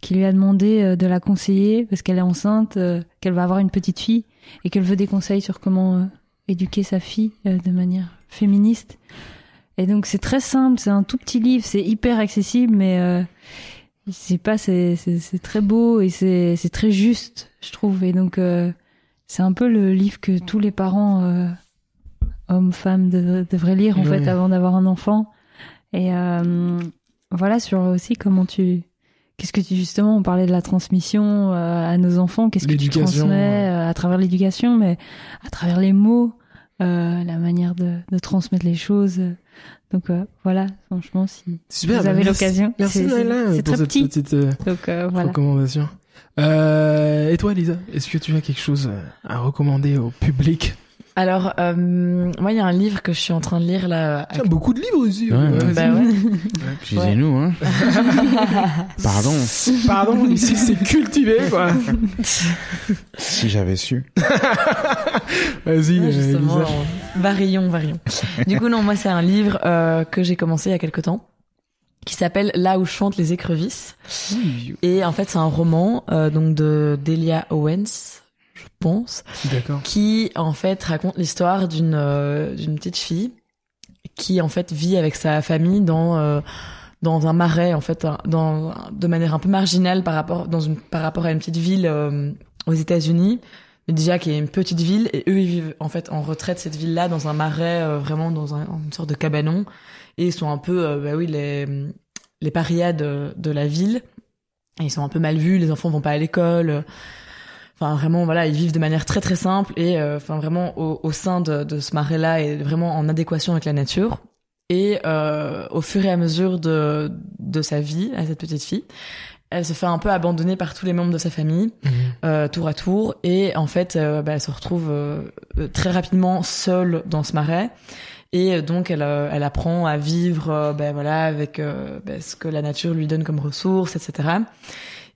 qui lui a demandé euh, de la conseiller parce qu'elle est enceinte, euh, qu'elle va avoir une petite fille et qu'elle veut des conseils sur comment éduquer sa fille de manière féministe. Et donc c'est très simple, c'est un tout petit livre, c'est hyper accessible, mais euh, je sais pas, c'est très beau et c'est c'est très juste, je trouve. Et donc euh, c'est un peu le livre que tous les parents euh, hommes, femmes devraient, devraient lire en Ouais. fait avant d'avoir un enfant. Et euh, voilà sur aussi comment tu qu'est-ce que tu justement on parlait de la transmission euh, à nos enfants, qu'est-ce que tu transmets euh, à travers l'éducation, mais à travers les mots, euh, la manière de, de transmettre les choses. Donc euh, voilà, franchement, si Super. vous avez merci. l'occasion, Merci c'est- c'est très cette petit. petite euh, Donc voilà. recommandation. Euh, et toi, Lisa, est-ce que tu as quelque chose à recommander au public? Alors, euh, moi, il y a un livre que je suis en train de lire là. Tiens, beaucoup de livres ici. Ouais, ouais. Bah ouais. Excusez-nous, [LAUGHS] hein. [LAUGHS] Pardon, Pardon, ici c'est cultivé, quoi. si j'avais su. [LAUGHS] Vas-y, Ouais, euh, justement, euh, varions, varions. Du coup, non, moi, c'est un livre euh, que j'ai commencé il y a quelque temps, qui s'appelle Là où chantent les écrevisses. Et en fait, c'est un roman euh, donc de Delia Owens, qui en fait raconte l'histoire d'une euh, d'une petite fille qui en fait vit avec sa famille dans euh, dans un marais en fait un- dans de manière un peu marginale par rapport dans une par rapport à une petite ville euh, aux États-Unis. Mais déjà qui est une petite ville et eux ils vivent en fait en retraite cette ville là dans un marais vraiment dans un, une sorte de cabanon. Et ils sont un peu bah oui les les parias de, de la ville. Et ils sont un peu mal vus les enfants vont pas à l'école Enfin, vraiment, voilà, ils vivent de manière très très simple et, euh, enfin, vraiment au, au sein de, de ce marais-là et vraiment en adéquation avec la nature. Et euh, au fur et à mesure de, de sa vie à cette petite fille, elle se fait un peu abandonner par tous les membres de sa famille, Mhm. euh, tour à tour, et en fait, euh, bah, elle se retrouve euh, euh, très rapidement seule dans ce marais. Et donc elle, elle apprend à vivre, ben voilà, avec ben, ce que la nature lui donne comme ressources, etc.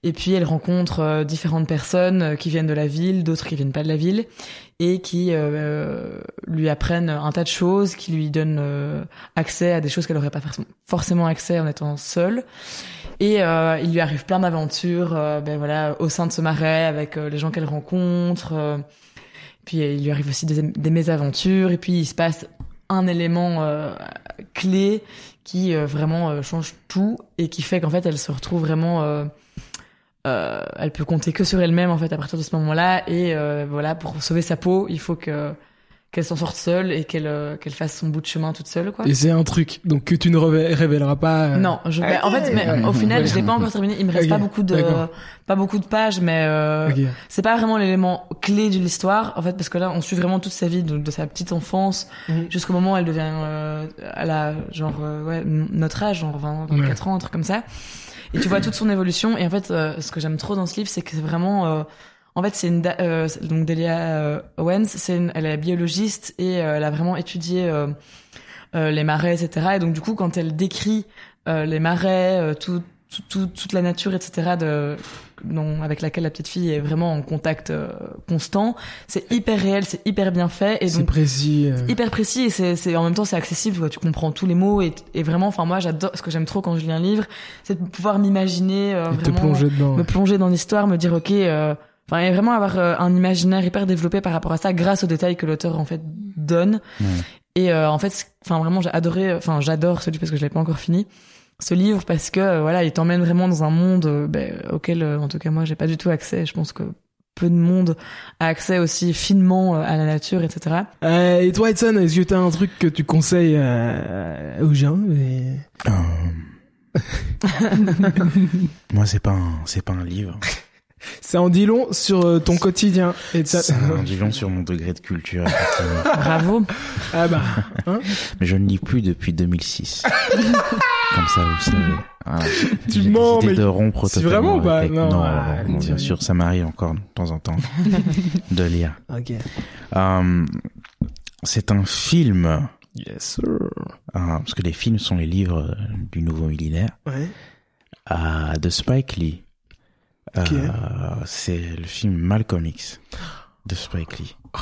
Et puis elle rencontre euh, différentes personnes euh, qui viennent de la ville, d'autres qui viennent pas de la ville, et qui euh, lui apprennent un tas de choses, qui lui donnent accès à des choses qu'elle n'aurait pas forcément accès en étant seule. Et il lui arrive plein d'aventures, ben voilà, au sein de ce marais avec les gens qu'elle rencontre. puis il lui arrive aussi des, des, mésaventures. Et puis il se passe un élément clé qui vraiment change tout et qui fait qu'en fait elle se retrouve vraiment euh, elle peut compter que sur elle-même en fait à partir de ce moment-là. Et euh, voilà pour sauver sa peau il faut que qu'elle s'en sorte seule et qu'elle euh, qu'elle fasse son bout de chemin toute seule quoi. Et c'est un truc donc que tu ne révéleras pas. Non, je, bah, en fait mais, au final je l'ai pas encore terminé, il me reste pas beaucoup de pas beaucoup de pages mais c'est pas vraiment l'élément clé de l'histoire en fait parce que là on suit vraiment toute sa vie de, sa petite enfance mhm. jusqu'au moment où elle devient à la genre ouais notre âge genre 20 24 ans un truc comme ça. Et tu vois toute son évolution. Et en fait, euh, ce que j'aime trop dans ce livre, c'est que c'est vraiment, euh, en fait, c'est une euh, donc Delia Owens, c'est elle est biologiste et elle a vraiment étudié les marais, etc. Et donc du coup, quand elle décrit les marais, tout tout, toute la nature, etc., de, dont, avec laquelle la petite fille est vraiment en contact euh, constant. C'est hyper réel, c'est hyper bien fait. et C'est précis. Euh. Hyper précis et c'est, c'est en même temps c'est accessible. Tu comprends tous les mots et, et vraiment, enfin moi j'adore. Ce que j'aime trop quand je lis un livre, c'est de pouvoir m'imaginer euh, vraiment, te plonger dedans, me plonger dans l'histoire, me dire ok. Enfin, et vraiment avoir un imaginaire hyper développé par rapport à ça, grâce aux détails que l'auteur en fait donne. Et en fait, enfin vraiment, j'ai adoré. Enfin, j'adore celui parce que je l'ai pas encore fini ce livre parce que euh, voilà, il t'emmène vraiment dans un monde ben, auquel, euh, en tout cas moi, j'ai pas du tout accès. Je pense que peu de monde a accès aussi finement à la nature, etc. Euh, et toi, Edson, est-ce que t'as un truc que tu conseilles aux gens [LAUGHS] Moi, c'est pas un, c'est pas un livre. C'est en dit long sur ton quotidien. C'est en [LAUGHS] dit long sur mon degré de culture. [LAUGHS] Bravo. Ah bah. Hein Mais je ne lis plus depuis 2006. [LAUGHS] Comme ça, vous savez. Ah, tu mens, mais de rompre C'est vraiment pas Non, non, ah, bien sûr, ça m'arrive encore de temps en temps de lire. Ok. Um, c'est un film. Yes sir. Uh, parce que les films sont les livres du nouveau millénaire. Ouais. Uh, de Spike Lee. Okay. Uh, c'est le film Malcolm X de Spike Lee. Oh.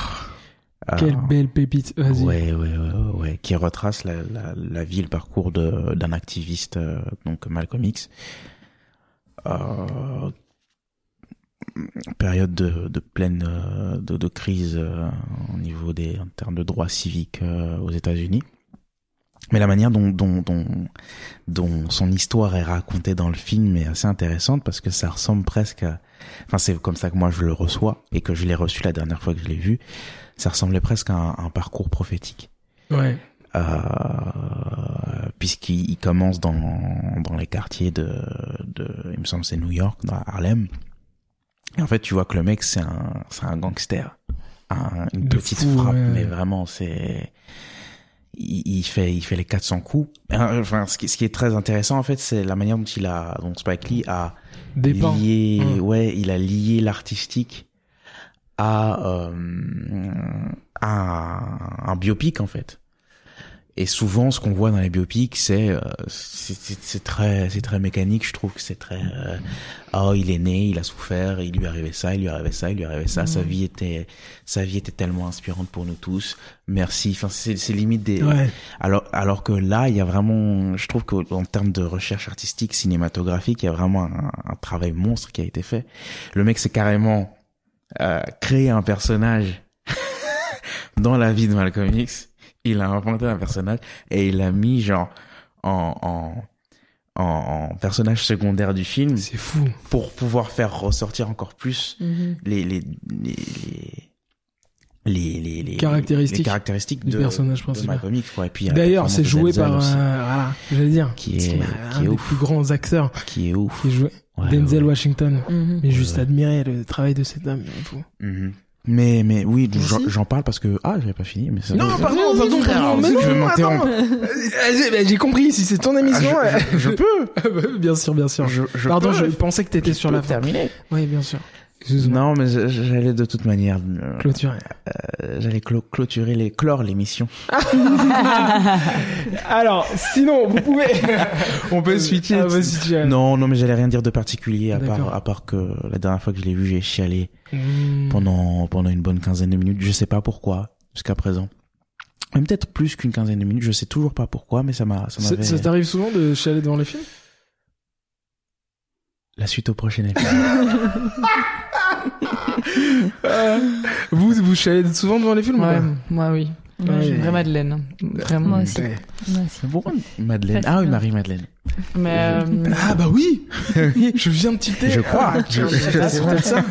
Quelle ah. belle pépite, vas-y. Ouais, ouais, ouais, ouais, qui retrace la, la, la vie, le parcours de, d'un activiste, euh, donc Malcolm X. Euh, période de, de pleine euh, de, de crise euh, au niveau des en termes de droits civiques aux États-Unis. Mais la manière dont, dont, dont, dont son histoire est racontée dans le film est assez intéressante parce que ça ressemble presque à... Enfin, c'est comme ça que moi je le reçois et que je l'ai reçu la dernière fois que je l'ai vu ça ressemblait presque à un, parcours prophétique. Ouais. Euh, puisqu'il commence dans, dans les quartiers de, de, il me semble c'est New York, dans Harlem. Et en fait, tu vois que le mec, c'est un, c'est un gangster. Un, une petite frappe, mais vraiment, c'est, il, il, fait, il fait les 400 coups. Enfin, ce qui, ce qui est très intéressant, en fait, c'est la manière dont il a, dont Spike Lee a lié, mmh. ouais, il a lié l'artistique à, euh, à un, biopic en fait. Et souvent, ce qu'on voit dans les biopics, c'est euh, c'est très c'est très mécanique. Je trouve que c'est très euh, oh il est né, il a souffert, il lui arrivait ça, il lui arrivait ça, il lui arrivait ça. Sa vie était sa vie était tellement inspirante pour nous tous. Merci. Enfin, c'est c'est limite des. Alors alors que là, il y a vraiment, je trouve qu'en termes de recherche artistique cinématographique, il y a vraiment un, un travail monstre qui a été fait. Le mec, c'est carrément euh, créer un personnage [LAUGHS] dans la vie de Malcolm X. Il a inventé un personnage et il l'a mis genre en, en en, personnage secondaire du film. C'est fou. Pour pouvoir faire ressortir encore plus mm-hmm. les, les, les, les, les, les, caractéristiques, les caractéristiques du de, personnage principal. D'ailleurs, c'est joué par, euh, voilà, j'allais dire, qui est, un des plus grands acteurs. Qui est ouf. Denzel Washington. Mm-hmm. Mais juste admirer le travail de cet homme. Mais mais oui, j'en parle parce que ah j'avais pas fini. Mais ça non, pardon, pardon, pardon, mais non, attends. J'ai compris. Si c'est ton émission, ah, je, peux. [LAUGHS] bien sûr, bien sûr. Je, je pardon, peux. je pensais que t'étais sur la terminée. Oui, bien sûr. Excuse-moi. Non, mais j'allais de toute manière, euh, Clôturer. euh, j'allais clo- clôturer les, clore l'émission. [LAUGHS] Alors, sinon, vous pouvez. [LAUGHS] On peut switcher. Ah, as- Non, non, mais j'allais rien dire de particulier à part, à part que la dernière fois que je l'ai vu, j'ai chialé Hmm. pendant, pendant une bonne quinzaine de minutes. Je sais pas pourquoi, jusqu'à présent. Peut-être plus qu'une quinzaine de minutes. Je sais toujours pas pourquoi, mais ça m'a, ça m'avait. ça t'arrive souvent de chialer devant les films? La suite au prochain épisode. [LAUGHS] Vous, vous chialez souvent devant les films ou Ouais, pas moi oui. Ouais. Une vraie Madeleine. Vraiment. Moi aussi. Ouais. Moi aussi. Pourquoi Madeleine. Ah oui, Marie-Madeleine. Mais euh, Ah bah oui [LAUGHS] Je viens de tilter Je crois. Ah, Je- c'est ça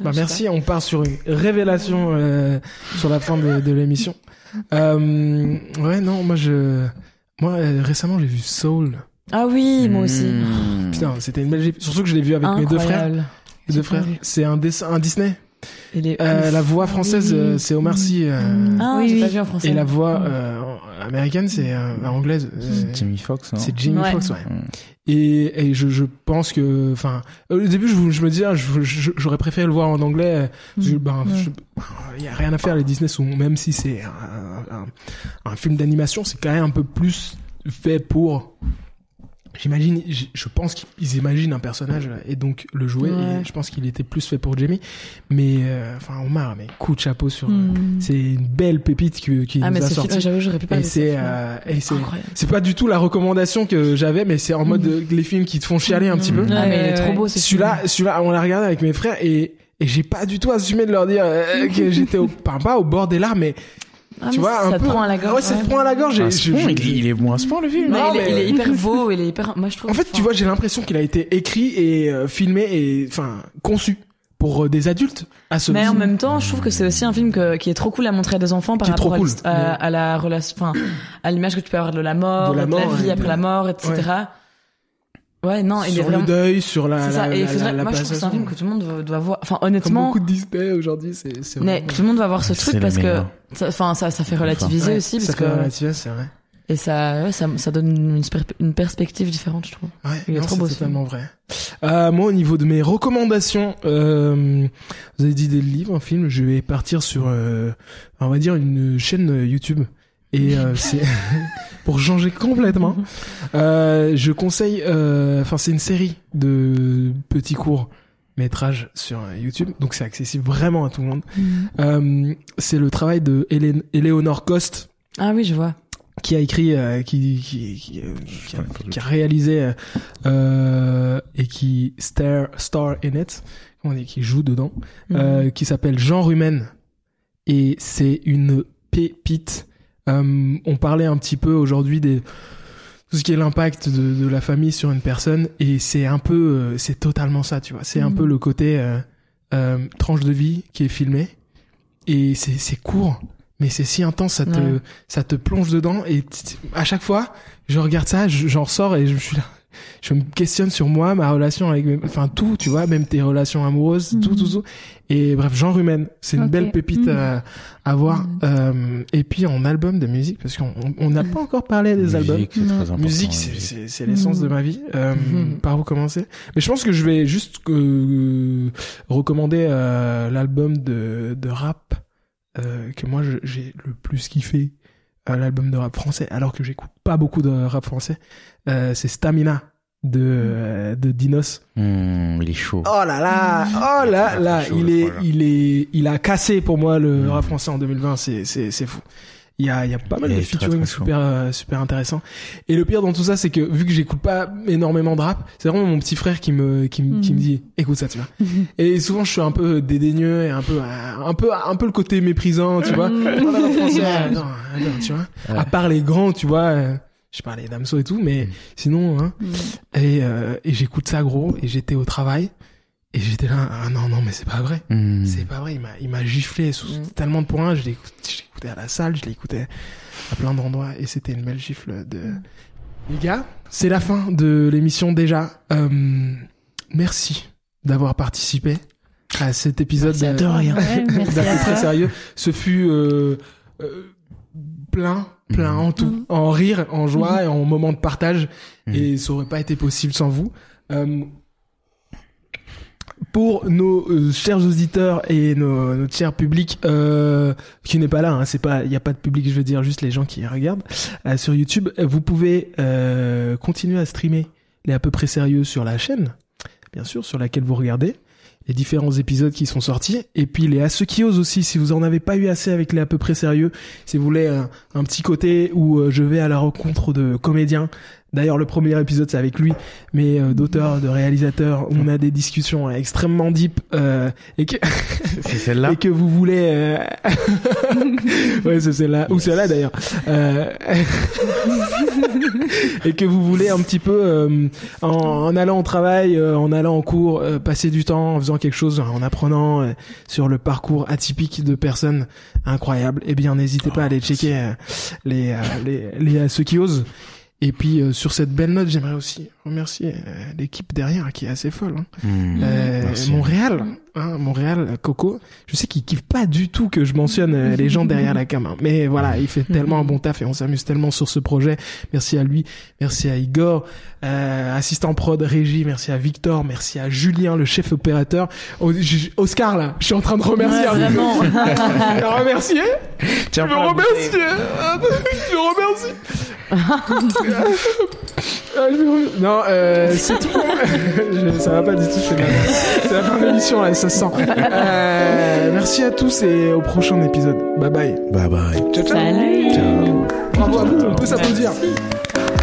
Bah merci, on part sur une révélation euh, sur la fin de, de l'émission. Euh, ouais, non, moi je... Moi, euh, récemment, j'ai vu Soul. Ah oui, moi aussi. Mmh. Putain, c'était une belle... gifle. Surtout que je l'ai vu avec mes deux frères. Mes deux frères. C'est un, dessin, un Disney. Il est Euh, la voix française, Oui. euh, c'est Omar Sy. euh, Ah, Oui, pas vu en français. Et la voix euh, américaine, c'est euh, anglaise. euh, Jamie Foxx, non c'est Jamie Ouais. Foxx, ouais. Mm. Et, et je, je pense que, enfin, au début, je, je me disais, ah, j'aurais préféré le voir en anglais. que, ben, Ouais. il y a rien à faire. Les Disney sont, même si c'est un, un- un film d'animation, c'est quand même un peu plus fait pour. J'imagine, je pense qu'ils imaginent un personnage et donc le jouer. Ouais. Et je pense qu'il était plus fait pour Jamie. Mais, euh, enfin, Omar, mais coup de chapeau sur. Hmm. C'est une belle pépite que- qui Ah, nous mais a c'est sorti. j'avoue, j'aurais pu pas Et c'est, euh, et c'est, incroyable. c'est pas du tout la recommandation que j'avais, mais c'est en mode euh, les films qui te font chialer un petit peu. Ah, mais il est Ouais, trop beau, ce Celui-là, celui-là, on l'a regardé avec mes frères et, et j'ai pas du tout assumé de leur dire euh, que j'étais au, pas, pas au bord des larmes, mais Ah, tu vois, ça un te peu. prend à la gorge. Ouais, ça te prend à la gorge. À et ce je- point, je- il, il est bon à ce point, le film. Non, Non, il, est, mais- il est hyper [LAUGHS] beau, il est hyper. Moi, je trouve. En fait, tu vois, j'ai l'impression qu'il a été écrit et euh, filmé et, enfin, conçu pour euh, des adultes à ce Mais en même temps, je trouve que c'est aussi un film que, qui est trop cool à montrer à des enfants par rapport trop à, cool. l'hist- à, à la relation, enfin, à l'image que tu peux avoir de la mort, De la de mort, la vie ouais, après la mort, etc. Ouais, non, il est sur vraiment. le deuil, sur la, C'est la, ça. la, Et il la- faudrait- la moi, je trouve que c'est un film que tout le monde doit, doit voir. Enfin, Comme honnêtement, beaucoup de Disney aujourd'hui, c'est, c'est mais tout le monde va voir ce C'est truc parce que, ça- enfin, ça, ça fait relativiser Ouais, aussi ça parce fait que, relativiser, c'est vrai. et ça, ouais, ça, ça donne une, une perspective différente, je trouve. Ouais, Il est non, trop c'est beau, ce totalement vrai. Euh, moi, au niveau de mes recommandations, euh, vous avez dit des livres, un film, je vais partir sur, euh, on va dire, une chaîne euh, YouTube. Et euh, c'est [LAUGHS] pour changer complètement. Euh, je conseille, euh, enfin, c'est une série de petits courts métrages sur euh, YouTube, donc c'est accessible vraiment à tout le monde. Euh, c'est le travail de Hélène, Eleonore Cost Ah oui, je vois. qui a écrit, euh, qui, qui, qui, euh, qui a, qui a réalisé euh, et qui star, star in it, comment on dit, qui joue dedans, euh, qui s'appelle Jean Rumen et c'est une pépite. Euh, on parlait un petit peu aujourd'hui des tout ce qui est l'impact de, de la famille sur une personne et c'est un peu, euh, c'est totalement ça, tu vois. C'est un Mhm. peu le côté euh, euh, tranche de vie qui est filmé et c'est c'est court. Mais c'est si intense, ça te, Ouais. ça te plonge dedans et à chaque fois, je regarde ça, je- j'en ressors et je, suis là, je me questionne sur moi, ma relation avec, enfin tout, tu vois, même tes relations amoureuses, tout, Mhm. tout, tout. Et bref, genre humaine, c'est une belle pépite Mhm. à, à voir. Mhm. Euh, et puis en album de musique, parce qu'on on- on n'a pas encore parlé des albums. Musique, c'est Non. très important. Musique, la c'est- musique. c'est c'est l'essence de ma vie. Euh. Par où commencer? Mais je pense que je vais juste euh, recommander euh, l'album de, de rap euh, que moi je- j'ai le plus kiffé, euh, l'album de rap français, alors que j'écoute pas beaucoup de rap français. Euh, c'est Stamina de euh, de Dinos. Mmh, il est chaud. Oh là là, oh là là, Chaud, il est, il est, il a cassé pour moi le Mm. rap français en 2020. C'est, c'est, c'est fou. Il y a, il y a pas mal Il de très, featuring très super, euh, super intéressants. Et le pire dans tout ça, c'est que vu que j'écoute pas énormément de rap, c'est vraiment mon petit frère qui me, qui, me- qui me Mm. dit, écoute ça, tu vois. Et souvent, je suis un peu dédaigneux et un peu, euh, un peu, un peu le côté méprisant, tu vois. Mm. Oh, français, non, non, [LAUGHS] tu vois. Ouais. À part les grands, tu vois. euh, je parlais d'Amso et tout, mais Mm. sinon, hein, Mm. et, euh, et j'écoute ça gros et j'étais au travail et j'étais là ah non non mais c'est pas vrai Mmh. c'est pas vrai il m'a il m'a giflé sous Mm. tellement de points je l'écoutais à la salle je l'écoutais à plein d'endroits et c'était une belle gifle de les gars c'est la fin de l'émission déjà Euh, merci d'avoir participé à cet épisode Merci de rien. Ouais, [LAUGHS] très sérieux ce fut euh, euh, plein plein en tout en rire en joie [LAUGHS] et en moments de partage et ça aurait pas été possible sans vous. Euh, pour nos euh, chers auditeurs et nos, notre cher public euh, qui n'est pas là, hein, c'est pas, il y a pas de public, je veux dire juste les gens qui regardent euh, sur YouTube. Vous pouvez euh, continuer à streamer les à peu près sérieux sur la chaîne, bien sûr, sur laquelle vous regardez les différents épisodes qui sont sortis et puis les à ceux qui osent aussi si vous en avez pas eu assez avec les à peu près sérieux si vous voulez un, un petit côté où euh, je vais à la rencontre de comédiens D'ailleurs, le premier épisode, c'est avec lui, mais euh, d'auteurs, de réalisateurs, on a des discussions extrêmement deep euh, et que [LAUGHS] c'est celle-là et que vous voulez, euh... [LAUGHS] ouais, c'est celle-là ou celle-là d'ailleurs, euh... [LAUGHS] et que vous voulez un petit peu euh, en, en, allant au travail, euh, en allant en cours, passer du temps en faisant quelque chose, en apprenant sur le parcours atypique de personnes incroyables. Eh bien, n'hésitez pas à aller checker les, les les ceux qui osent. Et puis euh, sur cette belle note, j'aimerais aussi remercier euh, l'équipe derrière qui est assez folle. Hein. Mmh, euh, Montréal, hein, Montréal, Coco. Je sais qu'il kiffe pas du tout que je mentionne euh, les gens derrière la caméra, mais voilà, il fait tellement un bon taf et on s'amuse tellement sur ce projet. Merci à lui, merci à Igor, assistant prod, régie, merci à Victor, merci à Julien, le chef opérateur. Oscar là, je suis en train de remercier. Ouais, vraiment. [LAUGHS] remercier? Tiens, [LAUGHS] je veux remercier. [LAUGHS] je veux remercier. non, euh, c'est tout. [LAUGHS] je, ça va pas du tout. C'est la fin de l'émission là, ça sent. Euh, merci à tous et au prochain épisode. Bye bye. Bye bye. Ciao ciao. Salut. Ciao. Bravo à vous. On peut s'applaudir. Merci.